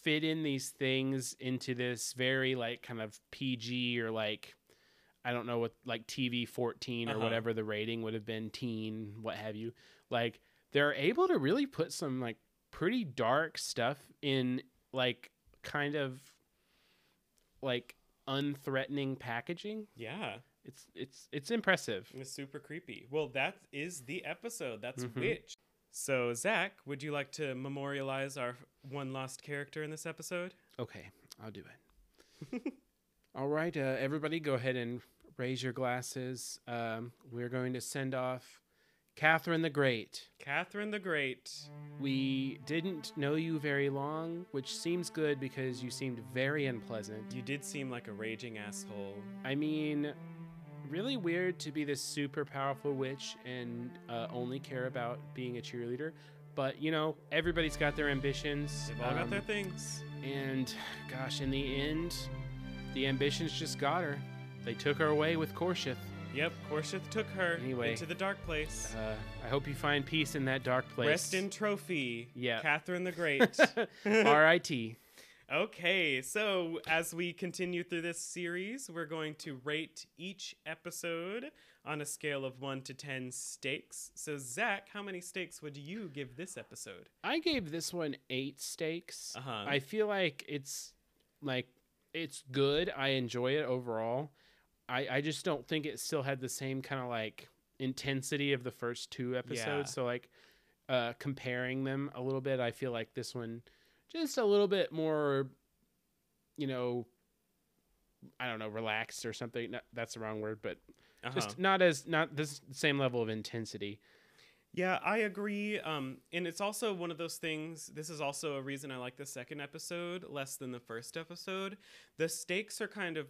fit in these things into this very like kind of PG or like I don't know what like TV 14 or Uh-huh. whatever the rating would have been, teen, what have you. Like they're able to really put some like pretty dark stuff in like kind of like unthreatening packaging. Yeah. It's it's it's impressive. It's super creepy. Well, that is the episode. That's Mhm. Witch. So, Zach, would you like to memorialize our one lost character in this episode? Okay, I'll do it. All right, uh, everybody, go ahead and raise your glasses. Um, we're going to send off Catherine the Great. Catherine the Great. We didn't know you very long, which seems good because you seemed very unpleasant. You did seem like a raging asshole. I mean, really weird to be this super powerful witch and uh, only care about being a cheerleader. But, you know, everybody's got their ambitions. They've all got um, their things. And gosh, in the end, the ambitions just got her. They took her away with Corsheth. Yep, Corsheth took her Anyway. into the dark place. Uh, I hope you find peace in that dark place. Rest in trophy. Yeah. Catherine the Great. R.I.T. Okay, so as we continue through this series, we're going to rate each episode on a scale of 1 to 10 stakes. So, Zach, how many stakes would you give this episode? I gave this one eight stakes. Uh-huh. I feel like it's like it's good. I enjoy it overall. I I just don't think it still had the same kind of like intensity of the first two episodes. Yeah. So like uh comparing them a little bit, I feel like this one just a little bit more you know I don't know, relaxed or something. That's the wrong word, but Uh-huh. just not as not this same level of intensity. Yeah, I agree. Um, and it's also one of those things. This is also a reason I like the second episode less than the first episode. The stakes are kind of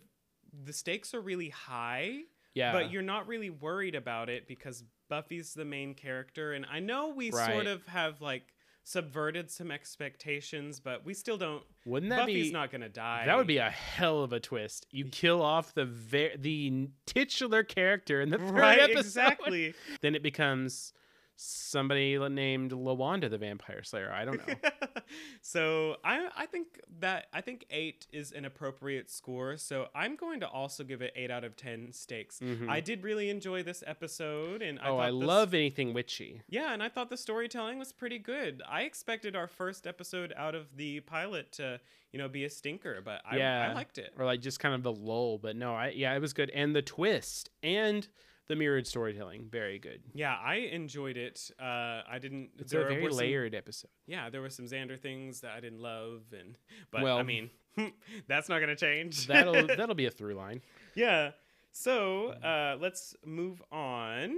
the stakes are really high, Yeah. but you're not really worried about it because Buffy's the main character, and I know we Right. sort of have like subverted some expectations, but we still don't. Wouldn't that Buffy's be not gonna die. That would be a hell of a twist. You kill off the ver- the titular character in the third right. episode. Exactly. Then it becomes somebody named Lawanda the Vampire Slayer. I don't know. so I I think that I think eight is an appropriate score. So I'm going to also give it eight out of ten stakes. Mhm. I did really enjoy this episode, and I oh, thought I this- love anything witchy. Yeah, and I thought the storytelling was pretty good. I expected our first episode out of the pilot to you know be a stinker, but I, I liked it. Or like just kind of the lull, but no, I yeah, it was good. And the twist and the mirrored storytelling, very good. Yeah, I enjoyed it. Uh, I didn't. It's there a very were some- layered episode. yeah, there were some Xander things that I didn't love, and but I mean, that's not gonna change. That'll that'll be a through line. yeah. So uh, let's move on.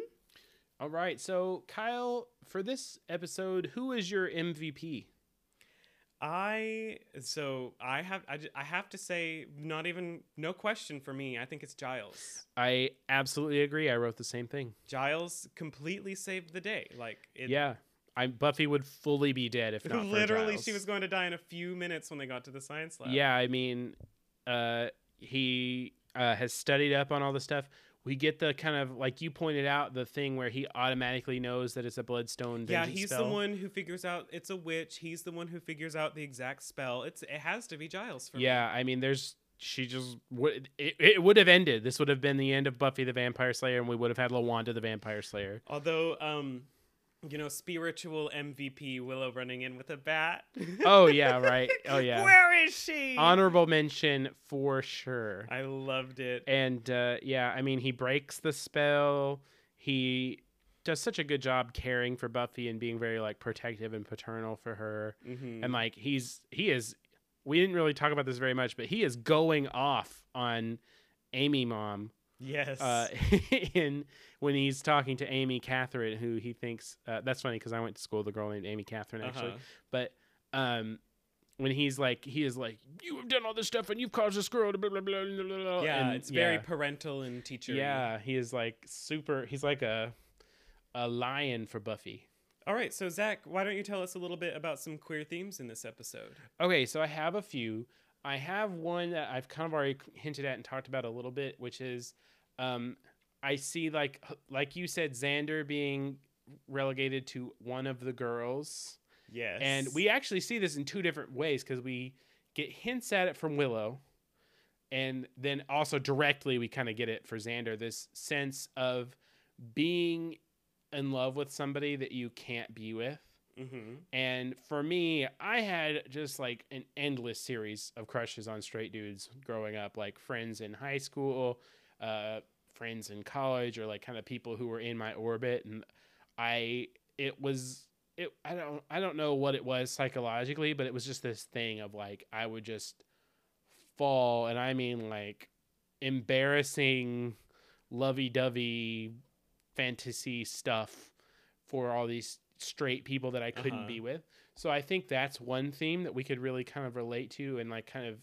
All right, so Kyle, for this episode, who is your MVP? I so I have I, I have to say not even no question for me. I think it's Giles. I absolutely agree. I wrote the same thing. Giles completely saved the day. Like it, yeah, I Buffy would fully be dead if not. for literally she was going to die in a few minutes when they got to the science lab. Yeah, I mean, uh, he uh, has studied up on all the stuff. We get the kind of like you pointed out the thing where he automatically knows that it's a bloodstone. Yeah, he's spell. the one who figures out it's a witch. He's the one who figures out the exact spell. It's it has to be Giles for me. Yeah, I mean, there's she just would it, it would have ended. This would have been the end of Buffy the Vampire Slayer, and we would have had Lawanda the Vampire Slayer. Although um you know, spiritual MVP Willow running in with a bat. Oh yeah, right. Oh yeah. Where is she? Honorable mention for sure. I loved it. And uh, yeah, I mean, he breaks the spell. He does such a good job caring for Buffy and being very like protective and paternal for her. Mhm. And like he's he is. We didn't really talk about this very much, but he is going off on Amy mom yes. uh, in when he's talking to Amy Catherine, who he thinks uh, that's funny because I went to school with a girl named Amy Catherine actually, Uh-huh. but um, when he's like he is like you have done all this stuff and you've caused this girl to blah blah blah blah blah. yeah, and, it's very yeah, parental and teacher. yeah. He is like super. He's like a a lion for Buffy. All right, so Zach, why don't you tell us a little bit about some queer themes in this episode? Okay, so I have a few. I have one that I've kind of already hinted at and talked about a little bit, which is um, I see like like you said, Xander being relegated to one of the girls, Yes. and we actually see this in two different ways because we get hints at it from Willow, and then also directly we kind of get it for Xander. This sense of being in love with somebody that you can't be with. hmm And for me, I had just like an endless series of crushes on straight dudes growing up, like friends in high school, uh, friends in college, or like kind of people who were in my orbit. And I, it was, it, I don't, I don't know what it was psychologically, but it was just this thing of like, I would just fall. And I mean, like, embarrassing, lovey dovey fantasy stuff for all these straight people that I couldn't Uh-huh. be with. So I think that's one theme that we could really kind of relate to and like kind of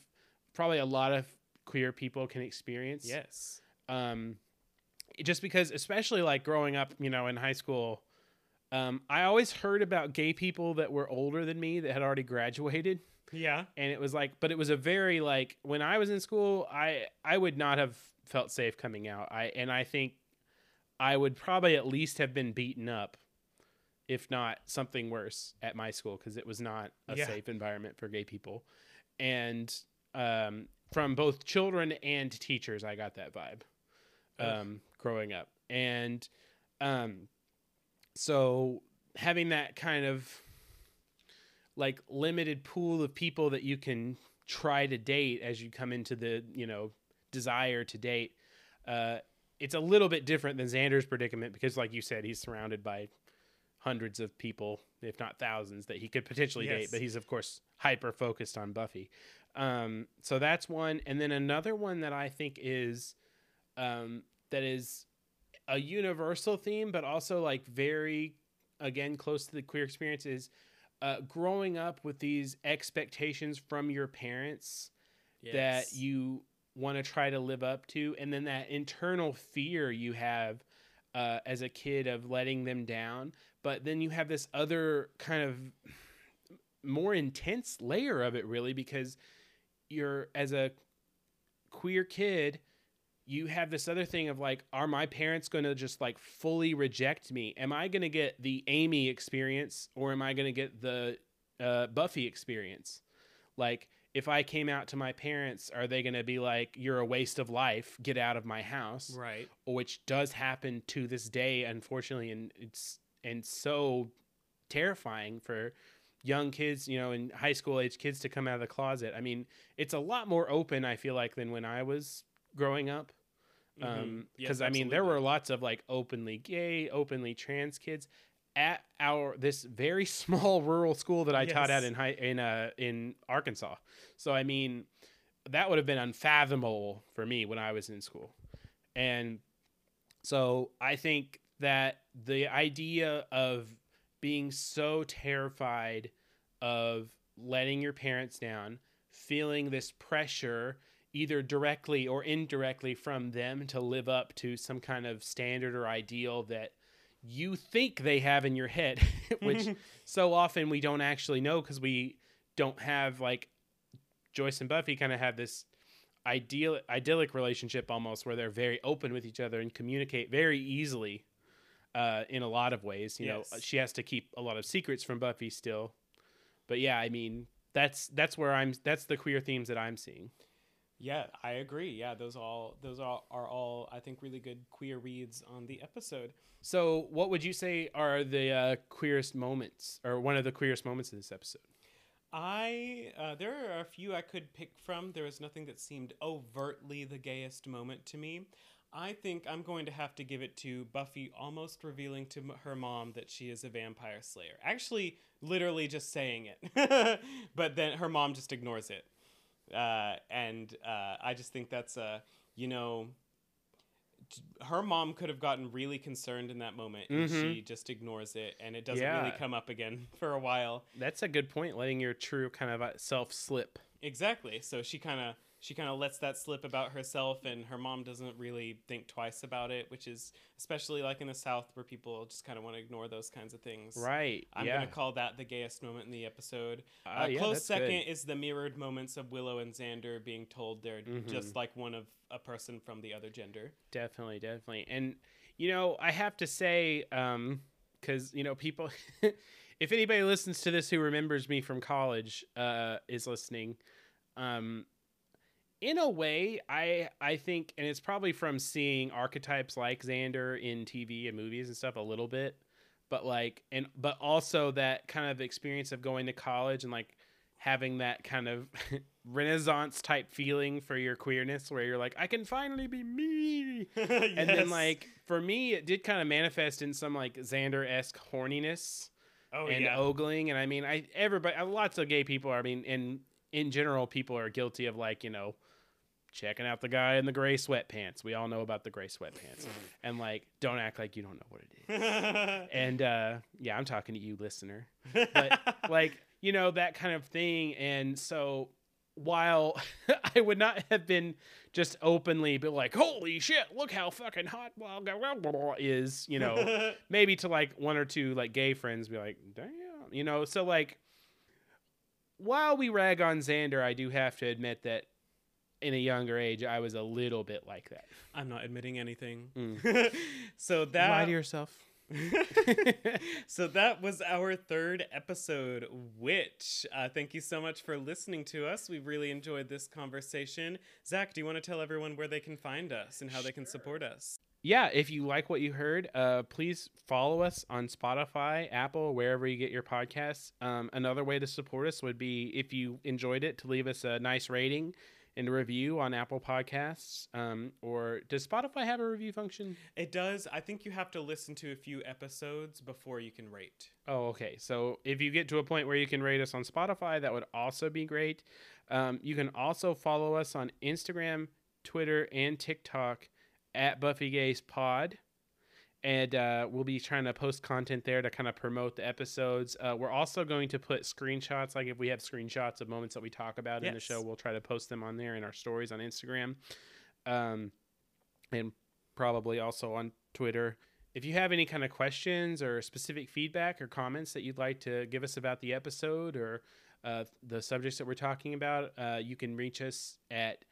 probably a lot of queer people can experience. Yes. Um just because especially like growing up, you know, in high school, um I always heard about gay people that were older than me that had already graduated. Yeah. and it was like but it was a very like when i was in school i i would not have felt safe coming out. I and i think i would probably at least have been beaten up if not something worse at my school because it was not a Yeah. safe environment for gay people. And um from both children and teachers i got that vibe. Um growing up. And um so having that kind of like limited pool of people that you can try to date as you come into the you know desire to date uh it's a little bit different than xander's predicament because like you said he's surrounded by hundreds of people if not thousands that he could potentially date but he's of course hyper focused on buffy. Um so that's one. And then another one that i think is um that is a universal theme but also like very again close to the queer experience is uh, growing up with these expectations from your parents that you want to try to live up to and then that internal fear you have uh, as a kid of letting them down but then you have this other kind of more intense layer of it really because you're as a queer kid you have this other thing of like are my parents going to just like fully reject me? Am i going to get the amy experience or am i going to get the uh, buffy experience? Like if i came out to my parents are they going to be like you're a waste of life get out of my house Right. which does happen to this day unfortunately and it's and so terrifying for young kids you know and high school age kids to come out of the closet. I mean it's a lot more open i feel like than when i was growing up Mhm. um Yes, because i mean there were lots of like openly gay openly trans kids at our this very small rural school that i taught at in high in uh in arkansas. So i mean that would have been unfathomable for me when i was in school. And so I think that the idea of being so terrified of letting your parents down, feeling this pressure either directly or indirectly from them to live up to some kind of standard or ideal that you think they have in your head, which so often we don't actually know because we don't have like Joyce and Buffy kind of have this ideal idyllic relationship almost where they're very open with each other and communicate very easily uh, in a lot of ways. You know, she has to keep a lot of secrets from Buffy still, but yeah, I mean that's that's where I'm. That's the queer themes that I'm seeing. Yeah, I agree. Yeah, those all those are, are all I think really good queer reads on the episode. So, what would you say are the uh, queerest moments, or one of the queerest moments in this episode? I uh, there are a few I could pick from. There was nothing that seemed overtly the gayest moment to me. I think I'm going to have to give it to Buffy almost revealing to her mom that she is a vampire slayer. Actually, literally just saying it, but then her mom just ignores it. Uh, and uh, I just think that's a you know. Her mom could have gotten really concerned in that moment, and Mhm. she just ignores it, and it doesn't really come up again for a while. That's a good point. Letting your true kind of uh, self slip. Exactly. So she kind of she kind of lets that slip about herself, and her mom doesn't really think twice about it, which is especially like in the South where people just kind of want to ignore those kinds of things. Right. I'm yeah. gonna call that the gayest moment in the episode. Uh, Uh, yeah, close second good. is the mirrored moments of Willow and Xander being told they're Mhm. just like one of a person from the other gender. Definitely, definitely. And you know, I have to say, um, because you know, people if anybody listens to this who remembers me from college, uh, is listening, um in a way, I I think and it's probably from seeing archetypes like Xander in TV and movies and stuff a little bit. But like and but also that kind of experience of going to college and like having that kind of renaissance type feeling for your queerness where you're like I can finally be me and then like for me it did kind of manifest in some like xander esque horniness oh and yeah, ogling and i mean i everybody lots of gay people are, i mean in in general people are guilty of like you know checking out the guy in the gray sweatpants. We all know about the gray sweatpants. And like don't act like you don't know what it is. And uh yeah i'm talking to you listener. But like you know that kind of thing. And so while i would not have been just openly be like holy shit look how fucking hot blah, blah, blah, blah, blah," is you know maybe to like one or two like gay friends be like damn you know? So like while we rag on xander i do have to admit that in a younger age i was a little bit like that I'm not admitting anything. Mm. so lie to yourself so that was our third episode, Witch Uh, thank you so much for listening to us. We've really enjoyed this conversation. Zach, do you want to tell everyone where they can find us and how they can support us? yeah, if you like what you heard, uh, please follow us on Spotify, Apple, wherever you get your podcasts. Um, another way to support us would be if you enjoyed it to leave us a nice rating and a review on Apple Podcasts. Um, or does Spotify have a review function? It does. I think you have to listen to a few episodes before you can rate. Oh, okay. So if you get to a point where you can rate us on Spotify, that would also be great. Um, you can also follow us on Instagram, Twitter, and TikTok at Buffy Gays Pod. And uh, we'll be trying to post content there to kind of promote the episodes. Uh, we're also going to put screenshots, like if we have screenshots of moments that we talk about in the show, we'll try to post them on there in our stories on Instagram. Um, and probably also on Twitter if you have any kind of questions or specific feedback or comments that you'd like to give us about the episode or uh, the subjects that we're talking about, uh, you can reach us at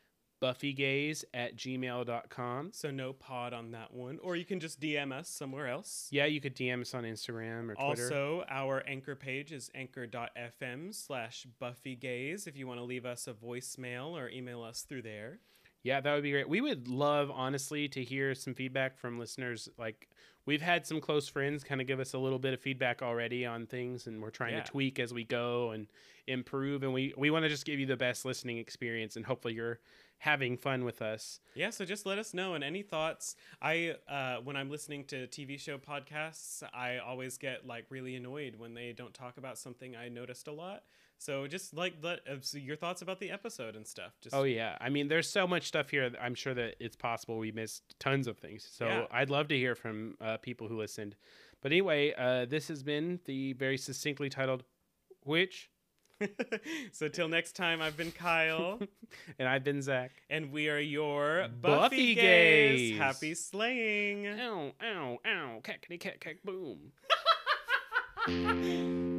buffygays at gmail.com. So no pod on that one. Or you can just DM us somewhere else. Yeah, you could DM us on Instagram or Twitter. Also, our anchor page is anchor.fm slash buffygays if you want to leave us a voicemail or email us through there. Yeah, that would be great. We would love, honestly, to hear some feedback from listeners. Like, we've had some close friends kind of give us a little bit of feedback already on things, and we're trying Yeah. to tweak as we go and improve. And we, we want to just give you the best listening experience, and hopefully, you're having fun with us. Yeah, so just let us know and any thoughts. I uh, when I'm listening to TV show podcasts, I always get like really annoyed when they don't talk about something I noticed a lot. So just like let uh, so your thoughts about the episode and stuff. Just Oh, yeah. I mean, there's so much stuff here. that I'm sure that it's possible we missed tons of things. So Yeah. I'd love to hear from uh, people who listened. But anyway, uh, this has been the very succinctly titled Witch? so till next time, I've been Kyle, And I've been Zach. and we are your Buffy Buffy, gays. gays. Happy slaying. Ow, ow, ow, cackety cat, cack, boom.